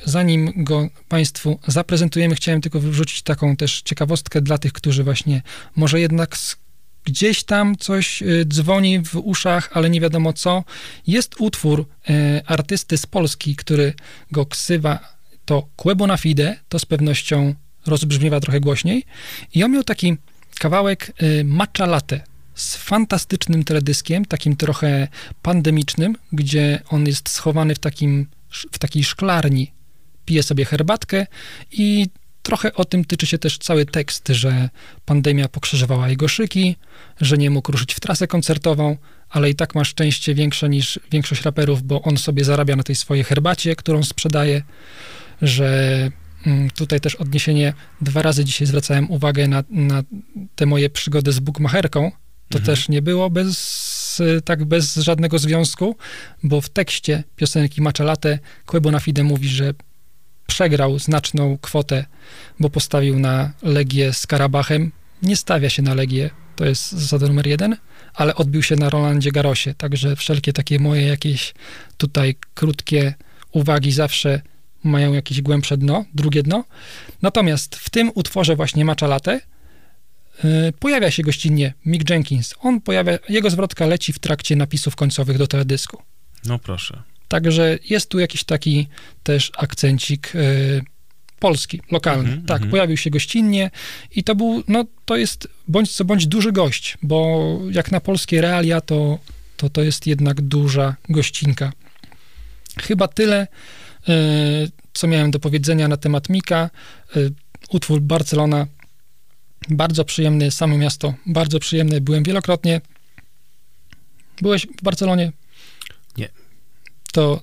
zanim go Państwu zaprezentujemy, chciałem tylko wrzucić taką też ciekawostkę dla tych, którzy właśnie może jednak gdzieś tam coś y, dzwoni w uszach, ale nie wiadomo co. Jest utwór y, artysty z Polski, który go ksywa to Quebo na Fide, to z pewnością rozbrzmiewa trochę głośniej. I on miał taki kawałek Matcha Latte z fantastycznym teledyskiem, takim trochę pandemicznym, gdzie on jest schowany w, takim, w takiej szklarni. Pije sobie herbatkę i trochę o tym tyczy się też cały tekst, że pandemia pokrzyżowała jego szyki, że nie mógł ruszyć w trasę koncertową, ale i tak ma szczęście większe niż większość raperów, bo on sobie zarabia na tej swojej herbacie, którą sprzedaje, że mm, tutaj też odniesienie, dwa razy dzisiaj zwracałem uwagę na, na te moje przygody z bukmacherką, to Mhm. też nie było bez, tak bez żadnego związku, bo w tekście piosenki Matcha Latte Quebo na Fide mówi, że przegrał znaczną kwotę, bo postawił na Legię z Karabachem. Nie stawia się na Legię, to jest zasada numer jeden, ale odbił się na Rolandzie Garosie, także wszelkie takie moje jakieś tutaj krótkie uwagi zawsze mają jakieś głębsze dno, drugie dno. Natomiast w tym utworze właśnie y, pojawia się gościnnie Mick Jenkins. On pojawia, jego zwrotka leci w trakcie napisów końcowych do teledysku. No proszę. Także jest tu jakiś taki też akcencik y, polski, lokalny. Mhm, tak, mhm. pojawił się gościnnie i to był, no to jest bądź co bądź duży gość, bo jak na polskie realia, to to, to jest jednak duża gościnka. Chyba tyle, y, co miałem do powiedzenia na temat Mika. Y, utwór Barcelona, bardzo przyjemny, samo miasto, bardzo przyjemne, byłem wielokrotnie. Byłeś w Barcelonie? Nie. To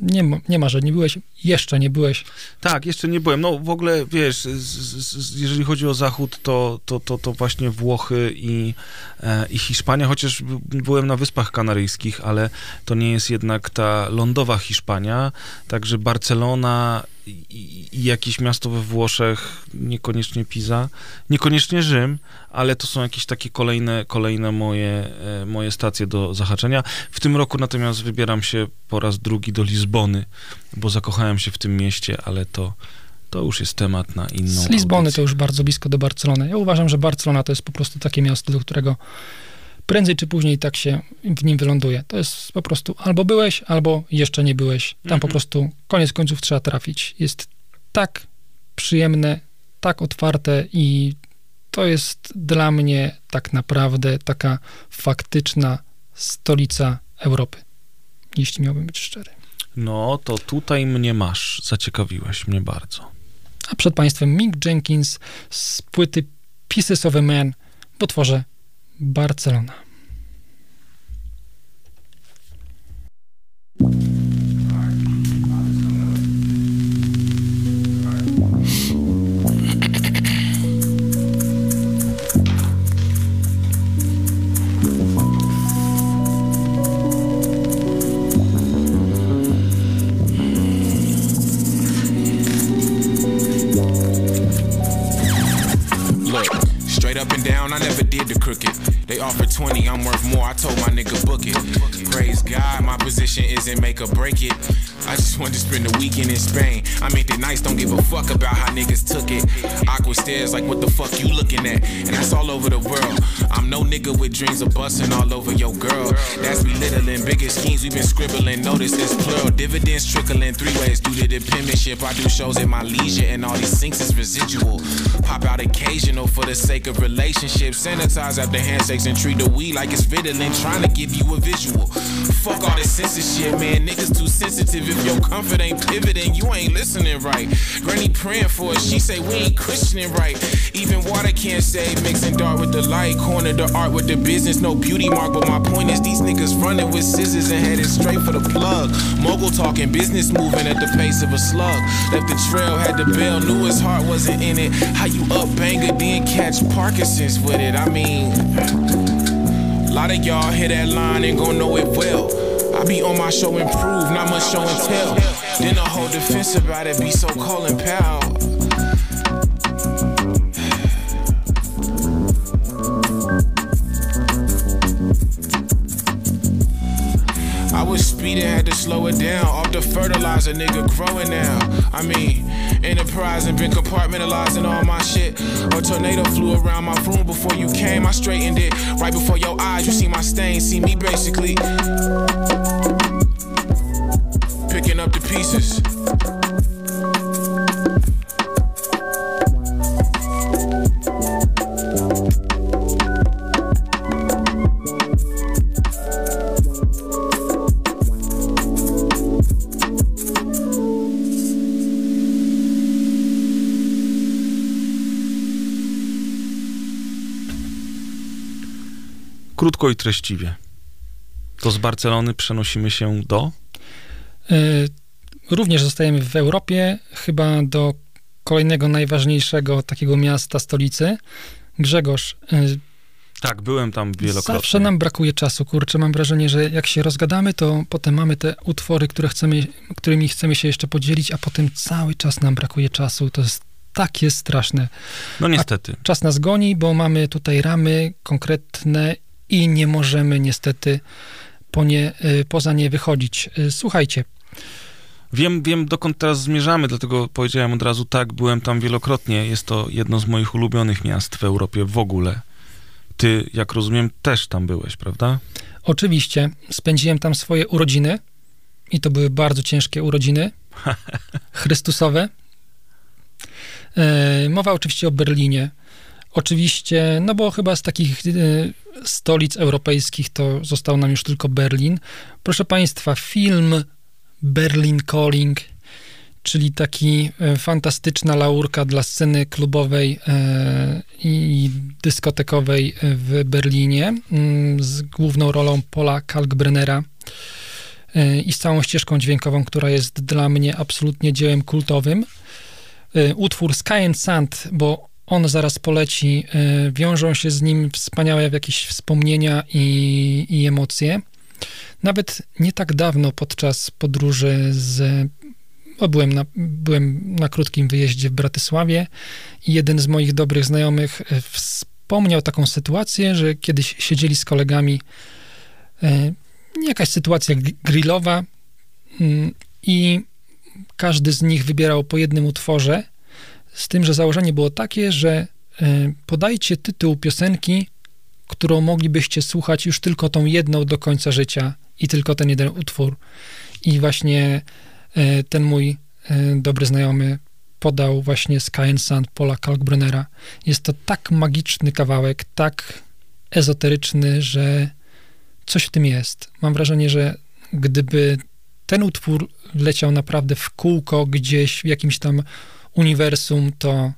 nie nie ma, że nie byłeś, jeszcze nie byłeś. Tak, jeszcze nie byłem. No w ogóle, wiesz, z, z, jeżeli chodzi o Zachód, to, to, to, to właśnie Włochy i, e, i Hiszpania, chociaż byłem na Wyspach Kanaryjskich, ale to nie jest jednak ta lądowa Hiszpania, także Barcelona i, i jakieś miasto we Włoszech, niekoniecznie Pisa, niekoniecznie Rzym, ale to są jakieś takie kolejne, kolejne moje, e, moje stacje do zahaczenia. W tym roku natomiast wybieram się po raz drugi do Lizbony, bo zakochałem się w tym mieście, ale to, to już jest temat na inną Z Lizbony audycję. to już bardzo blisko do Barcelony. Ja uważam, że Barcelona to jest po prostu takie miasto, do którego prędzej czy później tak się w nim wyląduje. To jest po prostu albo byłeś, albo jeszcze nie byłeś. Tam po Mhm. prostu koniec końców trzeba trafić. Jest tak przyjemne, tak otwarte i to jest dla mnie tak naprawdę taka faktyczna stolica Europy. Jeśli miałbym być szczery. No, to tutaj mnie masz. Zaciekawiłeś mnie bardzo. A przed Państwem Mick Jenkins z płyty Pieces of a Man w utworze Barcelona. Isn't make or break it. I just wanted to spend the weekend in Spain. I made it nice, don't give a fuck about how niggas took it. Awkward stares like what the fuck you looking at? And that's all over the world. I'm no nigga with dreams of busting all over your girl. That's belittling, bigger schemes we've been scribbling. Notice this plural, dividends trickling three ways due to penmanship. I do shows at my leisure, and all these sinks is residual. Pop out occasional for the sake of relationships. Sanitize after handshakes and treat the weed like it's fiddling, trying to give you a visual. Fuck all this censorship, man. Niggas too sensitive. If your comfort ain't pivoting, you ain't listening right. Granny praying for us, she say we ain't Christianing right. Even water can't save, mixing dark with the light. Corner the art with the business, no beauty mark. But my point is, these niggas running with scissors and headed straight for the plug. Mogul talking, business moving at the pace of a slug. Left the trail, had the bell, knew his heart wasn't in it. How you up banger, then catch Parkinson's with it? I mean, a lot of y'all hear that line and gon' know it well. I be on my show improve, not much show and tell. Then a whole defense about it, be so pal. I slow it down. Off the fertilizer, nigga, growing now. I mean, enterprising, been compartmentalizing all my shit. A tornado flew around my room before you came. I straightened it right before your eyes. You see my stain, see me basically Krótko i treściwie. To z Barcelony przenosimy się do... Y, Również zostajemy w Europie, chyba do kolejnego najważniejszego takiego miasta, stolicy. Grzegorz, y, Tak, byłem tam wielokrotnie. zawsze nam brakuje czasu, kurczę, mam wrażenie, że jak się rozgadamy, to potem mamy te utwory, które chcemy, którymi chcemy się jeszcze podzielić, a potem cały czas nam brakuje czasu. To jest takie straszne. No niestety. Czas nas goni, bo mamy tutaj ramy konkretne i nie możemy niestety po nie, y, poza nie wychodzić. Y, Słuchajcie, Wiem, wiem, dokąd teraz zmierzamy, dlatego powiedziałem od razu tak, byłem tam wielokrotnie. Jest to jedno z moich ulubionych miast w Europie w ogóle. Ty, jak rozumiem, też tam byłeś, prawda? Oczywiście spędziłem tam swoje urodziny i to były bardzo ciężkie urodziny chrystusowe. E, mowa oczywiście o Berlinie. Oczywiście, no bo chyba z takich e, stolic europejskich to został nam już tylko Berlin. Proszę Państwa, film Berlin Calling, czyli taki e, fantastyczna laurka dla sceny klubowej e, i dyskotekowej w Berlinie mm, z główną rolą Paula Kalkbrennera i z całą ścieżką dźwiękową, która jest dla mnie absolutnie dziełem kultowym. Utwór Sky and Sand, bo on zaraz poleci, e, wiążą się z nim wspaniałe jakieś wspomnienia i, i emocje. Nawet nie tak dawno podczas podróży z. Byłem, na, byłem na krótkim wyjeździe w Bratysławie i jeden z moich dobrych znajomych e, wspomniał taką sytuację, że kiedyś siedzieli z kolegami, e, jakaś sytuacja gr- grillowa mm, i każdy z nich wybierał po jednym utworze, z tym, że założenie było takie, że e, podajcie tytuł piosenki, którą moglibyście słuchać już tylko tą jedną do końca życia i tylko ten jeden utwór. I właśnie e, ten mój e, dobry znajomy podał właśnie Sky and Sand Paula Kalkbrunera. Jest to tak magiczny kawałek, tak ezoteryczny, że coś w tym jest. Mam wrażenie, że gdyby ten utwór leciał naprawdę w kółko gdzieś w jakimś tam uniwersum, to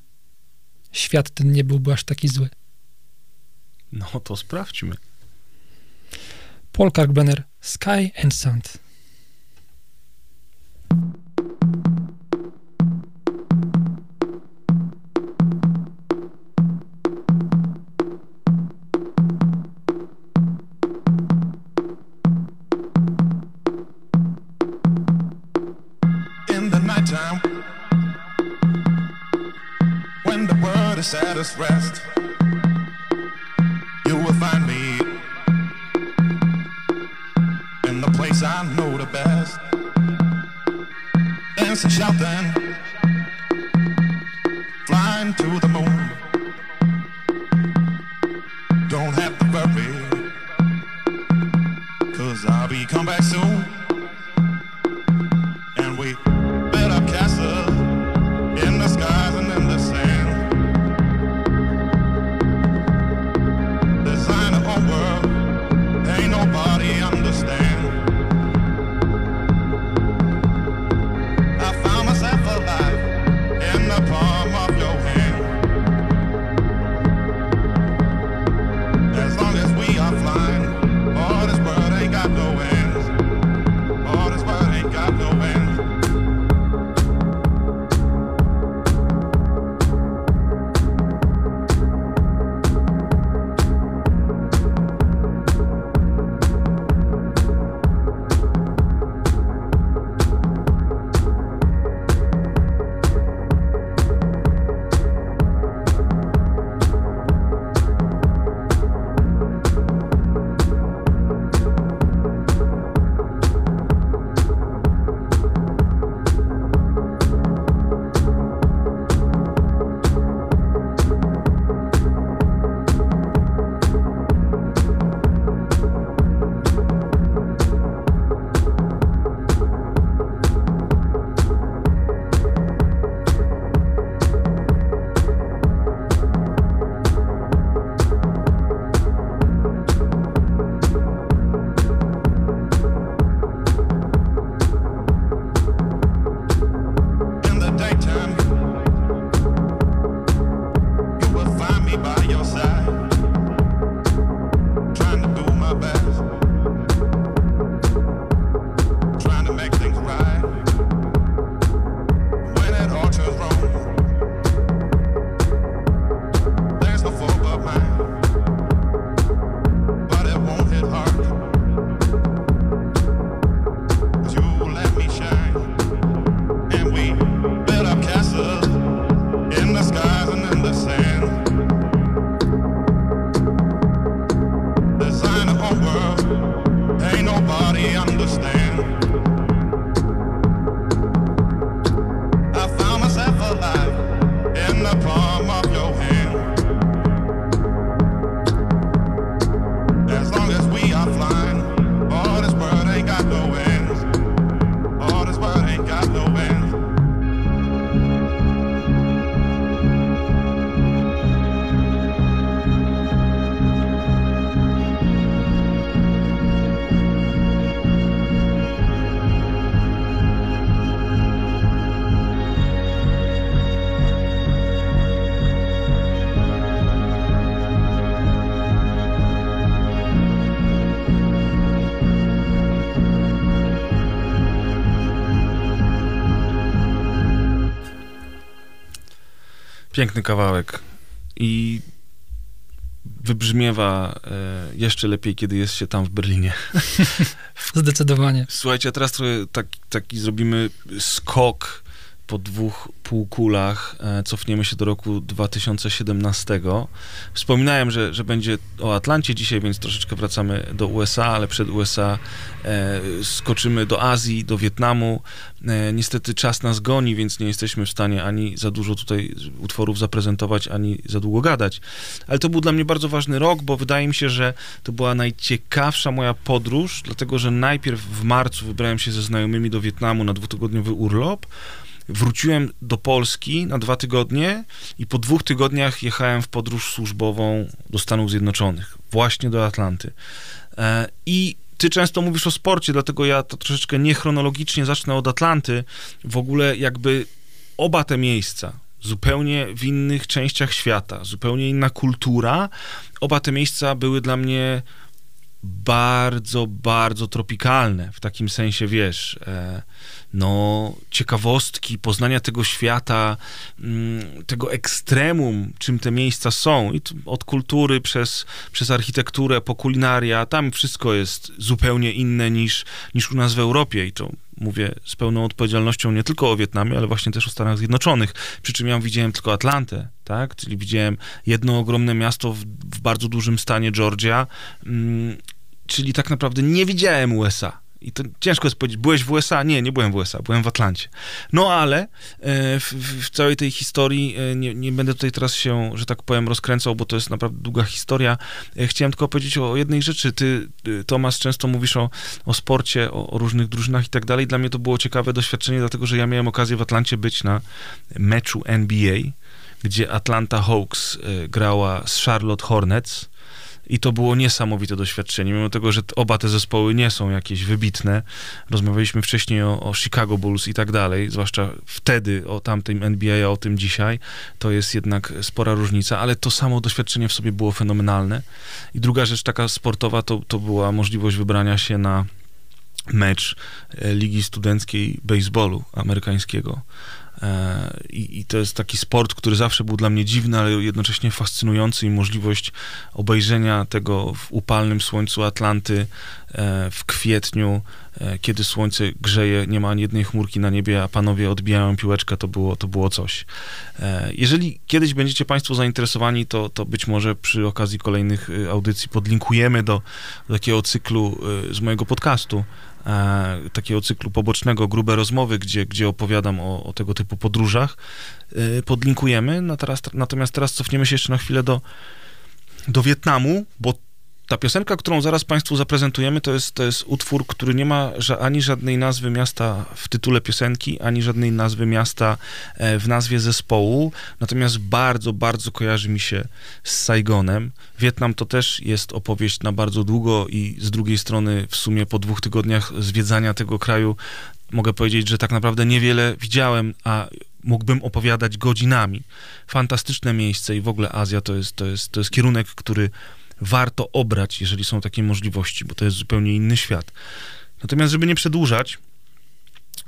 świat ten nie byłby aż taki zły. No to sprawdźmy. Paul Kalkbrenner, Sky and Sand. Piękny kawałek. I wybrzmiewa e, jeszcze lepiej, kiedy jest się tam w Berlinie. Zdecydowanie. Słuchajcie, teraz trochę tak, taki zrobimy skok po dwóch półkulach. E, cofniemy się do roku 2017. Wspominałem, że, że będzie o Atlancie dzisiaj, więc troszeczkę wracamy do USA, ale przed USA e, skoczymy do Azji, do Wietnamu. E, niestety czas nas goni, więc nie jesteśmy w stanie ani za dużo tutaj utworów zaprezentować, ani za długo gadać. Ale to był dla mnie bardzo ważny rok, bo wydaje mi się, że to była najciekawsza moja podróż, dlatego że najpierw w marcu wybrałem się ze znajomymi do Wietnamu na dwutygodniowy urlop. Wróciłem do Polski na dwa tygodnie i po dwóch tygodniach jechałem w podróż służbową do Stanów Zjednoczonych, właśnie do Atlanty. E, I ty często mówisz o sporcie, dlatego ja to troszeczkę niechronologicznie zacznę od Atlanty. W ogóle jakby oba te miejsca, zupełnie w innych częściach świata, zupełnie inna kultura, oba te miejsca były dla mnie bardzo, bardzo tropikalne, w takim sensie, wiesz, e, no, ciekawostki, poznania tego świata, mm, tego ekstremum, czym te miejsca są, i od kultury przez, przez architekturę, po kulinaria, tam wszystko jest zupełnie inne niż, niż u nas w Europie. I to mówię z pełną odpowiedzialnością nie tylko o Wietnamie, ale właśnie też o Stanach Zjednoczonych, przy czym ja widziałem tylko Atlantę, tak, czyli widziałem jedno ogromne miasto w, w bardzo dużym stanie Georgia, mm, czyli tak naprawdę nie widziałem USA. I to ciężko jest powiedzieć, byłeś w USA? Nie, nie byłem w USA, byłem w Atlancie. No ale e, w, w całej tej historii, e, nie, nie, będę tutaj teraz się, że tak powiem, rozkręcał, bo to jest naprawdę długa historia. E, chciałem tylko powiedzieć o jednej rzeczy. Ty, Tomasz, często mówisz o, o sporcie, o, o różnych drużynach i tak dalej. Dla mnie to było ciekawe doświadczenie, dlatego że ja miałem okazję w Atlancie być na meczu NBA, gdzie Atlanta Hawks grała z Charlotte Hornets i to było niesamowite doświadczenie, mimo tego, że oba te zespoły nie są jakieś wybitne. Rozmawialiśmy wcześniej o, o Chicago Bulls i tak dalej, zwłaszcza wtedy o tamtym NBA, a o tym dzisiaj. To jest jednak spora różnica, ale to samo doświadczenie w sobie było fenomenalne. I druga rzecz taka sportowa to, to była możliwość wybrania się na mecz e, Ligi Studenckiej Baseballu amerykańskiego I, I, to jest taki sport, który zawsze był dla mnie dziwny, ale jednocześnie fascynujący i możliwość obejrzenia tego w upalnym słońcu Atlanty e, w kwietniu, e, kiedy słońce grzeje, nie ma ani jednej chmurki na niebie, a panowie odbijają piłeczkę, to było, to było coś. Jeżeli kiedyś będziecie Państwo zainteresowani, to, to być może przy okazji kolejnych audycji podlinkujemy do, do takiego cyklu z mojego podcastu, e, takiego cyklu pobocznego, grube rozmowy, gdzie, gdzie opowiadam o, o tego typu podróżach, e, podlinkujemy. No teraz, natomiast teraz cofniemy się jeszcze na chwilę do, do Wietnamu, bo ta piosenka, którą zaraz Państwu zaprezentujemy, to jest, to jest utwór, który nie ma ani żadnej nazwy miasta w tytule piosenki, ani żadnej nazwy miasta e, w nazwie zespołu, natomiast bardzo, bardzo kojarzy mi się z Saigonem. Wietnam to też jest opowieść na bardzo długo i z drugiej strony w sumie po dwóch tygodniach zwiedzania tego kraju mogę powiedzieć, że tak naprawdę niewiele widziałem, a mógłbym opowiadać godzinami. Fantastyczne miejsce i w ogóle Azja to jest, to jest, to jest kierunek, który warto obrać, jeżeli są takie możliwości, bo to jest zupełnie inny świat. Natomiast, żeby nie przedłużać,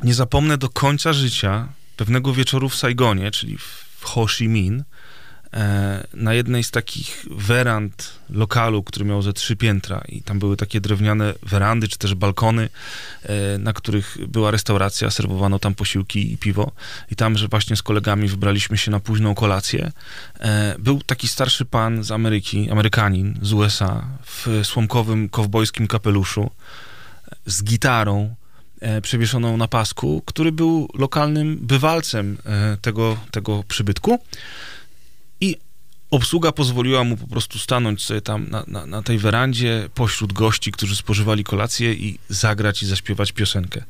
nie zapomnę do końca życia pewnego wieczoru w Saigonie, czyli w Ho Chi Minh, na jednej z takich werand lokalu, który miał ze trzy piętra i tam były takie drewniane werandy, czy też balkony, e, na których była restauracja, serwowano tam posiłki i piwo i tam, że właśnie z kolegami wybraliśmy się na późną kolację. E, był taki starszy pan z Ameryki, Amerykanin z USA, w słomkowym, kowbojskim kapeluszu, z gitarą, przewieszoną na pasku, który był lokalnym bywalcem tego, tego przybytku. I obsługa pozwoliła mu po prostu stanąć sobie tam na, na, na, tej werandzie pośród gości, którzy spożywali kolację i zagrać i zaśpiewać piosenkę.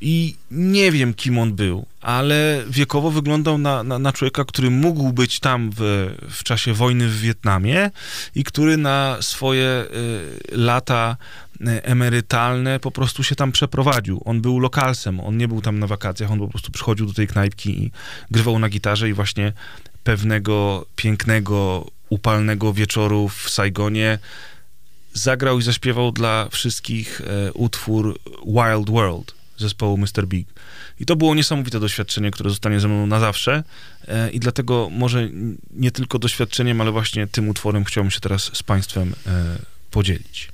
I nie wiem, kim on był, ale wiekowo wyglądał na, na, na człowieka, który mógł być tam w, w czasie wojny w Wietnamie i który na swoje y, lata y, emerytalne po prostu się tam przeprowadził. On był lokalsem, on nie był tam na wakacjach, on po prostu przychodził do tej knajpki i grywał na gitarze i właśnie pewnego pięknego, upalnego wieczoru w Saigonie zagrał i zaśpiewał dla wszystkich e, utwór Wild World zespołu Mr. Big. I to było niesamowite doświadczenie, które zostanie ze mną na zawsze e, i dlatego może nie tylko doświadczeniem, ale właśnie tym utworem chciałbym się teraz z Państwem e, podzielić.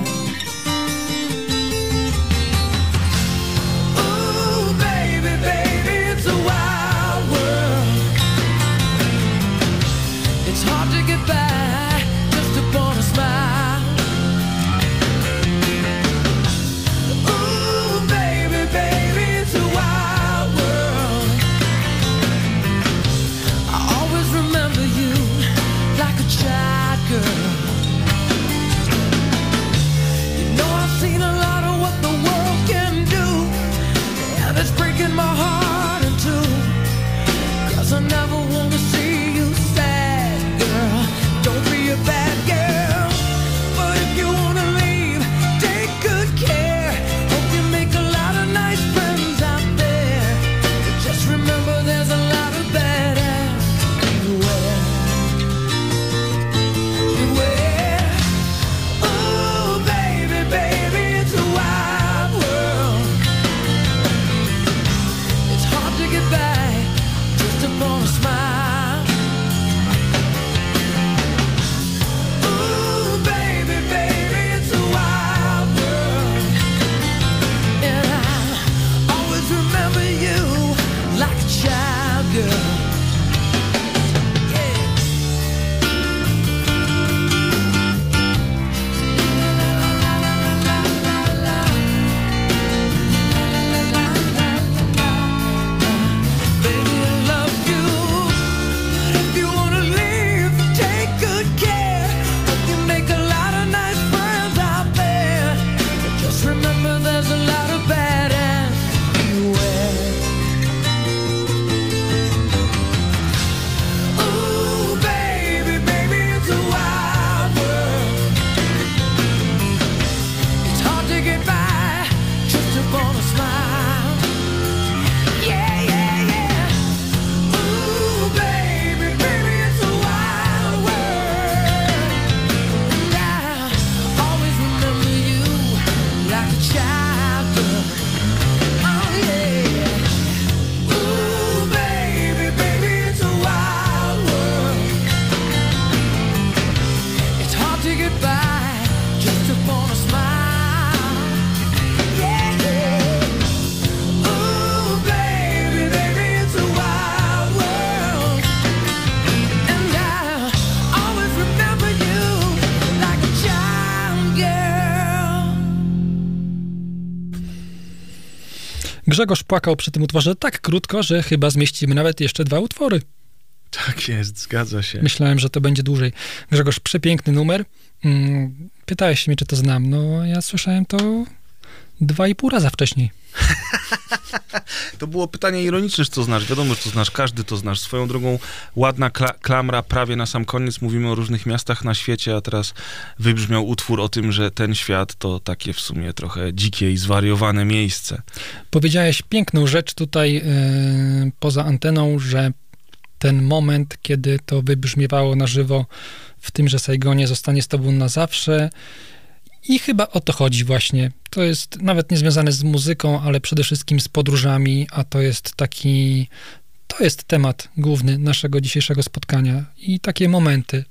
Grzegorz płakał przy tym utworze tak krótko, że chyba zmieścimy nawet jeszcze dwa utwory. Tak jest, zgadza się. Myślałem, że to będzie dłużej. Grzegorz, przepiękny numer. Mm, Pytałeś się mnie, czy to znam. No, ja słyszałem to dwa i pół raza wcześniej. To było pytanie ironiczne, czy to znasz. Wiadomo, że to znasz, każdy to znasz. Swoją drogą ładna kla- klamra prawie na sam koniec. Mówimy o różnych miastach na świecie, a teraz wybrzmiał utwór o tym, że ten świat to takie w sumie trochę dzikie i zwariowane miejsce. Powiedziałeś piękną rzecz tutaj e, poza anteną, że ten moment, kiedy to wybrzmiewało na żywo w tymże Saigonie, zostanie z tobą na zawsze. I chyba o to chodzi właśnie. To jest nawet nie związane z muzyką, ale przede wszystkim z podróżami, a to jest taki, to jest temat główny naszego dzisiejszego spotkania i takie momenty,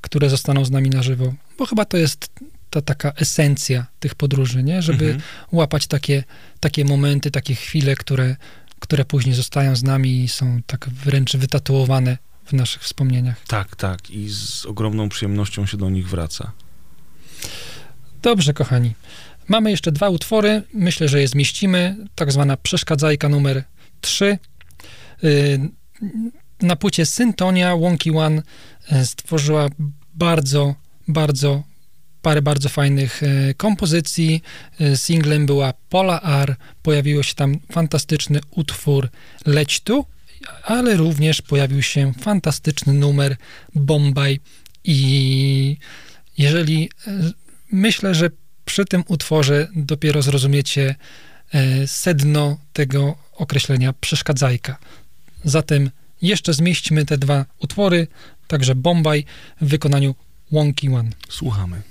które zostaną z nami na żywo, bo chyba to jest ta taka esencja tych podróży, nie? Żeby Mhm. łapać takie, takie momenty, takie chwile, które, które później zostają z nami i są tak wręcz wytatuowane w naszych wspomnieniach. Tak, tak. I z ogromną przyjemnością się do nich wraca. Dobrze, kochani. Mamy jeszcze dwa utwory. Myślę, że je zmieścimy. Tak zwana przeszkadzajka numer 3. Na płycie Syntonia Wonky One y, stworzyła bardzo, bardzo parę bardzo fajnych y, kompozycji. Y, Singlem była Pola R. Pojawił się tam fantastyczny utwór Leć tu, ale również pojawił się fantastyczny numer Bombaj i jeżeli y, Myślę, że przy tym utworze dopiero zrozumiecie e, sedno tego określenia przeszkadzajka. Zatem jeszcze zmieścimy te dwa utwory, także Bombaj w wykonaniu Wonky One. Słuchamy.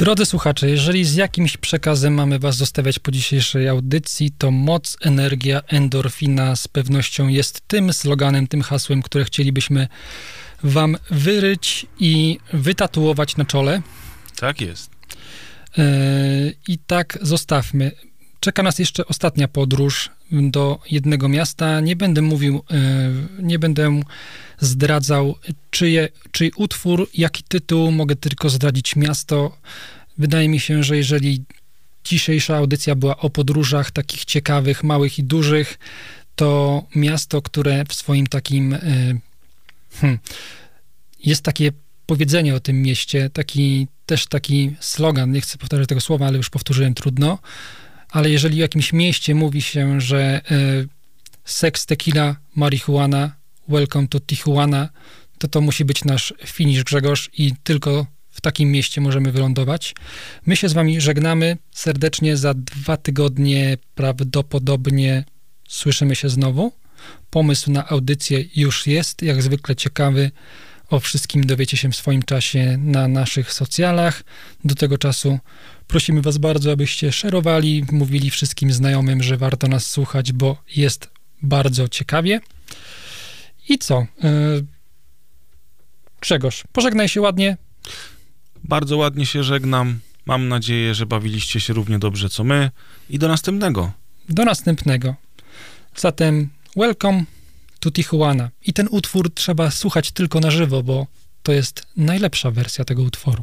Drodzy słuchacze, jeżeli z jakimś przekazem mamy Was zostawiać po dzisiejszej audycji, to moc, energia, endorfina z pewnością jest tym sloganem, tym hasłem, które chcielibyśmy Wam wyryć i wytatuować na czole. Tak jest. E, I tak zostawmy. Czeka nas jeszcze ostatnia podróż do jednego miasta. Nie będę mówił, e, nie będę zdradzał, czyje, czyj utwór, jaki tytuł, mogę tylko zdradzić miasto. Wydaje mi się, że jeżeli dzisiejsza audycja była o podróżach takich ciekawych, małych i dużych, to miasto, które w swoim takim. e, Hmm, jest takie powiedzenie o tym mieście, taki też taki slogan, nie chcę powtarzać tego słowa, ale już powtórzyłem trudno, ale jeżeli w jakimś mieście mówi się, że e, seks, tequila, marihuana, welcome to Tijuana, to to musi być nasz finisz Grzegorz i tylko w takim mieście możemy wylądować. My się z wami żegnamy serdecznie, za dwa tygodnie prawdopodobnie słyszymy się znowu. Pomysł na audycję już jest, jak zwykle ciekawy. O wszystkim dowiecie się w swoim czasie na naszych socjalach. Do tego czasu prosimy Was bardzo, abyście szerowali, mówili wszystkim znajomym, że warto nas słuchać, bo jest bardzo ciekawie. I co? Yy... Grzegorz, pożegnaj się ładnie. Bardzo ładnie się żegnam. Mam nadzieję, że bawiliście się równie dobrze co my. I do następnego. Do następnego. Zatem welcome to Tijuana. I ten utwór trzeba słuchać tylko na żywo, bo to jest najlepsza wersja tego utworu.